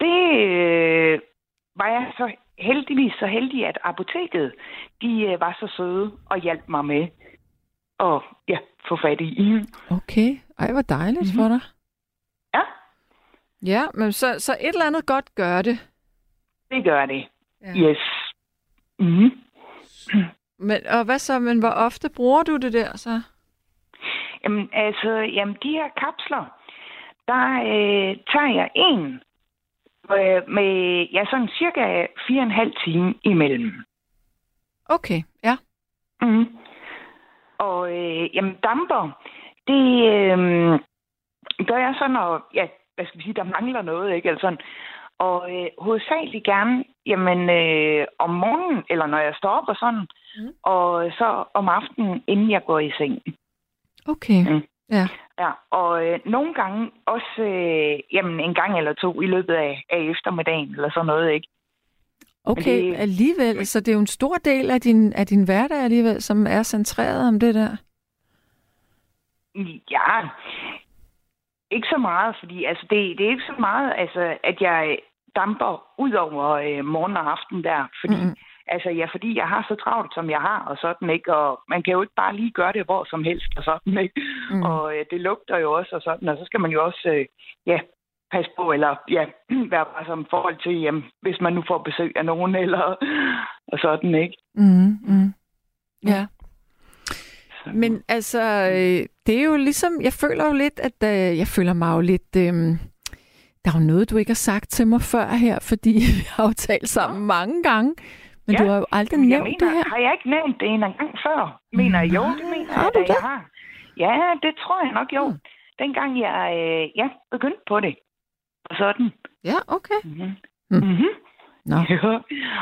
Det øh, var jeg så heldigvis så heldig, at apoteket, de øh, var så søde og hjalp mig med at ja, få fat i. Okay. Ej, hvor dejligt mm-hmm. for dig. Ja, Ja, men så, så et eller andet godt gør det. det gør det. Ja. Yes. Mm-hmm. Men, og hvad så, men hvor ofte bruger du det der så? Jamen, altså, jamen, de her kapsler, der øh, tager jeg en øh, med, ja, sådan cirka fire og en halv time imellem. Okay, ja. Mm. Og øh, jamen, damper, det øh, gør jeg så, når, ja, hvad skal vi sige, der mangler noget, ikke? Altså sådan. Og øh, hovedsageligt gerne, jamen, øh, om morgenen, eller når jeg står op og sådan, Mm. og så om aftenen, inden jeg går i seng. Okay. Mm. Ja. Ja, og øh, nogle gange også øh, jamen, en gang eller to i løbet af, af eftermiddagen, eller sådan noget, ikke? Okay, det- alligevel. Så det er jo en stor del af din, af din hverdag alligevel, som er centreret om det der. Ja, ikke så meget, fordi altså, det, det er ikke så meget, altså, at jeg damper ud over øh, morgen og aften der, fordi, mm. Altså, ja, fordi jeg har så travlt, som jeg har, og sådan, ikke? Og man kan jo ikke bare lige gøre det hvor som helst, og sådan, ikke? Mm. Og øh, det lugter jo også, og sådan, og så skal man jo også, øh, ja, passe på, eller ja, være bare som forhold til, jamen, hvis man nu får besøg af nogen, eller og sådan, ikke? Mm, mm. Ja. Så, Men altså, øh, det er jo ligesom, jeg føler jo lidt, at øh, jeg føler mig jo lidt, øh, der er jo noget, du ikke har sagt til mig før her, fordi vi har jo talt sammen mange gange, men Ja. du har jo aldrig jeg nævnt mener, det her. har jeg ikke nævnt det en gang før? Mener jeg, jo, det mener Har jeg, du det? jeg har. Ja, det tror jeg nok, jo. Mm. Dengang jeg øh, ja, begyndte på det. Og sådan. Ja, okay. Mm-hmm. Mm. Mm-hmm. Nå. Ja.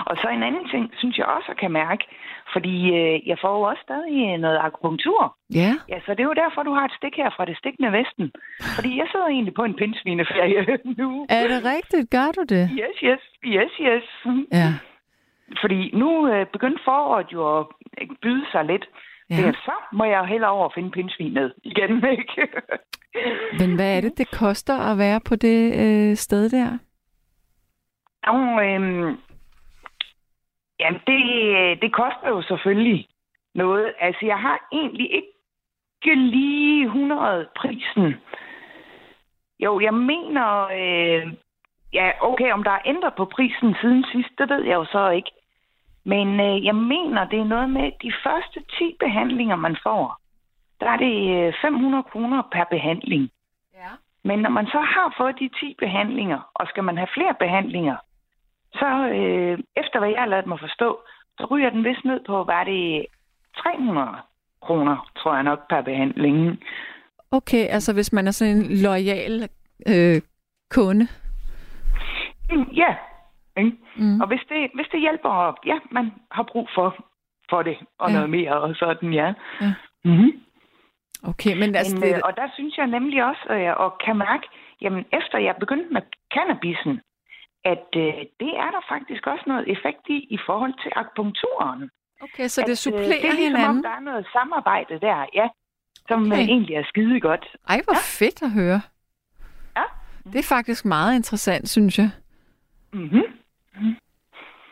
Og så en anden ting, synes jeg også, kan mærke. Fordi øh, jeg får jo også stadig noget akupunktur. Ja, Ja, så det er jo derfor, du har et stik her fra det stikkende vesten. Fordi jeg sidder egentlig på en pindsvineferie nu. er det rigtigt? Gør du det? Yes, yes, yes, yes. Ja. Fordi nu øh, begyndte foråret jo at øh, byde sig lidt. ja. Ja. Så må jeg hellere over finde pindsvinet igen, ikke? Men hvad er det, det koster at være på det øh, sted der? Og, øhm, jamen, det, det koster jo selvfølgelig noget. Altså, jeg har egentlig ikke lige 100 prisen. Jo, jeg mener... Øh, ja, okay, om der er ændret på prisen siden sidst, det ved jeg jo så ikke. Men øh, jeg mener, det er noget med de første 10 behandlinger, man får. Der er det øh, 500 kroner per behandling. Ja. Men når man så har fået de 10 behandlinger, og skal man have flere behandlinger, så øh, efter hvad jeg har ladet mig forstå, så ryger den vist ned på, hvad er det, 300 kroner, tror jeg nok, per behandling. Okay, altså hvis man er sådan en lojal øh, kunde. Mm, Ja, ikke? Mm. og hvis det, hvis det hjælper, og ja, man har brug for, for det, og Ja. noget mere, og sådan, ja. Ja. Mm-hmm. Okay, men altså... Men, det, øh, og der synes jeg nemlig også, øh, og kan mærke, jamen efter jeg begyndte med cannabisen, at øh, det er der faktisk også noget effekt i, i forhold til akupunkturen. okay, så at, det øh, supplerer det er ligesom hinanden? om, der er noget samarbejde der, ja, som Okay. okay. egentlig er skide godt. Ej, hvor ja. fedt at høre. Ja. Det er faktisk meget interessant, synes jeg.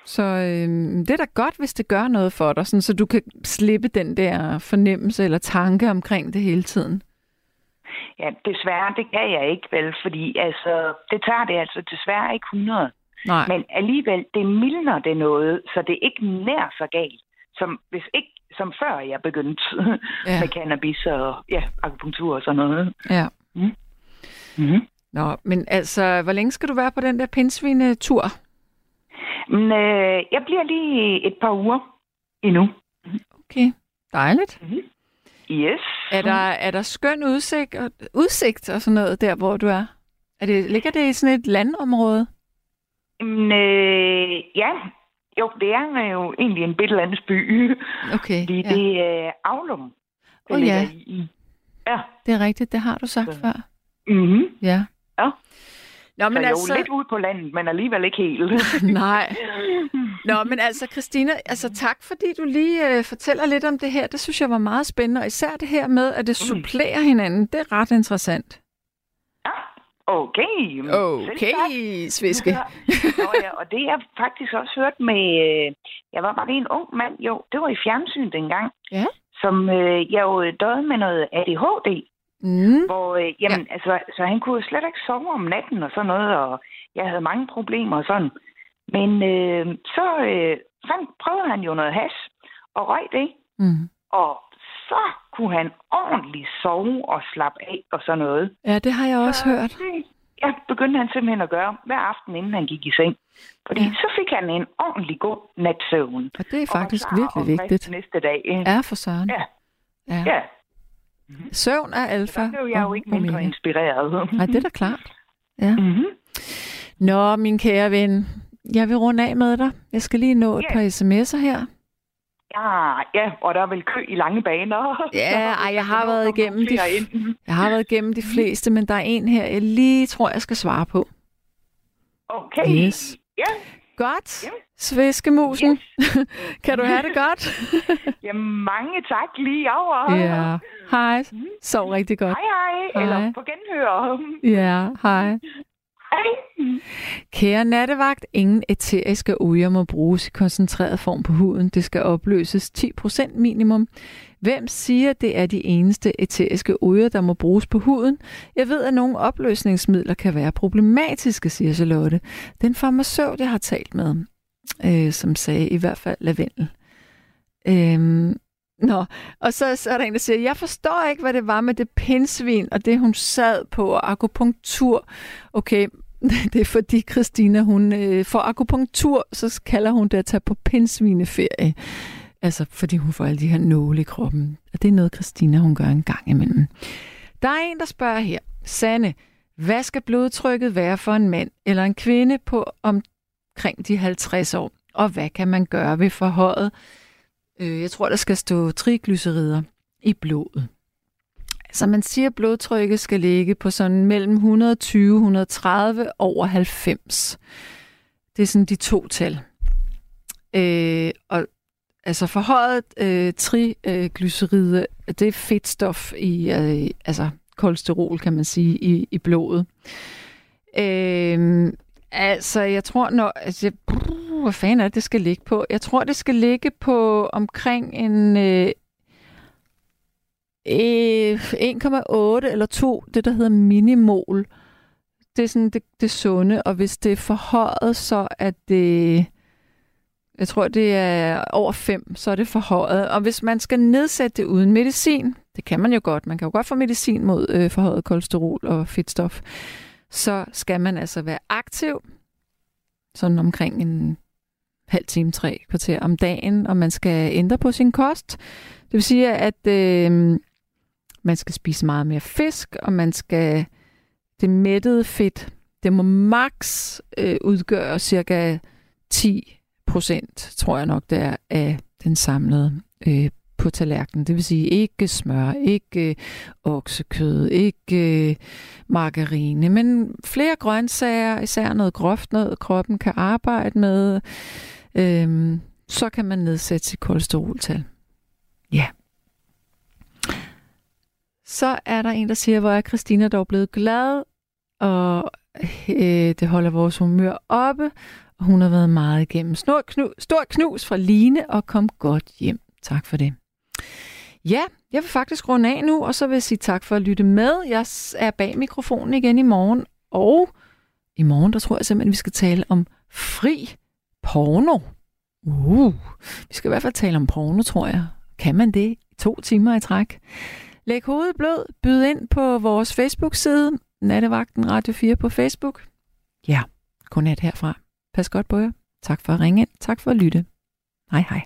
Så øh, det er da godt, hvis det gør noget for dig, sådan, så du kan slippe den der fornemmelse eller tanke omkring det hele tiden. Ja, desværre, det kan jeg ikke vel, fordi altså, det tager det altså desværre ikke 100. Nej. Men alligevel, det mildner det noget, så det er ikke nær så galt, som hvis ikke som før jeg begyndte Ja. med cannabis og ja, akupunktur og sådan noget. Ja. Mm-hmm. Nå, men altså, hvor længe skal du være på den der pindsvine-tur? Men øh, jeg bliver lige et par uger endnu. Okay, dejligt. Yes. Er der, er der skøn udsigt og, udsigt og sådan noget der, hvor du er? er det, ligger det i sådan et landområde? Men, øh, ja, jo, det er jo egentlig en bitte landsby. Okay, Fordi ja. det er Avlum, det Åh, ligger ja. i. Ja. det er rigtigt, det har du sagt Så- før. Mm-hmm. Ja. Ja. Nå, Men så altså... jo lidt ude på landet, men alligevel ikke helt. Nej. Nå, men altså, Christina, altså tak, fordi du lige øh, fortæller lidt om det her. Det synes jeg var meget spændende, og især det her med, at det Mm. supplerer hinanden. Det er ret interessant. Okay. Okay, Sviske. Nå, ja, og det jeg faktisk også hørt med, øh, jeg var bare en ung mand, jo, det var i fjernsyn dengang, Ja. som øh, jeg jo døde med noget ADHD, Mm. hvor, øh, jamen, ja. altså, så han kunne slet ikke sove om natten og sådan noget, og jeg havde mange problemer og sådan. Men øh, så øh, fandt, prøvede han jo noget hash og røg det, Mm. og så kunne han ordentligt sove og slappe af og sådan noget. Ja, det har jeg også Så hørt. Det, ja, begyndte han simpelthen at gøre hver aften, inden han gik i seng. Fordi Ja. så fik han en ordentlig god natsøvn. Og det er faktisk virkelig vigtigt. Næste dag. Ja, for søren. Ja. ja. ja. Søvn er alfa Så blev jeg jo ikke mindre omega. inspireret. Nej, det er da klart. Ja. mm-hmm. Nå, min kære ven, jeg vil runde af med dig. Jeg skal lige nå et Ja. par sms'er her. ja, ja, og der er vel kø i lange baner. Ja, ej, jeg har været igennem de, jeg har været igennem de fleste, men der er en her, jeg lige tror, jeg skal svare på. Okay. Yes. Ja, Godt. Ja. Sviskemusen. kan du have det godt? ja, mange tak lige over. ja. Hej. Sov rigtig godt. Hej, hej. Hej. Eller på genhør. Ja, hej. Hej. Kære nattevagt, ingen æteriske olier må bruges i koncentreret form på huden. Det skal opløses 10% minimum. Hvem siger, det er de eneste æteriske olier, der må bruges på huden? Jeg ved, at nogle opløsningsmidler kan være problematiske, siger Charlotte. Den farmaceut, jeg har talt med, øh, som sagde i hvert fald lavendel. Øhm, Nå, og så, så er der en, der siger, jeg forstår ikke, hvad det var med det pinsvin, og det hun sad på, og akupunktur. Okay, det er fordi Christina, hun øh, får akupunktur, så kalder hun det at tage på pinsvineferie. Altså, fordi hun får alle de her nåle i kroppen. Og det er noget, Christina, hun gør en gang imellem. Der er en, der spørger her. Sanne, hvad skal blodtrykket være for en mand eller en kvinde på omkring de 50 år? Og hvad kan man gøre ved forhøjet? Øh, jeg tror, der skal stå triglycerider i blodet. Så man siger, at blodtrykket skal ligge på sådan mellem 120 130 over 90. Det er sådan de to tal. Øh, og altså forhøjet øh, triglycerider, det er fedtstof i, øh, altså kolesterol, kan man sige, i, i blodet. Øh, altså, jeg tror, når... Altså, brug, hvad fanden er det, det skal ligge på? Jeg tror, det skal ligge på omkring en... Øh, øh, 1,8 eller 2, det der hedder minimol. Det er sådan det, det sunde, og hvis det er forhøjet, så er det... Jeg tror, det er over 5, så er det forhøjet. Og hvis man skal nedsætte det uden medicin, det kan man jo godt, man kan jo godt få medicin mod øh, forhøjet kolesterol og fedtstof, så skal man altså være aktiv, sådan omkring en halv time, tre kvarter om dagen, og man skal ændre på sin kost. Det vil sige, at øh, man skal spise meget mere fisk, og man skal det mættede fedt, det må maks øh, udgøre cirka 10 procent, tror jeg nok, det er, af den samlede øh, på tallerkenen. Det vil sige ikke smør, ikke øh, oksekød, ikke øh, margarine, men flere grøntsager, især noget groft, noget kroppen kan arbejde med. Øh, så kan man nedsætte sit kolesteroltal. Ja. Så er der en, der siger, hvor er Christina dog blevet glad, og øh, det holder vores humør oppe, og hun har været meget igennem. Stor knus, stor knus fra Line, og kom godt hjem. Tak for det. Ja, jeg vil faktisk runde af nu, og så vil jeg sige tak for at lytte med. Jeg er bag mikrofonen igen i morgen, og i morgen, der tror jeg simpelthen, vi skal tale om fri porno. Uh, vi skal i hvert fald tale om porno, tror jeg. Kan man det i to timer i træk? Læg hovedet blød, byd ind på vores Facebook-side, Nattevagten Radio 4 på Facebook. Ja, godnat herfra. Pas godt på jer. Tak for at ringe ind. Tak for at lytte. Hej hej.